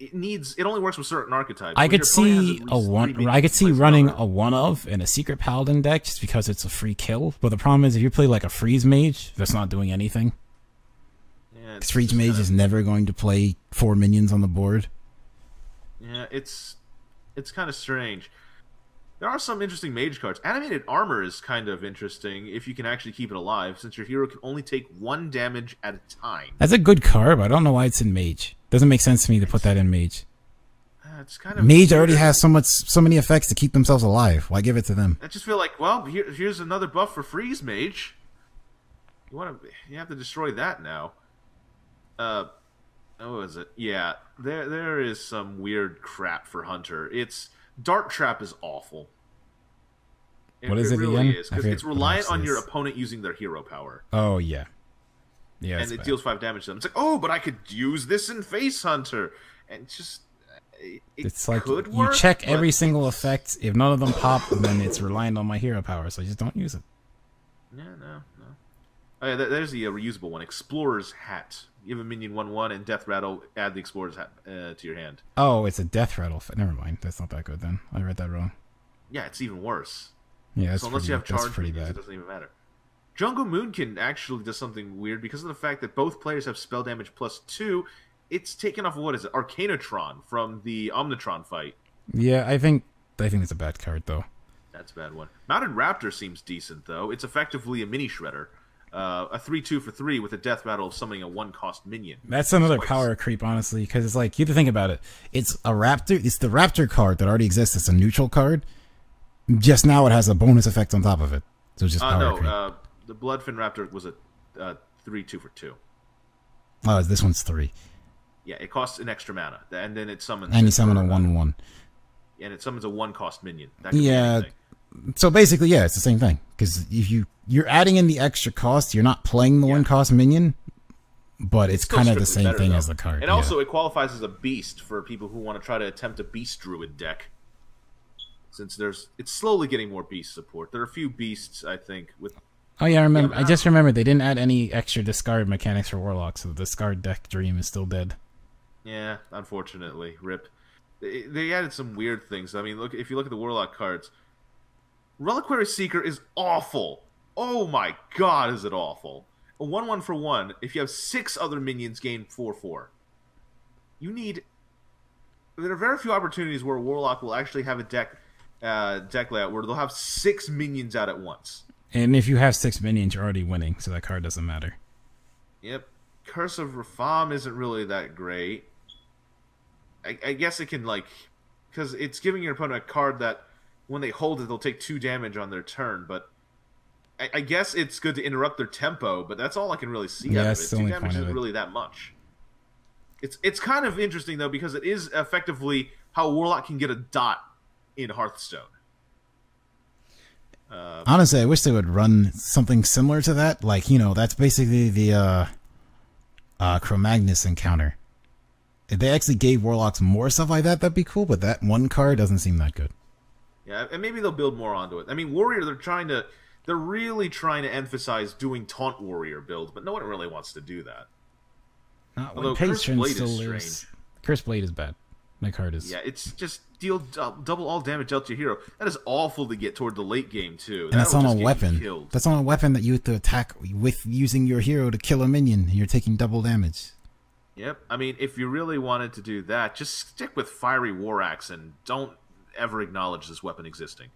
It needs. It only works with certain archetypes. I could your opponent has see a one. I could see running a one of in a secret paladin deck just because it's a free kill. But the problem is if you play like a freeze mage that's not doing anything. Yeah, freeze mage kinda- is never going to play four minions on the board. Yeah, it's it's kind of strange. There are some interesting mage cards. Animated armor is kind of interesting if you can actually keep it alive, since your hero can only take one damage at a time. That's a good card, but I don't know why it's in mage. Doesn't make sense to me to put that in mage. Uh, it's kind of Mage already has so much, so many effects to keep themselves alive. Why give it to them? I just feel like, well, here, here's another buff for freeze mage. You want to, you have to destroy that now. Uh, oh, is it? Yeah, there, there is some weird crap for Hunter. It's Dart Trap is awful. What is it really again? Is, I 'cause it's reliant on your opponent using their hero power, Oh yeah, yeah. and it bad. deals five damage to them. It's like, oh, but I could use this in Face Hunter, and just. It, it It's like could you work, check every single it's- effect. If none of them pop, then it's reliant on my hero power. So I just don't use it. Yeah, no, no. Oh yeah, there's the uh, reusable one. Explorer's Hat. Give have a minion one one and Death Rattle. Add the Explorer's Hat uh, to your hand. Oh, it's a death rattle. f- Never mind. That's not that good then. I read that wrong. Yeah, it's even worse. Yeah, that's so unless pretty, you have charge it doesn't even matter. Jungle Moonkin actually does something weird because of the fact that both players have spell damage plus two. It's taken off what is it? Arcanotron from the Omnitron fight. Yeah, I think I think it's a bad card though. That's a bad one. Mounted Raptor seems decent though. It's effectively a mini shredder. Uh, a three-two for three with a death rattle of summoning a one-cost minion. That's another Twice. power creep, honestly, because it's like you have to think about it. It's a raptor. It's the raptor card that already exists. It's a neutral card. Just now, it has a bonus effect on top of it. So it's just Uh, power no, creep. uh, the Bloodfen Raptor was a uh, three two for two. oh, this one's three, Yeah, it costs an extra mana, and then it summons. and you summon a uh, one-one. and it summons a one cost minion. Yeah. So basically, yeah, it's the same thing. Because if you you're adding in the extra cost, you're not playing the Yeah. one cost minion, but it's, still kind of the same better, thing though. as the card. And yeah. also, it qualifies as a beast for people who want to try to attempt a beast druid deck. Since there's, it's slowly getting more beast support. There are a few beasts, I think, with oh yeah, I remember. but I just remembered they didn't add any extra discard mechanics for Warlock, so the discard deck dream is still dead. Yeah, unfortunately, rip. They, they added some weird things. I mean, look if you look at the warlock cards, Reliquary Seeker is awful. Oh my god, is it awful? A one-one for one. If you have six other minions, gain four-four. You need. There are very few opportunities where warlock will actually have a deck, uh, deck layout where they'll have six minions out at once. And if you have six minions, you're already winning, so that card doesn't matter. Yep. Curse of Rafaam isn't really that great. I, I guess it can like because it's giving your opponent a card that when they hold it they'll take two damage on their turn, but I, I guess it's good to interrupt their tempo, but that's all I can really see Yeah, out of it. Two damage isn't really that much. It's it's kind of interesting though because it is effectively how Warlock can get a dot in Hearthstone. Uh, Honestly, I wish they would run something similar to that. Like, you know, that's basically the uh uh Chromaggus encounter. If they actually gave Warlocks more stuff like that, that'd be cool, but that one card doesn't seem that good. Yeah, and maybe they'll build more onto it. I mean, Warrior, they're trying to, they're really trying to emphasize doing taunt Warrior builds, but no one really wants to do that. Not Although Curse Blade is strange. Curse Blade is bad. That card is Yeah, it's just deal double all damage out to your hero. That is awful to get toward the late game too. and that's That'll on a just get you weapon. That's on a weapon that you have to attack with using your hero to kill a minion. and You're taking double damage. Yep. I mean, if you really wanted to do that, just stick with Fiery War Axe and don't ever acknowledge this weapon existing.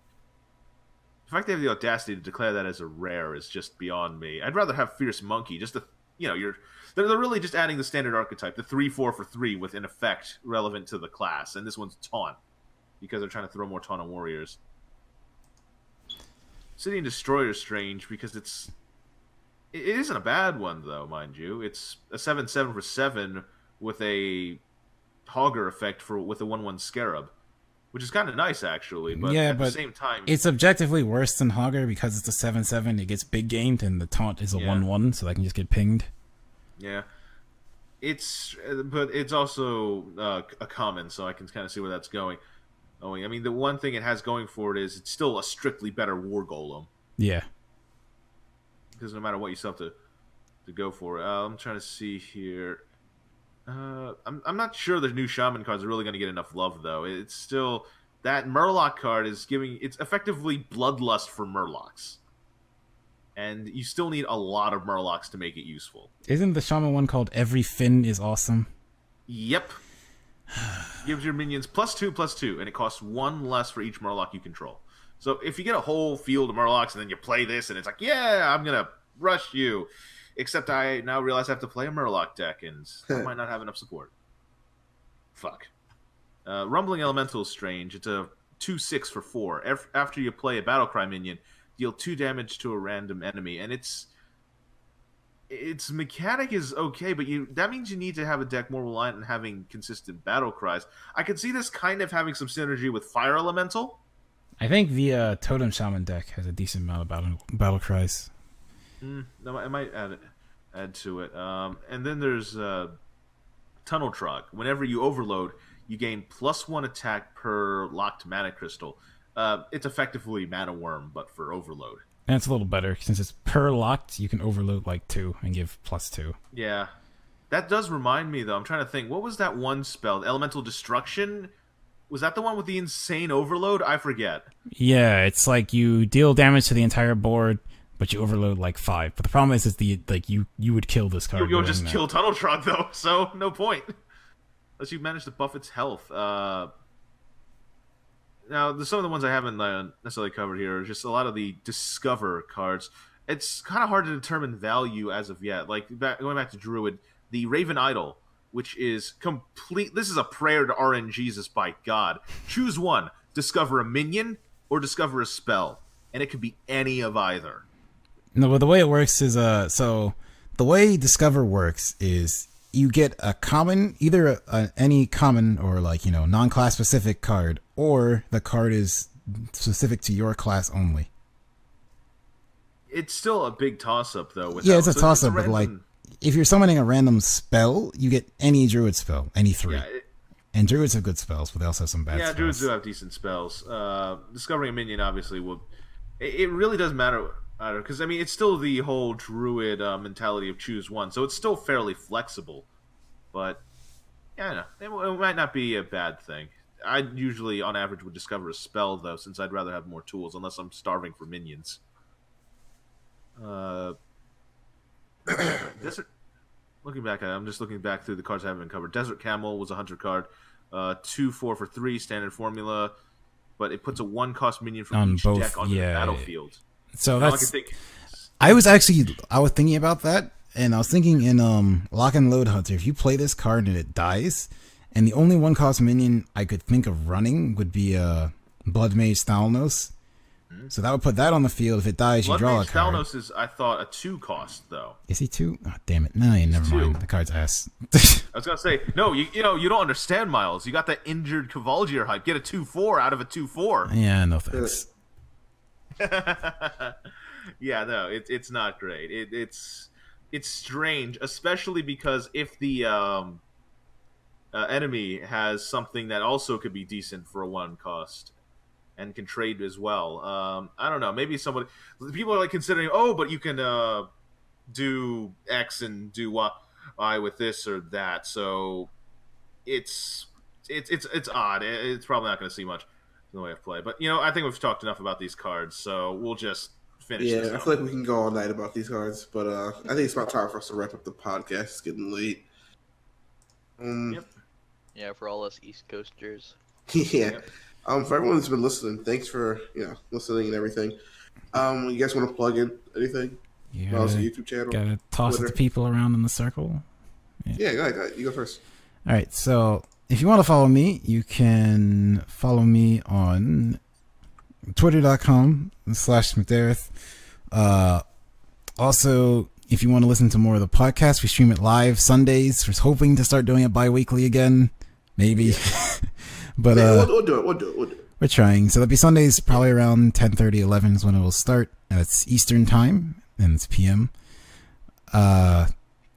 The fact they have the audacity to declare that as a rare is just beyond me. I'd rather have Fierce Monkey. Just to, you know, you're they're, they're really just adding the standard archetype, the three four for three with an effect relevant to the class, and this one's taunt because they're trying to throw more taunt on warriors. City and Destroyer is strange because it's It isn't a bad one though, mind you. It's a seven seven for seven with a Hogger effect for with a one one Scarab, which is kind of nice actually. But Yeah, at the but same time, It's objectively worse than Hogger because it's a 7 7. It gets big gamed, and the taunt is a Yeah. 1 1, so they can just get pinged. Yeah, it's but it's also uh, a common, so I can kind of see where that's going. Oh, I mean, the one thing it has going for it is it's still a strictly better War Golem Yeah. because no matter what you still have to to go for. Uh, I'm trying to see here. Uh, I'm I'm not sure the new Shaman cards are really going to get enough love though. It's still that Murloc card is giving it's effectively bloodlust for Murlocs. And you still need a lot of Murlocs to make it useful. Isn't the Shaman one called Every Fin is Awesome? Yep. Gives your minions plus two, plus two, and it costs one less for each Murloc you control. So if you get a whole field of Murlocs and then you play this and it's like, yeah, I'm gonna rush you. Except I now realize I have to play a Murloc deck and I might not have enough support. Fuck. Uh, Rumbling Elemental is strange. It's a 2 6 for 4. Af- After you play a Battlecry minion, deal 2 damage to a random enemy. And it's. Its mechanic is okay, but you that means you need to have a deck more reliant on having consistent battle cries. I could see this kind of having some synergy with Fire Elemental. I think the uh, Totem Shaman deck has a decent amount of battle, battle cries. Mm, no, I might add it, add to it. Um, and then there's uh, Tunnel Trogg. Whenever you overload, you gain plus one attack per locked mana crystal. Uh, it's effectively Mana Wyrm, but for overload. And it's a little better since it's per locked. You can overload like two and give plus two. Yeah, that does remind me though. I'm trying to think. What was that one spell? Elemental Destruction. Was that the one with the insane overload? I forget. Yeah, it's like you deal damage to the entire board, but you overload like five. But the problem is, is the like you you would kill this card. You, you'll just that. kill Tunnel Trogg though, so no point. Unless you manage to buff its health. Uh, now, the, some of the ones I haven't uh, necessarily covered here are just a lot of the Discover cards. It's kind of hard to determine value as of yet. Like back, going back to Druid, the Raven Idol, which is complete. This is a prayer to RNGesus by God. Choose one: discover a minion or discover a spell, and it could be any of either. No, but the way it works is uh, so the way Discover works is you get a common, either a, a, any common or like you know non-class specific card, or the card is specific to your class only. It's still a big toss-up though. With Yeah, it's a. So toss up, but like if you're summoning a random spell, you get any druid spell, any three. yeah, it- And druids have good spells, but they also have some bad yeah, spells. druids do have decent spells. Uh, discovering a minion obviously will. It, it really doesn't matter because I mean it's still the whole druid uh, mentality of choose one, so it's still fairly flexible. But yeah, I know. it, it might not be a bad thing. I usually, on average, would discover a spell though, since I'd rather have more tools, unless I'm starving for minions. Uh, Desert. Looking back at it, I'm just looking back through the cards I haven't covered. Desert Camel was a hunter card. Uh, two four for three standard formula, but it puts a one cost minion from On each both, deck onto yeah. the battlefield. So I that's think. I was actually I was thinking about that, and I was thinking in um Lock and Load Hunter, if you play this card and it dies, and the only one cost minion I could think of running would be uh Blood Mage Thalnos. So that would put that on the field. If it dies, you draw Mage a card. Thalnos is, I thought, a two cost though. Is he two? Oh, damn it! No, yeah, never mind. The card's ass. I was gonna say no. You you know you don't understand, Miles. You got that injured Kvaldir hype. Get a two four out of a two four. yeah, no thanks. yeah, no, it, it's not great. It, it's it's strange, especially because if the um, uh, enemy has something that also could be decent for a one cost and can trade as well. Um, I don't know. Maybe somebody people are like considering, oh, but you can uh, do X and do Y with this or that. So it's it's it's it's odd. It's probably not going to see much the way of play. But you know, I think we've talked enough about these cards, so we'll just finish. this Yeah, I up. feel like we can go all night about these cards, but uh, I think it's about time for us to wrap up the podcast. It's getting late. Um, Yep. Yeah, for all us East Coasters. yeah. Yep. Um, for everyone who's been listening, thanks for you know listening and everything. Um, you guys want to plug in anything? Yeah. Miles' gotta, YouTube channel. gotta toss it to people around in the circle. Yeah, go ahead, go ahead. You go first. All right, so if you want to follow me, you can follow me on twitter.com slash McDareth. Uh, also, if you want to listen to more of the podcast, we stream it live Sundays. We're hoping to start doing it bi-weekly again, maybe. but Yeah, uh, we'll, we'll do it. We'll do it. We'll do it. we're trying. So that'll be Sundays, probably around 10:30, 11 is when it will start. That's Eastern time, and it's PM. Uh,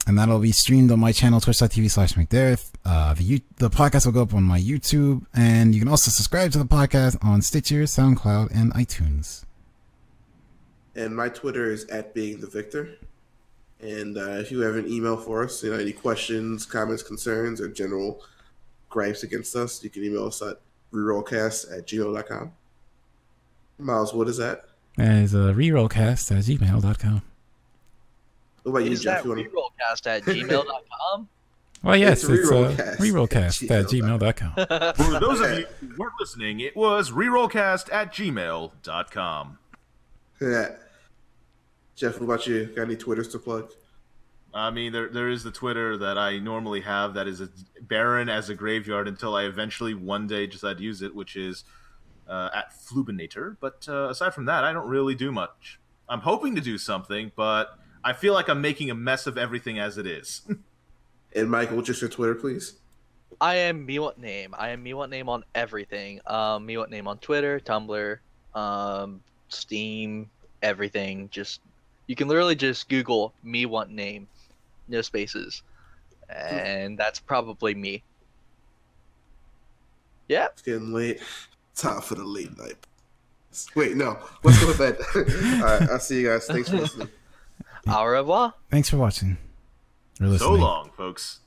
and that'll be streamed on my channel, twitch.tv slash McDareth. Uh, the, you- the podcast will go up on my YouTube, and you can also subscribe to the podcast on Stitcher, SoundCloud, and iTunes. And my Twitter is at being the victor. And uh, if you have an email for us, you know, any questions, comments, concerns, or general gripes against us, you can email us at rerollcast at gmail.com. Miles, what is that? As a rerollcast at gmail.com. What about you, Is Jeff? that You wanna... rerollcast at gmail.com? Well, yes, It's it's, uh, rerollcast rerollcast at at gmail.com. For those of you who weren't listening, it was rerollcast at gmail.com. Yeah. Jeff, what about you? Got any Twitters to plug? I mean, there there is the Twitter that I normally have that is as barren as a graveyard until I eventually one day decide to use it, which is uh, at Flubinator. But uh, aside from that, I don't really do much. I'm hoping to do something, but I feel like I'm making a mess of everything as it is. And Michael, just your Twitter, please? I am me what name. I am me what name on everything. Um, me what name on Twitter, Tumblr, um, Steam, everything. Just you can literally just Google me what name, no spaces, and that's probably me. Yeah, It's getting late. Time for the late night. Wait, no. Let's go with that. All right, I'll see you guys. Thanks for listening. au revoir. Thanks for watching. So listening. long, folks.